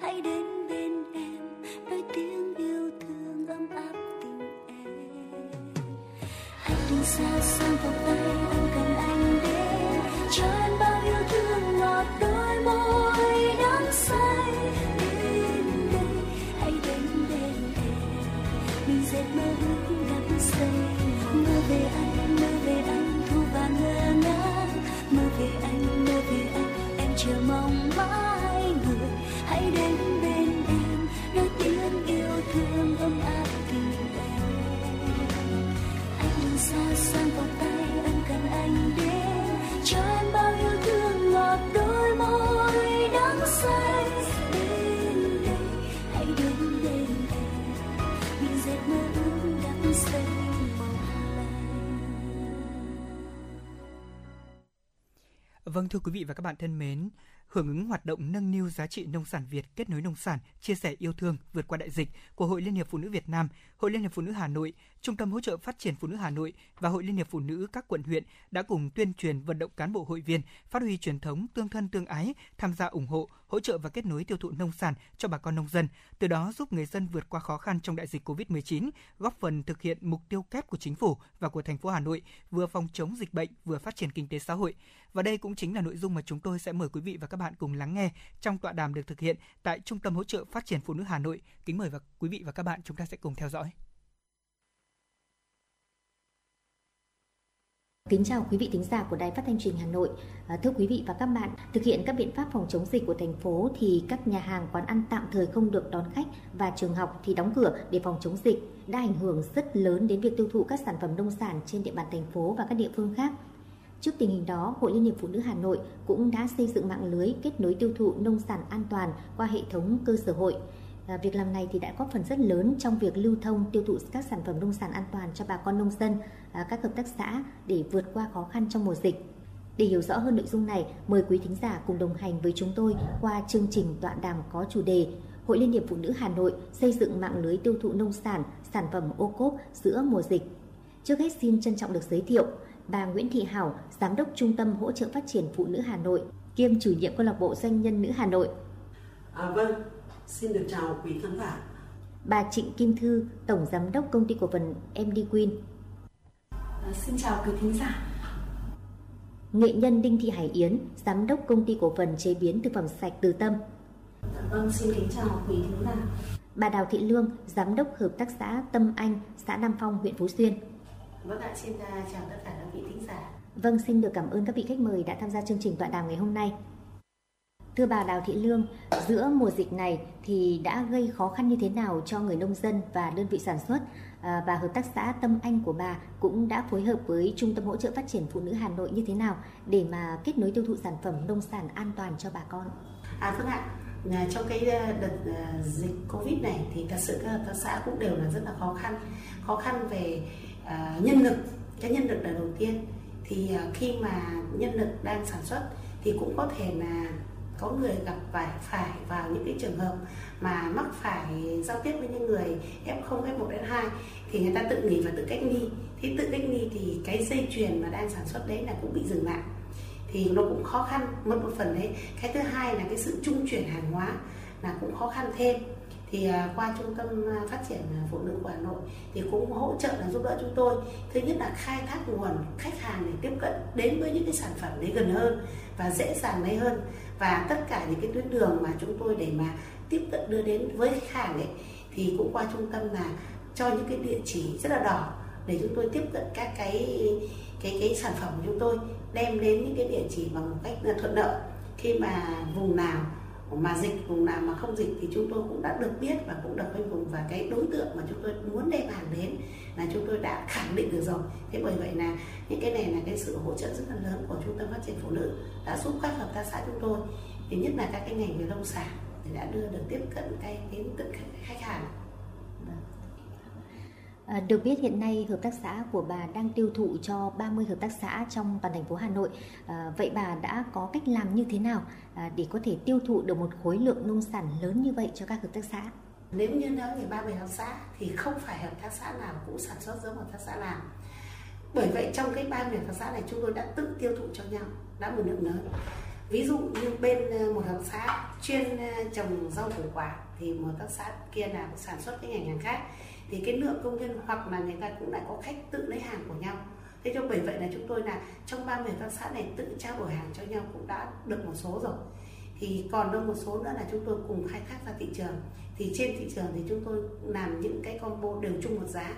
Hãy đến bên em, nói tiếng yêu thương ấm áp tình em. Anh đừng xa xăm vòng tay anh cần anh đến. Cho em bao yêu thương ngọt đôi môi đắm say. Đến đây, hãy đến bên em. Mình dệt mơ ước đắm say. Vâng thưa quý vị và các bạn thân mến, hưởng ứng hoạt động nâng niu giá trị nông sản Việt kết nối nông sản, chia sẻ yêu thương vượt qua đại dịch của Hội Liên hiệp Phụ nữ Việt Nam, Hội Liên hiệp Phụ nữ Hà Nội, Trung tâm hỗ trợ phát triển phụ nữ Hà Nội và Hội Liên hiệp Phụ nữ các quận huyện đã cùng tuyên truyền vận động cán bộ hội viên phát huy truyền thống tương thân tương ái, tham gia ủng hộ, hỗ trợ và kết nối tiêu thụ nông sản cho bà con nông dân, từ đó giúp người dân vượt qua khó khăn trong đại dịch Covid-19, góp phần thực hiện mục tiêu kép của chính phủ và của thành phố Hà Nội, vừa phòng chống dịch bệnh, vừa phát triển kinh tế xã hội. Và đây cũng chính là nội dung mà chúng tôi sẽ mời quý vị và các bạn cùng lắng nghe trong tọa đàm được thực hiện tại Trung tâm hỗ trợ phát triển phụ nữ Hà Nội. Kính mời và quý vị và các bạn chúng ta sẽ cùng theo dõi. Kính chào quý vị thính giả của Đài Phát thanh Truyền hình Hà Nội. À, thưa quý vị và các bạn, thực hiện các biện pháp phòng chống dịch của thành phố thì các nhà hàng quán ăn tạm thời không được đón khách và trường học thì đóng cửa để phòng chống dịch đã ảnh hưởng rất lớn đến việc tiêu thụ các sản phẩm nông sản trên địa bàn thành phố và các địa phương khác. Trước tình hình đó, Hội Liên hiệp Phụ nữ Hà Nội cũng đã xây dựng mạng lưới kết nối tiêu thụ nông sản an toàn qua hệ thống cơ sở hội. Việc làm này thì đã góp phần rất lớn trong việc lưu thông tiêu thụ các sản phẩm nông sản an toàn cho bà con nông dân, à, các hợp tác xã để vượt qua khó khăn trong mùa dịch. Để hiểu rõ hơn nội dung này, mời quý thính giả cùng đồng hành với chúng tôi qua chương trình tọa đàm có chủ đề Hội Liên hiệp Phụ nữ Hà Nội xây dựng mạng lưới tiêu thụ nông sản, sản phẩm ô cốp giữa mùa dịch. Trước hết xin trân trọng được giới thiệu bà Nguyễn Thị Hảo, Giám đốc Trung tâm Hỗ trợ Phát triển Phụ nữ Hà Nội, kiêm chủ nhiệm câu lạc bộ doanh nhân nữ Hà Nội. À, vâng, xin được chào quý khán giả. Bà Trịnh Kim Thư, Tổng Giám đốc Công ty Cổ phần MD Queen. À, xin chào quý thính giả. Nghệ nhân Đinh Thị Hải Yến, giám đốc công ty cổ phần chế biến thực phẩm sạch Từ Tâm. Vâng, xin kính chào quý thính giả. Bà Đào Thị Lương, giám đốc hợp tác xã Tâm Anh, xã Nam Phong, huyện Phú Xuyên. Vâng ạ, xin à, chào tất cả các vị thính giả. Vâng, xin được cảm ơn các vị khách mời đã tham gia chương trình tọa đàm ngày hôm nay. Thưa bà Đào Thị Lương, giữa mùa dịch này thì đã gây khó khăn như thế nào cho người nông dân và đơn vị sản xuất? À, và hợp tác xã Tâm Anh của bà cũng đã phối hợp với Trung tâm hỗ trợ phát triển phụ nữ Hà Nội như thế nào để mà kết nối tiêu thụ sản phẩm nông sản an toàn cho bà con? À vâng ạ, À, trong cái à, đợt à, dịch Covid này thì thật sự các hợp tác xã cũng đều là rất là khó khăn. Khó khăn về uh, nhân lực, cái nhân lực là đầu tiên. Thì uh, khi mà nhân lực đang sản xuất thì cũng có thể là có người gặp phải phải vào những cái trường hợp mà mắc phải giao tiếp với những người F0, F1, F2 thì người ta tự nghỉ và tự cách ly. Thì tự cách ly thì cái dây chuyền mà đang sản xuất đấy là cũng bị dừng lại. Thì nó cũng khó khăn mất một phần đấy. Cái thứ hai là cái sự trung chuyển hàng hóa là cũng khó khăn thêm. Thì à, qua trung tâm à, phát triển à, phụ nữ của Hà Nội thì cũng hỗ trợ là giúp đỡ chúng tôi. Thứ nhất là khai thác nguồn khách hàng để tiếp cận đến với những cái sản phẩm đấy gần hơn và dễ dàng lấy hơn và tất cả những cái tuyến đường mà chúng tôi để mà tiếp cận đưa đến với khách hàng ấy, thì cũng qua trung tâm là cho những cái địa chỉ rất là đỏ để chúng tôi tiếp cận các cái cái cái sản phẩm của chúng tôi, đem đến những cái địa chỉ bằng một cách thuận lợi. Khi mà vùng nào mà dịch vùng nào mà không dịch thì chúng tôi cũng đã được biết và cũng được khoanh vùng và cái đối tượng mà chúng tôi muốn đề bàn đến là chúng tôi đã khẳng định được rồi. Thế bởi vậy là những cái này là cái sự hỗ trợ rất là lớn của trung tâm phát triển phụ nữ, đã giúp các hợp tác xã chúng tôi, thì nhất là các cái ngành về nông sản, thì đã đưa được tiếp cận cái đến tận khách hàng. À, được biết hiện nay hợp tác xã của bà đang tiêu thụ cho 30 hợp tác xã trong toàn thành phố Hà Nội. À, vậy bà đã có cách làm như thế nào à, để có thể tiêu thụ được một khối lượng nông sản lớn như vậy cho các hợp tác xã? Nếu như nói về 30 hợp tác xã thì không phải hợp tác xã nào cũng sản xuất giống hợp tác xã nào. Bởi vậy trong cái 30 hợp tác xã này chúng tôi đã tự tiêu thụ cho nhau đã một lượng lớn. Ví dụ như bên một hợp tác xã chuyên trồng rau củ quả thì một hợp tác xã kia là sản xuất cái ngành hàng khác thì cái lượng công nhân hoặc là người ta cũng lại có khách tự lấy hàng của nhau. Thế cho bởi vậy là chúng tôi là trong ba hợp tác xã này tự trao đổi hàng cho nhau cũng đã được một số rồi. Thì còn đâu một số nữa là chúng tôi cùng khai thác ra thị trường. Thì trên thị trường thì chúng tôi làm những cái combo đều chung một giá.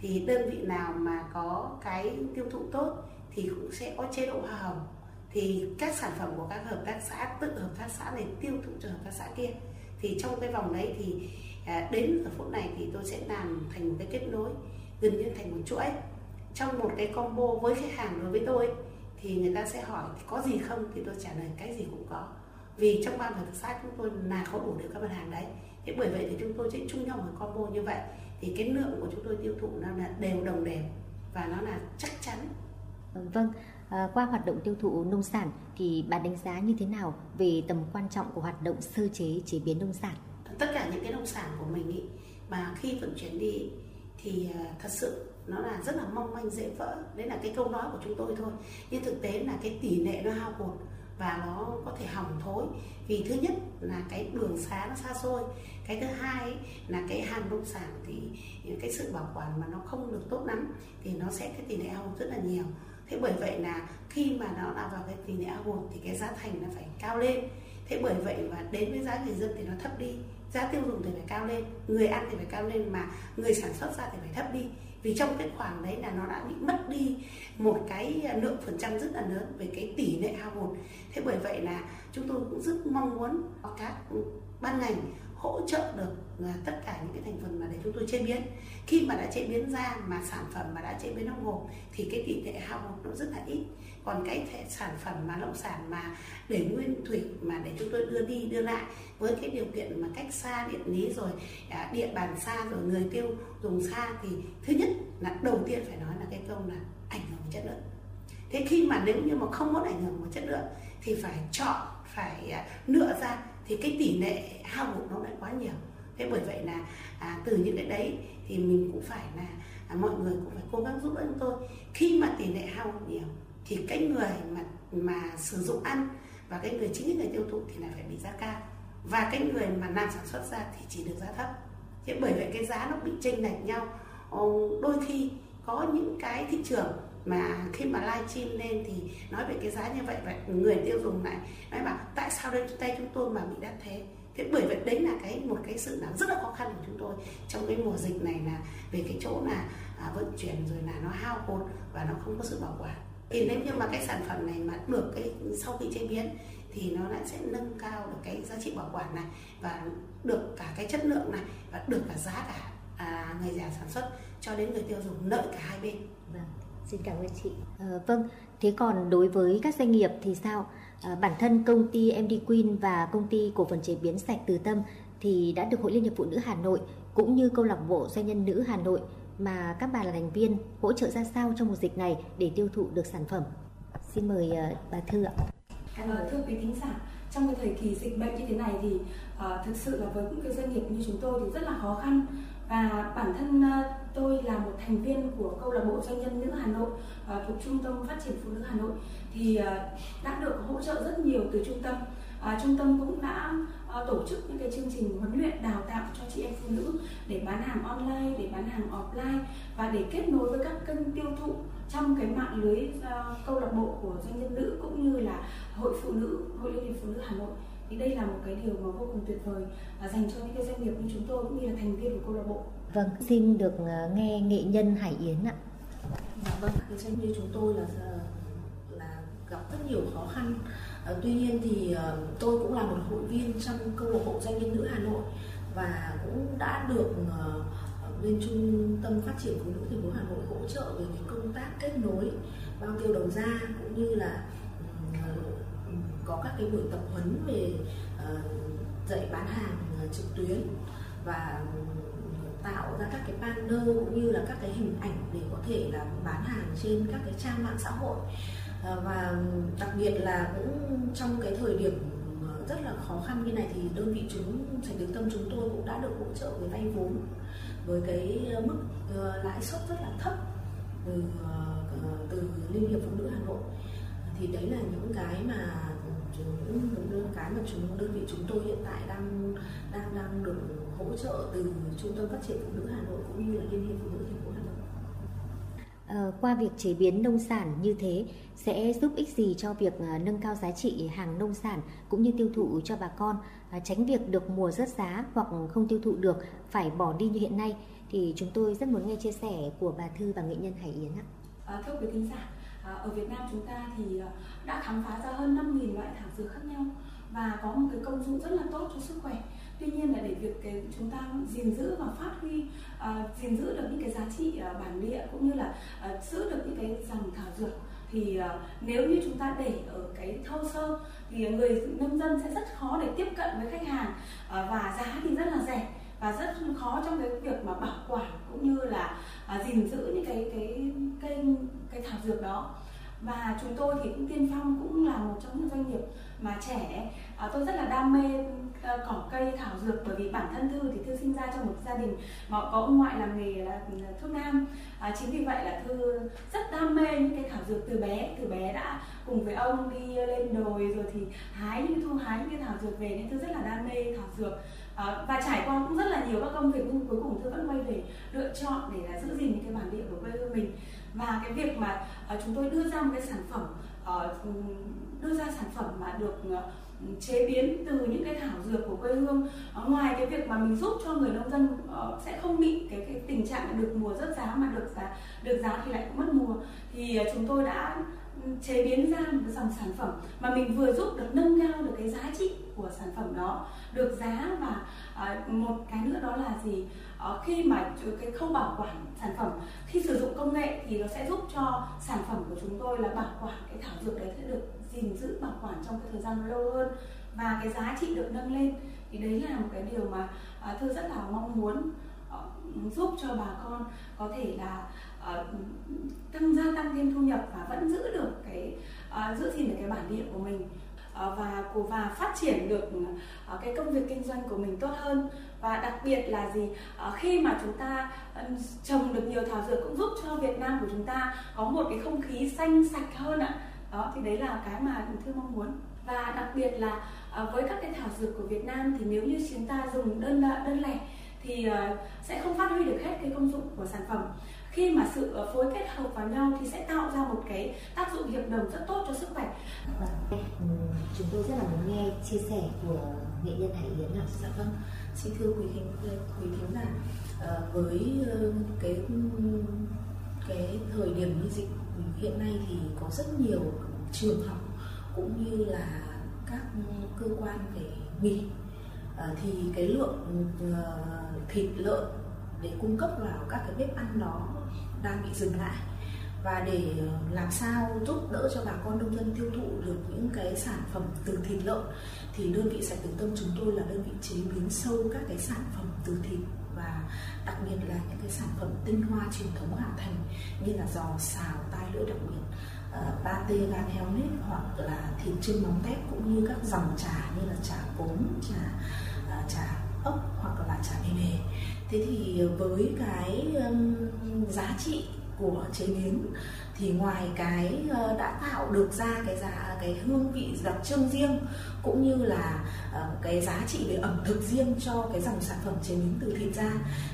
Thì đơn vị nào mà có cái tiêu thụ tốt thì cũng sẽ có chế độ hoa hồng. Thì các sản phẩm của các hợp tác xã, tự hợp tác xã này tiêu thụ cho hợp tác xã kia. Thì trong cái vòng đấy thì à, đến giờ phút này thì tôi sẽ làm thành một cái kết nối gần như thành một chuỗi. Trong một cái combo với khách hàng đối với tôi thì người ta sẽ hỏi có gì không thì tôi trả lời cái gì cũng có. Vì trong ban thực sát chúng tôi là có đủ được các mặt hàng đấy. Thế bởi vậy thì chúng tôi sẽ chung nhau một combo như vậy. Thì cái lượng của chúng tôi tiêu thụ nó là đều đồng đều và nó là chắc chắn. Vâng, vâng. à, qua hoạt động tiêu thụ nông sản thì bà đánh giá như thế nào về tầm quan trọng của hoạt động sơ chế chế biến nông sản? Tất cả những cái nông sản của mình ý, mà khi vận chuyển đi thì à, thật sự nó là rất là mong manh dễ vỡ. Đấy là cái câu nói của chúng tôi thôi. Nhưng thực tế là cái tỷ lệ nó hao hụt và nó có thể hỏng thối. Vì thứ nhất là cái đường xá nó xa xôi. Cái thứ hai ấy, là cái hàng nông sản thì cái sự bảo quản mà nó không được tốt lắm thì nó sẽ cái tỷ lệ hao hụt rất là nhiều. Thế bởi vậy là khi mà nó là vào cái tỷ lệ hao hụt thì cái giá thành nó phải cao lên. Thế bởi vậy và đến với giá người dân thì nó thấp đi giá tiêu dùng thì phải cao lên, người ăn thì phải cao lên mà người sản xuất ra thì phải thấp đi. Vì trong cái khoảng đấy là nó đã bị mất đi một cái lượng phần trăm rất là lớn về cái tỷ lệ hao hụt. Thế bởi vậy là chúng tôi cũng rất mong muốn các ban ngành hỗ trợ được à, tất cả những cái thành phần mà để chúng tôi chế biến. Khi mà đã chế biến ra mà sản phẩm mà đã chế biến trong hộp thì cái tỷ lệ hao hụt nó rất là ít còn cái sản phẩm mà nông sản mà để nguyên thủy mà để chúng tôi đưa đi đưa lại với cái điều kiện mà cách xa điện lý rồi à, địa bàn xa rồi người tiêu dùng xa thì thứ nhất là đầu tiên phải nói là cái câu là ảnh hưởng chất lượng. Thế khi mà nếu như mà không muốn ảnh hưởng của chất lượng thì phải chọn phải à, lựa ra thì cái tỷ lệ hao hụt nó lại quá nhiều. Thế bởi vậy là à, từ những cái đấy thì mình cũng phải là à, mọi người cũng phải cố gắng giúp đỡ chúng tôi. Khi mà tỷ lệ hao hụt nhiều thì cái người mà mà sử dụng ăn và cái người chính người tiêu thụ thì là phải bị giá cao. Và cái người mà làm sản xuất ra thì chỉ được giá thấp. Thế bởi vậy cái giá nó bị chênh lệch nhau. Ờ, đôi khi có những cái thị trường mà khi mà live stream lên thì nói về cái giá như vậy và người tiêu dùng lại nói bảo tại sao đây tay chúng tôi mà bị đắt thế? Thế bởi vậy đấy là cái một cái sự là rất là khó khăn của chúng tôi trong cái mùa dịch này là về cái chỗ là à, vận chuyển rồi là nó hao hụt và nó không có sự bảo quản thì nếu như mà cái sản phẩm này mà được cái sau khi chế biến thì nó lại sẽ nâng cao được cái giá trị bảo quản này và được cả cái chất lượng này và được cả giá cả à, người già sản xuất cho đến người tiêu dùng lợi cả hai bên. Vâng, xin cảm ơn chị. À, vâng, thế còn đối với các doanh nghiệp thì sao? À, bản thân công ty MD Queen và công ty cổ phần chế biến sạch Từ Tâm thì đã được Hội Liên hiệp Phụ nữ Hà Nội cũng như câu lạc bộ doanh nhân nữ Hà Nội mà các bà là thành viên hỗ trợ ra sao trong mùa dịch này để tiêu thụ được sản phẩm. Xin mời ờ, bà Thư ạ. Ờ, thưa quý thính giả, trong cái thời kỳ dịch bệnh như thế này thì uh, thực sự là với những cái doanh nghiệp như chúng tôi thì rất là khó khăn và bản thân uh, tôi là một thành viên của câu lạc bộ doanh nhân nữ Hà Nội uh, thuộc Trung tâm Phát triển Phụ nữ Hà Nội thì uh, đã được hỗ trợ rất nhiều từ trung tâm. Uh, trung tâm cũng đã tổ chức những cái chương trình huấn luyện đào tạo cho chị em phụ nữ để bán hàng online, để bán hàng offline và để kết nối với các kênh tiêu thụ trong cái mạng lưới uh, câu lạc bộ của doanh nhân nữ cũng như là hội phụ nữ, hội liên hiệp phụ nữ Hà Nội thì đây là một cái điều mà vô cùng tuyệt vời uh, dành cho những cái doanh nghiệp như chúng tôi cũng như là thành viên của câu lạc bộ. Vâng, xin được uh, nghe nghệ nhân Hải Yến ạ. Dạ vâng, cái doanh như chúng tôi là là gặp rất nhiều khó khăn. À, tuy nhiên thì ờ, tôi cũng là một hội viên trong câu lạc bộ doanh nhân nữ Hà Nội và cũng đã được ờ, bên trung tâm phát triển phụ nữ thành phố Hà Nội hỗ trợ về cái công tác kết nối bao tiêu đầu ra cũng như là có các cái buổi tập huấn về uh, dạy bán hàng trực tuyến và tạo ra các cái banner cũng như là các cái hình ảnh để có thể là bán hàng trên các cái trang mạng xã hội. Ờ, và đặc biệt là cũng trong cái thời điểm ờ, rất là khó khăn như này thì đơn vị chúng sạch đứng tâm chúng tôi cũng đã được hỗ trợ về vay vốn với cái ờ, mức lãi suất rất là thấp từ từ liên hiệp phụ nữ hà nội. Thì đấy là những cái mà những, những cái mà chúng đơn vị chúng tôi hiện tại đang đang đang được hỗ trợ từ trung tâm phát triển phụ nữ Hà Nội cũng như là liên hiệp phụ nữ thành phố Ờ, qua việc chế biến nông sản như thế sẽ giúp ích gì cho việc ờ, nâng cao giá trị hàng nông sản cũng như tiêu thụ cho bà con? Tránh việc được mùa rớt giá hoặc không tiêu thụ được phải bỏ đi như hiện nay. Thì chúng tôi rất muốn nghe chia sẻ của bà Thư và nghệ nhân Hải Yến ạ. À, thưa quý thính giả, à, ở Việt Nam chúng ta thì ờ, đã khám phá ra hơn 5.000 loại thảo dược khác nhau và có một cái công dụng rất là tốt cho sức khỏe tuy nhiên là để việc cái chúng ta gìn giữ và phát huy uh, gìn giữ được những cái giá trị uh, bản địa cũng như là uh, giữ được những cái dòng thảo dược thì uh, nếu như chúng ta để ở cái thô sơ thì người nông dân sẽ rất khó để tiếp cận với khách hàng uh, và giá thì rất là rẻ và rất khó trong cái việc mà bảo quản cũng như là uh, gìn giữ những cái cái cây cái thảo dược đó. Và chúng tôi thì cũng tiên phong cũng là một trong những doanh nghiệp mà trẻ uh, tôi rất là đam mê Ờ, cỏ cây thảo dược bởi vì bản thân thư thì thư sinh ra trong một gia đình mà có ông ngoại làm nghề là thuốc nam. À, chính vì vậy là thư rất đam mê những cái thảo dược từ bé từ bé đã cùng với ông đi lên đồi rồi thì hái những thu hái những cái thảo dược về nên thư rất là đam mê thảo dược. À, và trải qua cũng rất là nhiều các công việc nhưng cuối cùng thư vẫn quay về lựa chọn để là giữ gìn những cái bản địa của quê hương mình. Và cái việc mà uh, chúng tôi đưa ra một cái sản phẩm uh, đưa ra sản phẩm mà được uh, chế biến từ những cái thảo dược của quê hương. Ngoài cái việc mà mình giúp cho người nông dân uh, sẽ không bị cái cái tình trạng được mùa rất giá mà được giá được giá thì lại cũng mất mùa. Thì uh, chúng tôi đã ừ, chế biến ra một dòng sản phẩm mà mình vừa giúp được nâng cao được cái giá trị của sản phẩm đó được giá và uh, một cái nữa đó là gì? Uh, khi mà cái khâu bảo quản sản phẩm khi sử dụng công nghệ thì nó sẽ giúp cho sản phẩm của chúng tôi là bảo quản cái thảo dược đấy sẽ được gìn giữ bảo quản trong cái thời gian lâu hơn và cái giá trị được nâng lên thì đấy là một cái điều mà à, thư rất là mong muốn à, giúp cho bà con có thể là à, tăng gia tăng thêm thu nhập và vẫn giữ được cái à, giữ gìn được cái bản địa của mình và của và phát triển được cái công việc kinh doanh của mình tốt hơn. Và đặc biệt là gì? Khi mà chúng ta trồng được nhiều thảo dược cũng giúp cho Việt Nam của chúng ta có một cái không khí xanh sạch hơn ạ đó thì đấy là cái mà thư mong muốn. Và đặc biệt là uh, với các cái thảo dược của Việt Nam thì nếu như chúng ta dùng đơn đơn lẻ thì uh, sẽ không phát huy được hết cái công dụng của sản phẩm. Khi mà sự ờ, phối kết hợp vào nhau thì sẽ tạo ra một cái tác dụng hiệp đồng rất tốt cho sức khỏe. Vâng, ừm, chúng tôi rất là muốn nghe chia sẻ của nghệ nhân Hải Yến ạ. Dạ vâng, xin thưa quý khán quý thính giả với ờ, cái cái thời điểm như dịch hiện nay thì có rất nhiều trường học cũng như là các cơ quan để nghỉ. Ờ, thì cái lượng ờ, thịt lợn để cung cấp vào các cái bếp ăn đó đang bị dừng lại. Và để ờ, làm sao giúp đỡ cho bà con nông dân tiêu thụ được những cái sản phẩm từ thịt lợn thì đơn vị sạch từ tâm chúng tôi là đơn vị chế biến sâu các cái sản phẩm từ thịt và đặc biệt là những cái sản phẩm tinh hoa truyền thống Hà Thành như là giò xào tai lưỡi đặc biệt uh, tê gan heo nếp hoặc là thịt chân móng tép cũng như các dòng trà như là trà cốm trà ờ, uh, chả ốc hoặc là trà nề nề thế thì với cái um, giá trị của chế biến, thì ngoài cái ờ, đã tạo được ra cái giá, cái hương vị đặc trưng riêng, cũng như là ờ, cái giá trị về ẩm thực riêng cho cái dòng sản phẩm chế biến từ thịt ra,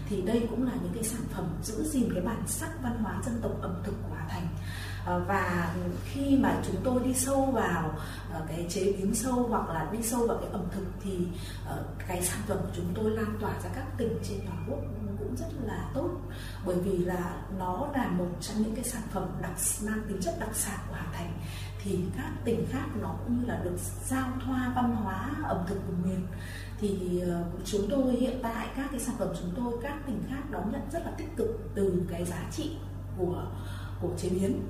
thì đây cũng là những cái sản phẩm giữ gìn cái bản sắc văn hóa dân tộc ẩm thực của Hà Thành. Ờ, và khi mà chúng tôi đi sâu vào ờ, cái chế biến sâu hoặc là đi sâu vào cái ẩm thực thì ờ, cái sản phẩm của chúng tôi lan tỏa ra các tỉnh trên toàn quốc cũng rất là tốt. Bởi vì là nó là một trong những cái sản phẩm đặc, mang tính chất đặc sản của Hà Thành. Thì các tỉnh khác nó cũng như là được giao thoa văn hóa ẩm thực của miền. Thì chúng tôi hiện tại các cái sản phẩm chúng tôi, các tỉnh khác đón nhận rất là tích cực từ cái giá trị của của chế biến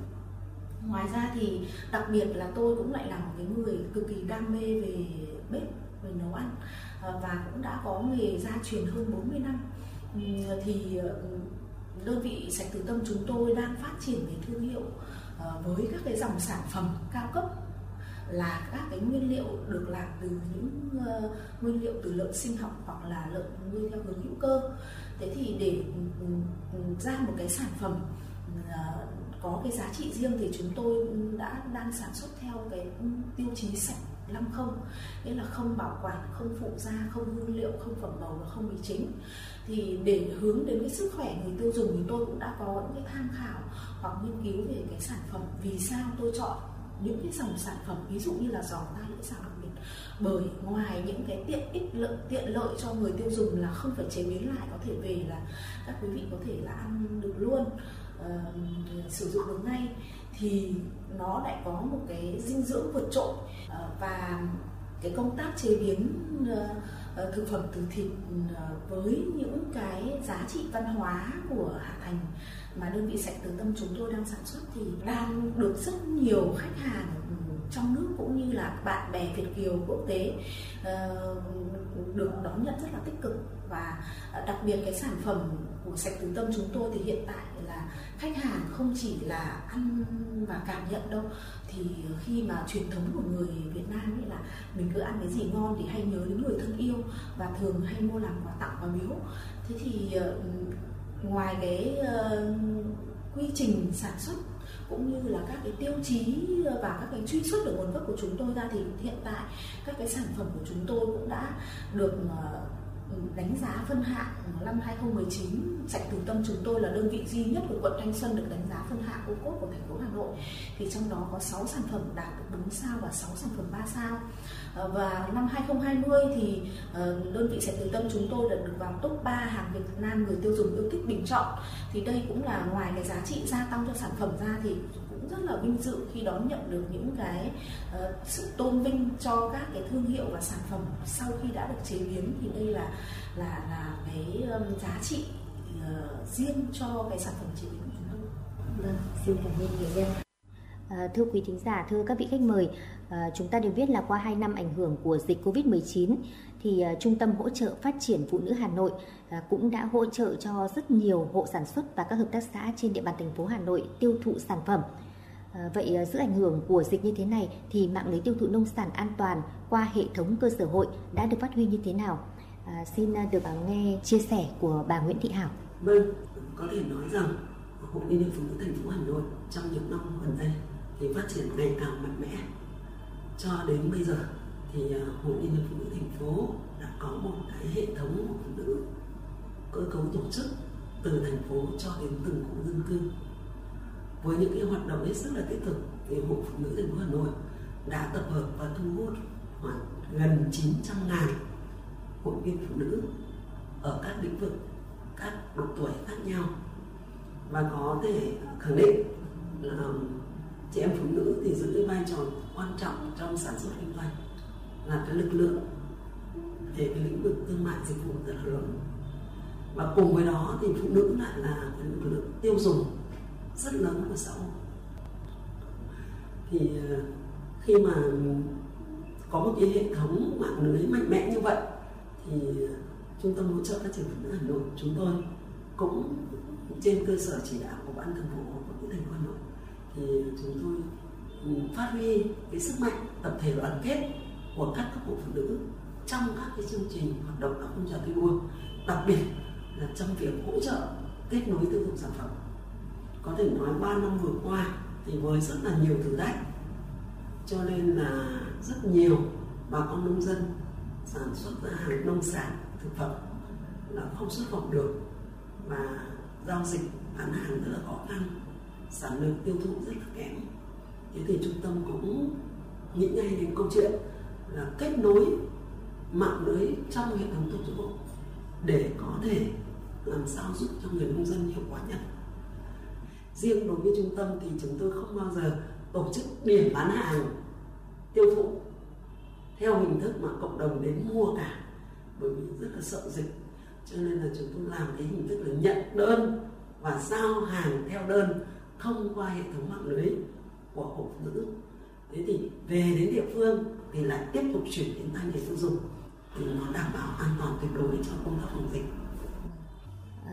ngoài ra thì đặc biệt là tôi cũng lại là một cái người cực kỳ đam mê về bếp, về nấu ăn ờ, và cũng đã có nghề gia truyền hơn 40 năm. Ừ, thì ờ, đơn vị sạch từ tâm chúng tôi đang phát triển về thương hiệu ờ, với các cái dòng sản phẩm cao cấp là các cái nguyên liệu được làm từ những nguyên liệu từ lợn sinh học hoặc là lợn nuôi theo hướng hữu cơ. Thế thì để ừ, ừ, ra một cái sản phẩm có cái giá trị riêng thì chúng tôi đã đang sản xuất theo cái tiêu chí sạch 50 nghĩa là không bảo quản, không phụ gia, không hương liệu, không phẩm màu và không mì chính. Thì để hướng đến cái sức khỏe người tiêu dùng thì tôi cũng đã có những cái tham khảo hoặc nghiên cứu về cái sản phẩm. Vì sao tôi chọn những cái dòng sản phẩm ví dụ như là giò tai lưỡi xào đặc biệt? Bởi ngoài những cái tiện ích lợi tiện lợi cho người tiêu dùng là không phải chế biến lại có thể về là các quý vị có thể là ăn được luôn sử dụng được ngay thì nó lại có một cái dinh dưỡng vượt trội ờ, và cái công tác chế biến ờ, ờ, thực phẩm từ thịt với những cái giá trị văn hóa của Hà Thành mà đơn vị sạch từ tâm chúng tôi đang sản xuất thì đang được rất nhiều khách hàng trong nước cũng như là bạn bè Việt kiều quốc tế được đón nhận rất là tích cực. Và đặc biệt cái sản phẩm của sạch từ tâm chúng tôi thì hiện tại khách hàng không chỉ là ăn và cảm nhận đâu, thì khi mà truyền thống của người Việt Nam ấy là mình cứ ăn cái gì ngon thì hay nhớ đến người thân yêu và thường hay mua làm quà tặng, quà biếu. Thế thì ờ, ngoài cái ờ, quy trình sản xuất cũng như là các cái tiêu chí và các cái truy xuất được nguồn gốc của chúng tôi ra thì hiện tại các cái sản phẩm của chúng tôi cũng đã được ờ, Ừ, đánh giá phân hạng năm 2019 sạch từ tâm chúng tôi là đơn vị duy nhất của quận Thanh Xuân được đánh giá phân hạng ô cốt của thành phố Hà Nội. Thì trong đó có 6 sản phẩm đạt được 4 sao và 6 sản phẩm 3 sao. Ờ, và năm 2020 thì ờ, đơn vị sạch từ tâm chúng tôi đã được vào top 3 hàng Việt Nam người tiêu dùng yêu thích bình chọn. Thì đây cũng là ngoài cái giá trị gia tăng cho sản phẩm ra thì rất là vinh dự khi đón nhận được những cái uh, sự tôn vinh cho các cái thương hiệu và sản phẩm sau khi đã được chế biến thì đây là là là cái um, giá trị uh, riêng cho cái sản phẩm chế biến của chúng tôi. Vâng, xin cảm ơn nghệ nhân. À, thưa quý thính giả, thưa các vị khách mời, à, chúng ta đều biết là qua 2 năm ảnh hưởng của dịch Covid-19 thì à, Trung tâm hỗ trợ phát triển phụ nữ Hà Nội à, cũng đã hỗ trợ cho rất nhiều hộ sản xuất và các hợp tác xã trên địa bàn thành phố Hà Nội tiêu thụ sản phẩm. Ờ, vậy ờ, giữa ảnh hưởng của dịch như thế này thì mạng lưới tiêu thụ nông sản an toàn qua hệ thống cơ sở hội đã được phát huy như thế nào? À, xin được à, nghe chia sẻ của bà Nguyễn Thị Hảo. Vâng, có thể nói rằng Hội Liên hiệp Phụ nữ thành phố Hà Nội trong những năm gần đây thì phát triển ngày càng mạnh mẽ. Cho đến bây giờ thì Hội Liên hiệp Phụ nữ thành phố đã có một cái hệ thống phụ nữ cơ cấu tổ chức từ thành phố cho đến từng khu dân cư với những cái hoạt động hết sức là thiết thực thì hội phụ nữ thành phố Hà Nội đã tập hợp và thu hút khoảng gần 900 ngàn hội viên phụ nữ ở các lĩnh vực, các độ tuổi khác nhau. Và có thể khẳng định là um, chị em phụ nữ thì giữ cái vai trò quan trọng trong sản xuất kinh doanh là cái lực lượng về cái lĩnh vực thương mại dịch vụ rất là lớn. Và cùng với đó thì phụ nữ lại là cái lực lượng tiêu dùng rất lớn của xã hội. Thì ờ, khi mà có một cái hệ thống mạng lưới mạnh mẽ như vậy, thì ờ, trung tâm hỗ trợ phát triển phụ nữ Hà Nội, chúng tôi cũng trên cơ sở chỉ đạo của ban thường vụ của phụ thành phố Hà Nội, thì chúng tôi ừ, phát huy cái sức mạnh tập thể đoàn kết của các cấp hội phụ nữ trong các cái chương trình hoạt động các phong trào thi đua, đặc biệt là trong việc hỗ trợ kết nối tiêu thụ sản phẩm có thể nói 3 năm vừa qua thì với rất là nhiều thử thách. Cho nên là rất nhiều bà con nông dân sản xuất ra hàng nông sản, thực phẩm là không xuất khẩu được. Và giao dịch, bán hàng rất là khó khăn, sản lượng tiêu thụ rất là kém. Thế thì trung tâm cũng nghĩ ngay đến câu chuyện là kết nối mạng lưới trong hệ thống tổ chức để có thể làm sao giúp cho người nông dân hiệu quả nhất riêng đối với trung tâm thì chúng tôi không bao giờ tổ chức điểm bán hàng tiêu thụ theo hình thức mà cộng đồng đến mua cả, bởi vì rất là sợ dịch. Cho nên là chúng tôi làm cái hình thức là nhận đơn và giao hàng theo đơn thông qua hệ thống mạng lưới của hội phụ nữ. Thế thì về đến địa phương thì lại tiếp tục chuyển đến tay người tiêu dùng thì nó đảm bảo an toàn tuyệt đối cho công tác phòng dịch.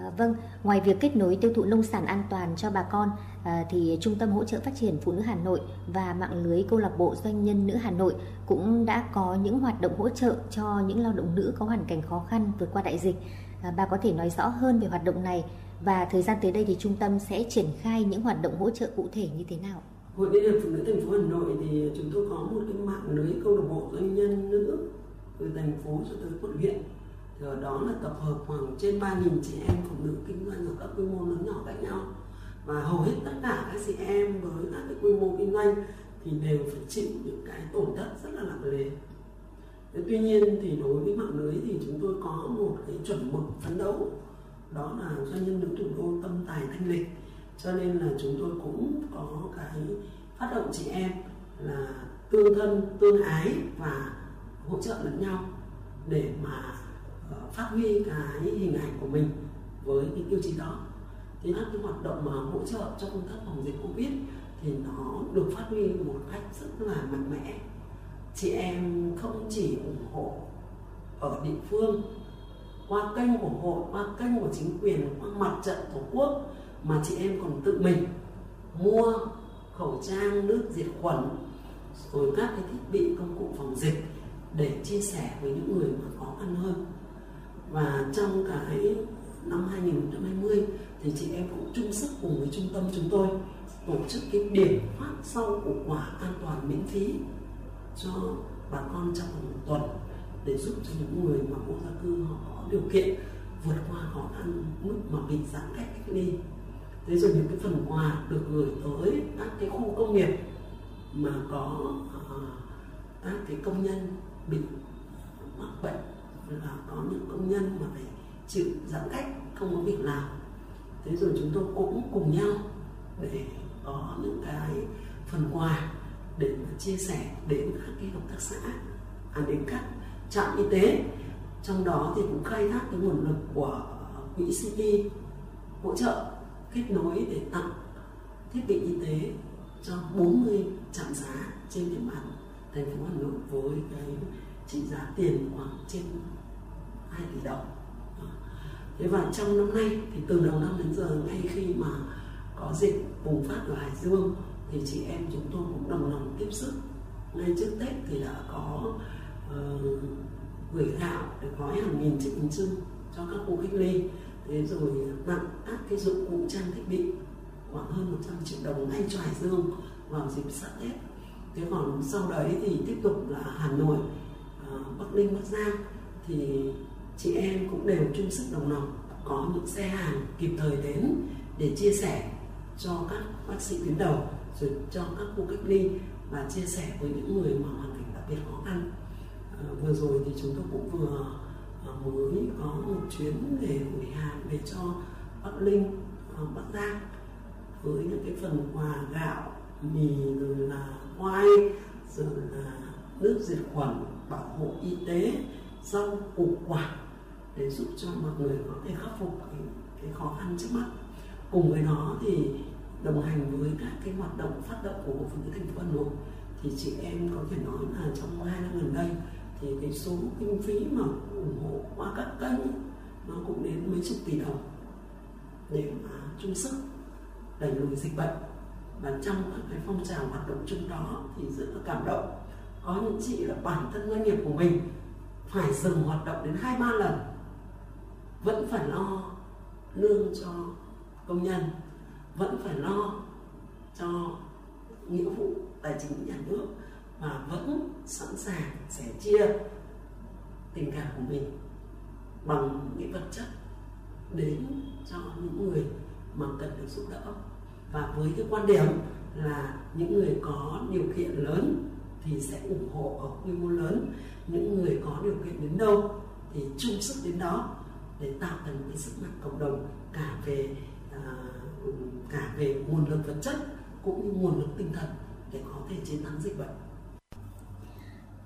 À, vâng, ngoài việc kết nối tiêu thụ nông sản an toàn cho bà con à, thì Trung tâm hỗ trợ phát triển phụ nữ Hà Nội và mạng lưới câu lạc bộ doanh nhân nữ Hà Nội cũng đã có những hoạt động hỗ trợ cho những lao động nữ có hoàn cảnh khó khăn vượt qua đại dịch. À, bà có thể nói rõ hơn về hoạt động này và thời gian tới đây thì trung tâm sẽ triển khai những hoạt động hỗ trợ cụ thể như thế nào? Hội Liên hiệp Phụ nữ thành phố Hà Nội thì chúng tôi có một cái mạng lưới câu lạc bộ doanh nhân nữ từ thành phố cho tới quận huyện thì đó là tập hợp khoảng trên 3.000 chị em phụ nữ kinh doanh ở các quy mô lớn nhỏ khác nhau. Và hầu hết tất cả các chị em với các cái quy mô kinh doanh thì đều phải chịu những cái tổn thất rất là nặng nề. Tuy nhiên thì đối với mạng lưới thì chúng tôi có một cái chuẩn mực phấn đấu, đó là doanh nhân nữ thủ đô tâm tài thanh lịch. Cho nên là chúng tôi cũng có cái phát động chị em là tương thân, tương ái và hỗ trợ lẫn nhau để mà phát huy cái hình ảnh của mình với cái tiêu chí đó. Thì các cái hoạt động mà hỗ trợ cho công tác phòng dịch covid thì nó được phát huy một cách rất là mạnh mẽ. Chị em không chỉ ủng hộ ở địa phương, qua kênh của hội qua kênh của chính quyền, qua mặt trận tổ quốc, mà chị em còn tự mình mua khẩu trang, nước diệt khuẩn, rồi các cái thiết bị công cụ phòng dịch để chia sẻ với những người mà khó khăn hơn và trong cái năm 2020 thì chị em cũng chung sức cùng với trung tâm chúng tôi tổ chức cái điểm phát sau củ quả an toàn miễn phí cho bà con trong vòng một tuần để giúp cho những người mà vô gia cư họ có điều kiện vượt qua khó khăn lúc mà bị giãn cách cách ly. Thế rồi những cái phần quà được gửi tới các cái khu công nghiệp mà có uh, các cái công nhân bị mắc bệnh là có những công nhân mà phải chịu giãn cách không có việc làm. Thế rồi chúng tôi cũng cùng nhau để có những cái phần quà để mà chia sẻ đến các cái hợp tác xã à, đến các trạm y tế. Trong đó thì cũng khai thác cái nguồn lực của quỹ CP hỗ trợ kết nối để tặng thiết bị y tế cho 40 trạm xá trên địa bàn thành phố Hà Nội với cái trị giá tiền khoảng trên 2 tỷ đồng. Thế và trong năm nay thì từ đầu năm đến giờ ngay khi mà có dịch bùng phát ở Hải Dương thì chị em chúng tôi cũng đồng lòng tiếp sức. Ngay trước Tết thì đã có uh, gửi gạo để gói hàng nghìn chiếc bánh trưng cho các khu cách ly. Thế rồi tặng các cái dụng cụ trang thiết bị khoảng hơn 100 triệu đồng ngay cho Hải Dương vào dịp sắp Tết. Thế còn sau đấy thì tiếp tục là Hà Nội uh, Bắc Ninh Bắc Giang. Thì chị em cũng đều chung sức đồng lòng có những xe hàng kịp thời đến để chia sẻ cho các bác sĩ tuyến đầu rồi cho các khu cách ly và chia sẻ với những người mà hoàn cảnh đặc biệt khó khăn. À, vừa rồi thì chúng tôi cũng vừa à, mới có một chuyến để gửi hàng về cho Bắc Linh, à, Bắc Giang với những cái phần quà gạo, mì rồi là khoai, rồi là nước diệt khuẩn, bảo hộ y tế, rau củ quả để giúp cho mọi người có thể khắc phục cái, cái khó khăn trước mắt. Cùng với đó thì đồng hành với các cái hoạt động phát động của Hội Phụ nữ thành phố Hà Nội thì chị em có thể nói là trong hai năm gần đây thì cái số kinh phí mà ủng hộ qua các kênh nó cũng đến mấy chục tỷ đồng để mà chung sức đẩy lùi dịch bệnh và trong các cái phong trào hoạt động chung đó thì rất là cảm động có những chị là bản thân doanh nghiệp của mình phải dừng hoạt động đến hai ba lần vẫn phải lo lương cho công nhân, vẫn phải lo cho nghĩa vụ tài chính nhà nước mà vẫn sẵn sàng sẻ chia tình cảm của mình bằng những vật chất đến cho những người mà cần được giúp đỡ. Và với cái quan điểm là những người có điều kiện lớn thì sẽ ủng hộ ở quy mô lớn, những người có điều kiện đến đâu thì chung sức đến đó để tạo thành cái sức mạnh cộng đồng cả về uh, cả về nguồn lực vật chất cũng như nguồn lực tinh thần để có thể chiến thắng dịch bệnh.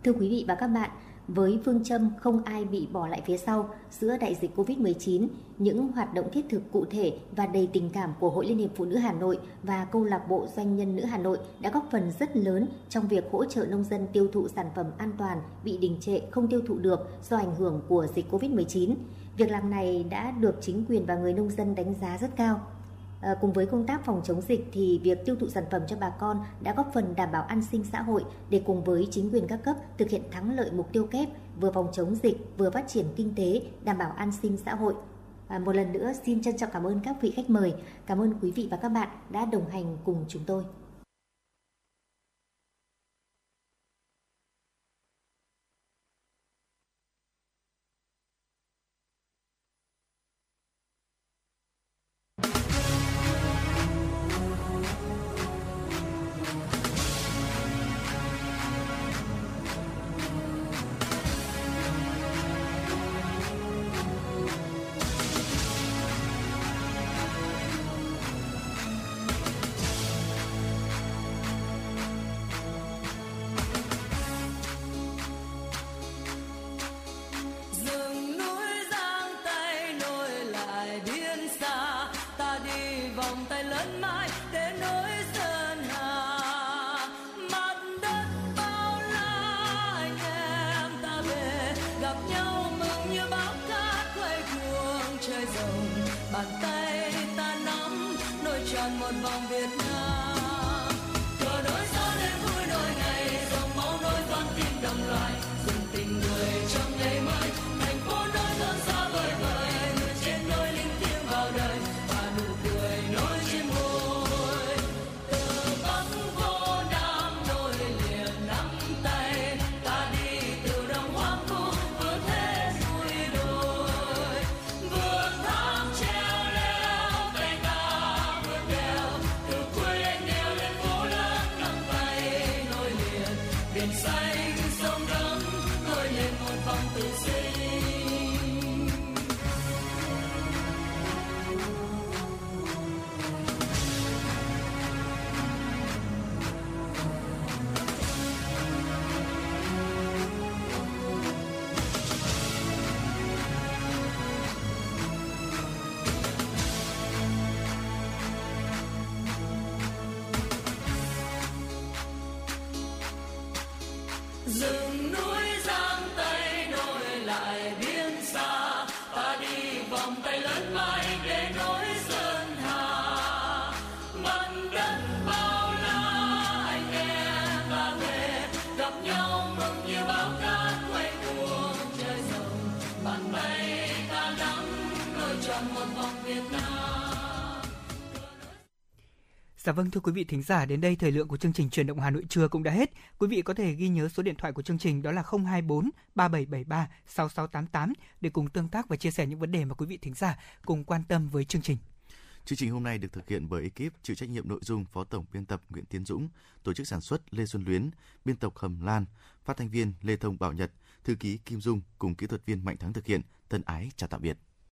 Thưa quý vị và các bạn, với phương châm không ai bị bỏ lại phía sau giữa đại dịch Covid-19, những hoạt động thiết thực cụ thể và đầy tình cảm của Hội Liên hiệp Phụ nữ Hà Nội và Câu lạc bộ Doanh nhân nữ Hà Nội đã góp phần rất lớn trong việc hỗ trợ nông dân tiêu thụ sản phẩm an toàn bị đình trệ không tiêu thụ được do ảnh hưởng của dịch Covid-19. Việc làm này đã được chính quyền và người nông dân đánh giá rất cao. À, cùng với công tác phòng chống dịch thì việc tiêu thụ sản phẩm cho bà con đã góp phần đảm bảo an sinh xã hội để cùng với chính quyền các cấp thực hiện thắng lợi mục tiêu kép vừa phòng chống dịch vừa phát triển kinh tế đảm bảo an sinh xã hội. À, một lần nữa xin trân trọng cảm ơn các vị khách mời, cảm ơn quý vị và các bạn đã đồng hành cùng chúng tôi. Dạ vâng thưa quý vị thính giả, đến đây thời lượng của chương trình truyền động Hà Nội trưa cũng đã hết. Quý vị có thể ghi nhớ số điện thoại của chương trình đó là 024 3773 6688 để cùng tương tác và chia sẻ những vấn đề mà quý vị thính giả cùng quan tâm với chương trình. Chương trình hôm nay được thực hiện bởi ekip chịu trách nhiệm nội dung Phó Tổng biên tập Nguyễn Tiến Dũng, tổ chức sản xuất Lê Xuân Luyến, biên tập Hầm Lan, phát thanh viên Lê Thông Bảo Nhật, thư ký Kim Dung cùng kỹ thuật viên Mạnh Thắng thực hiện. Thân ái chào tạm biệt.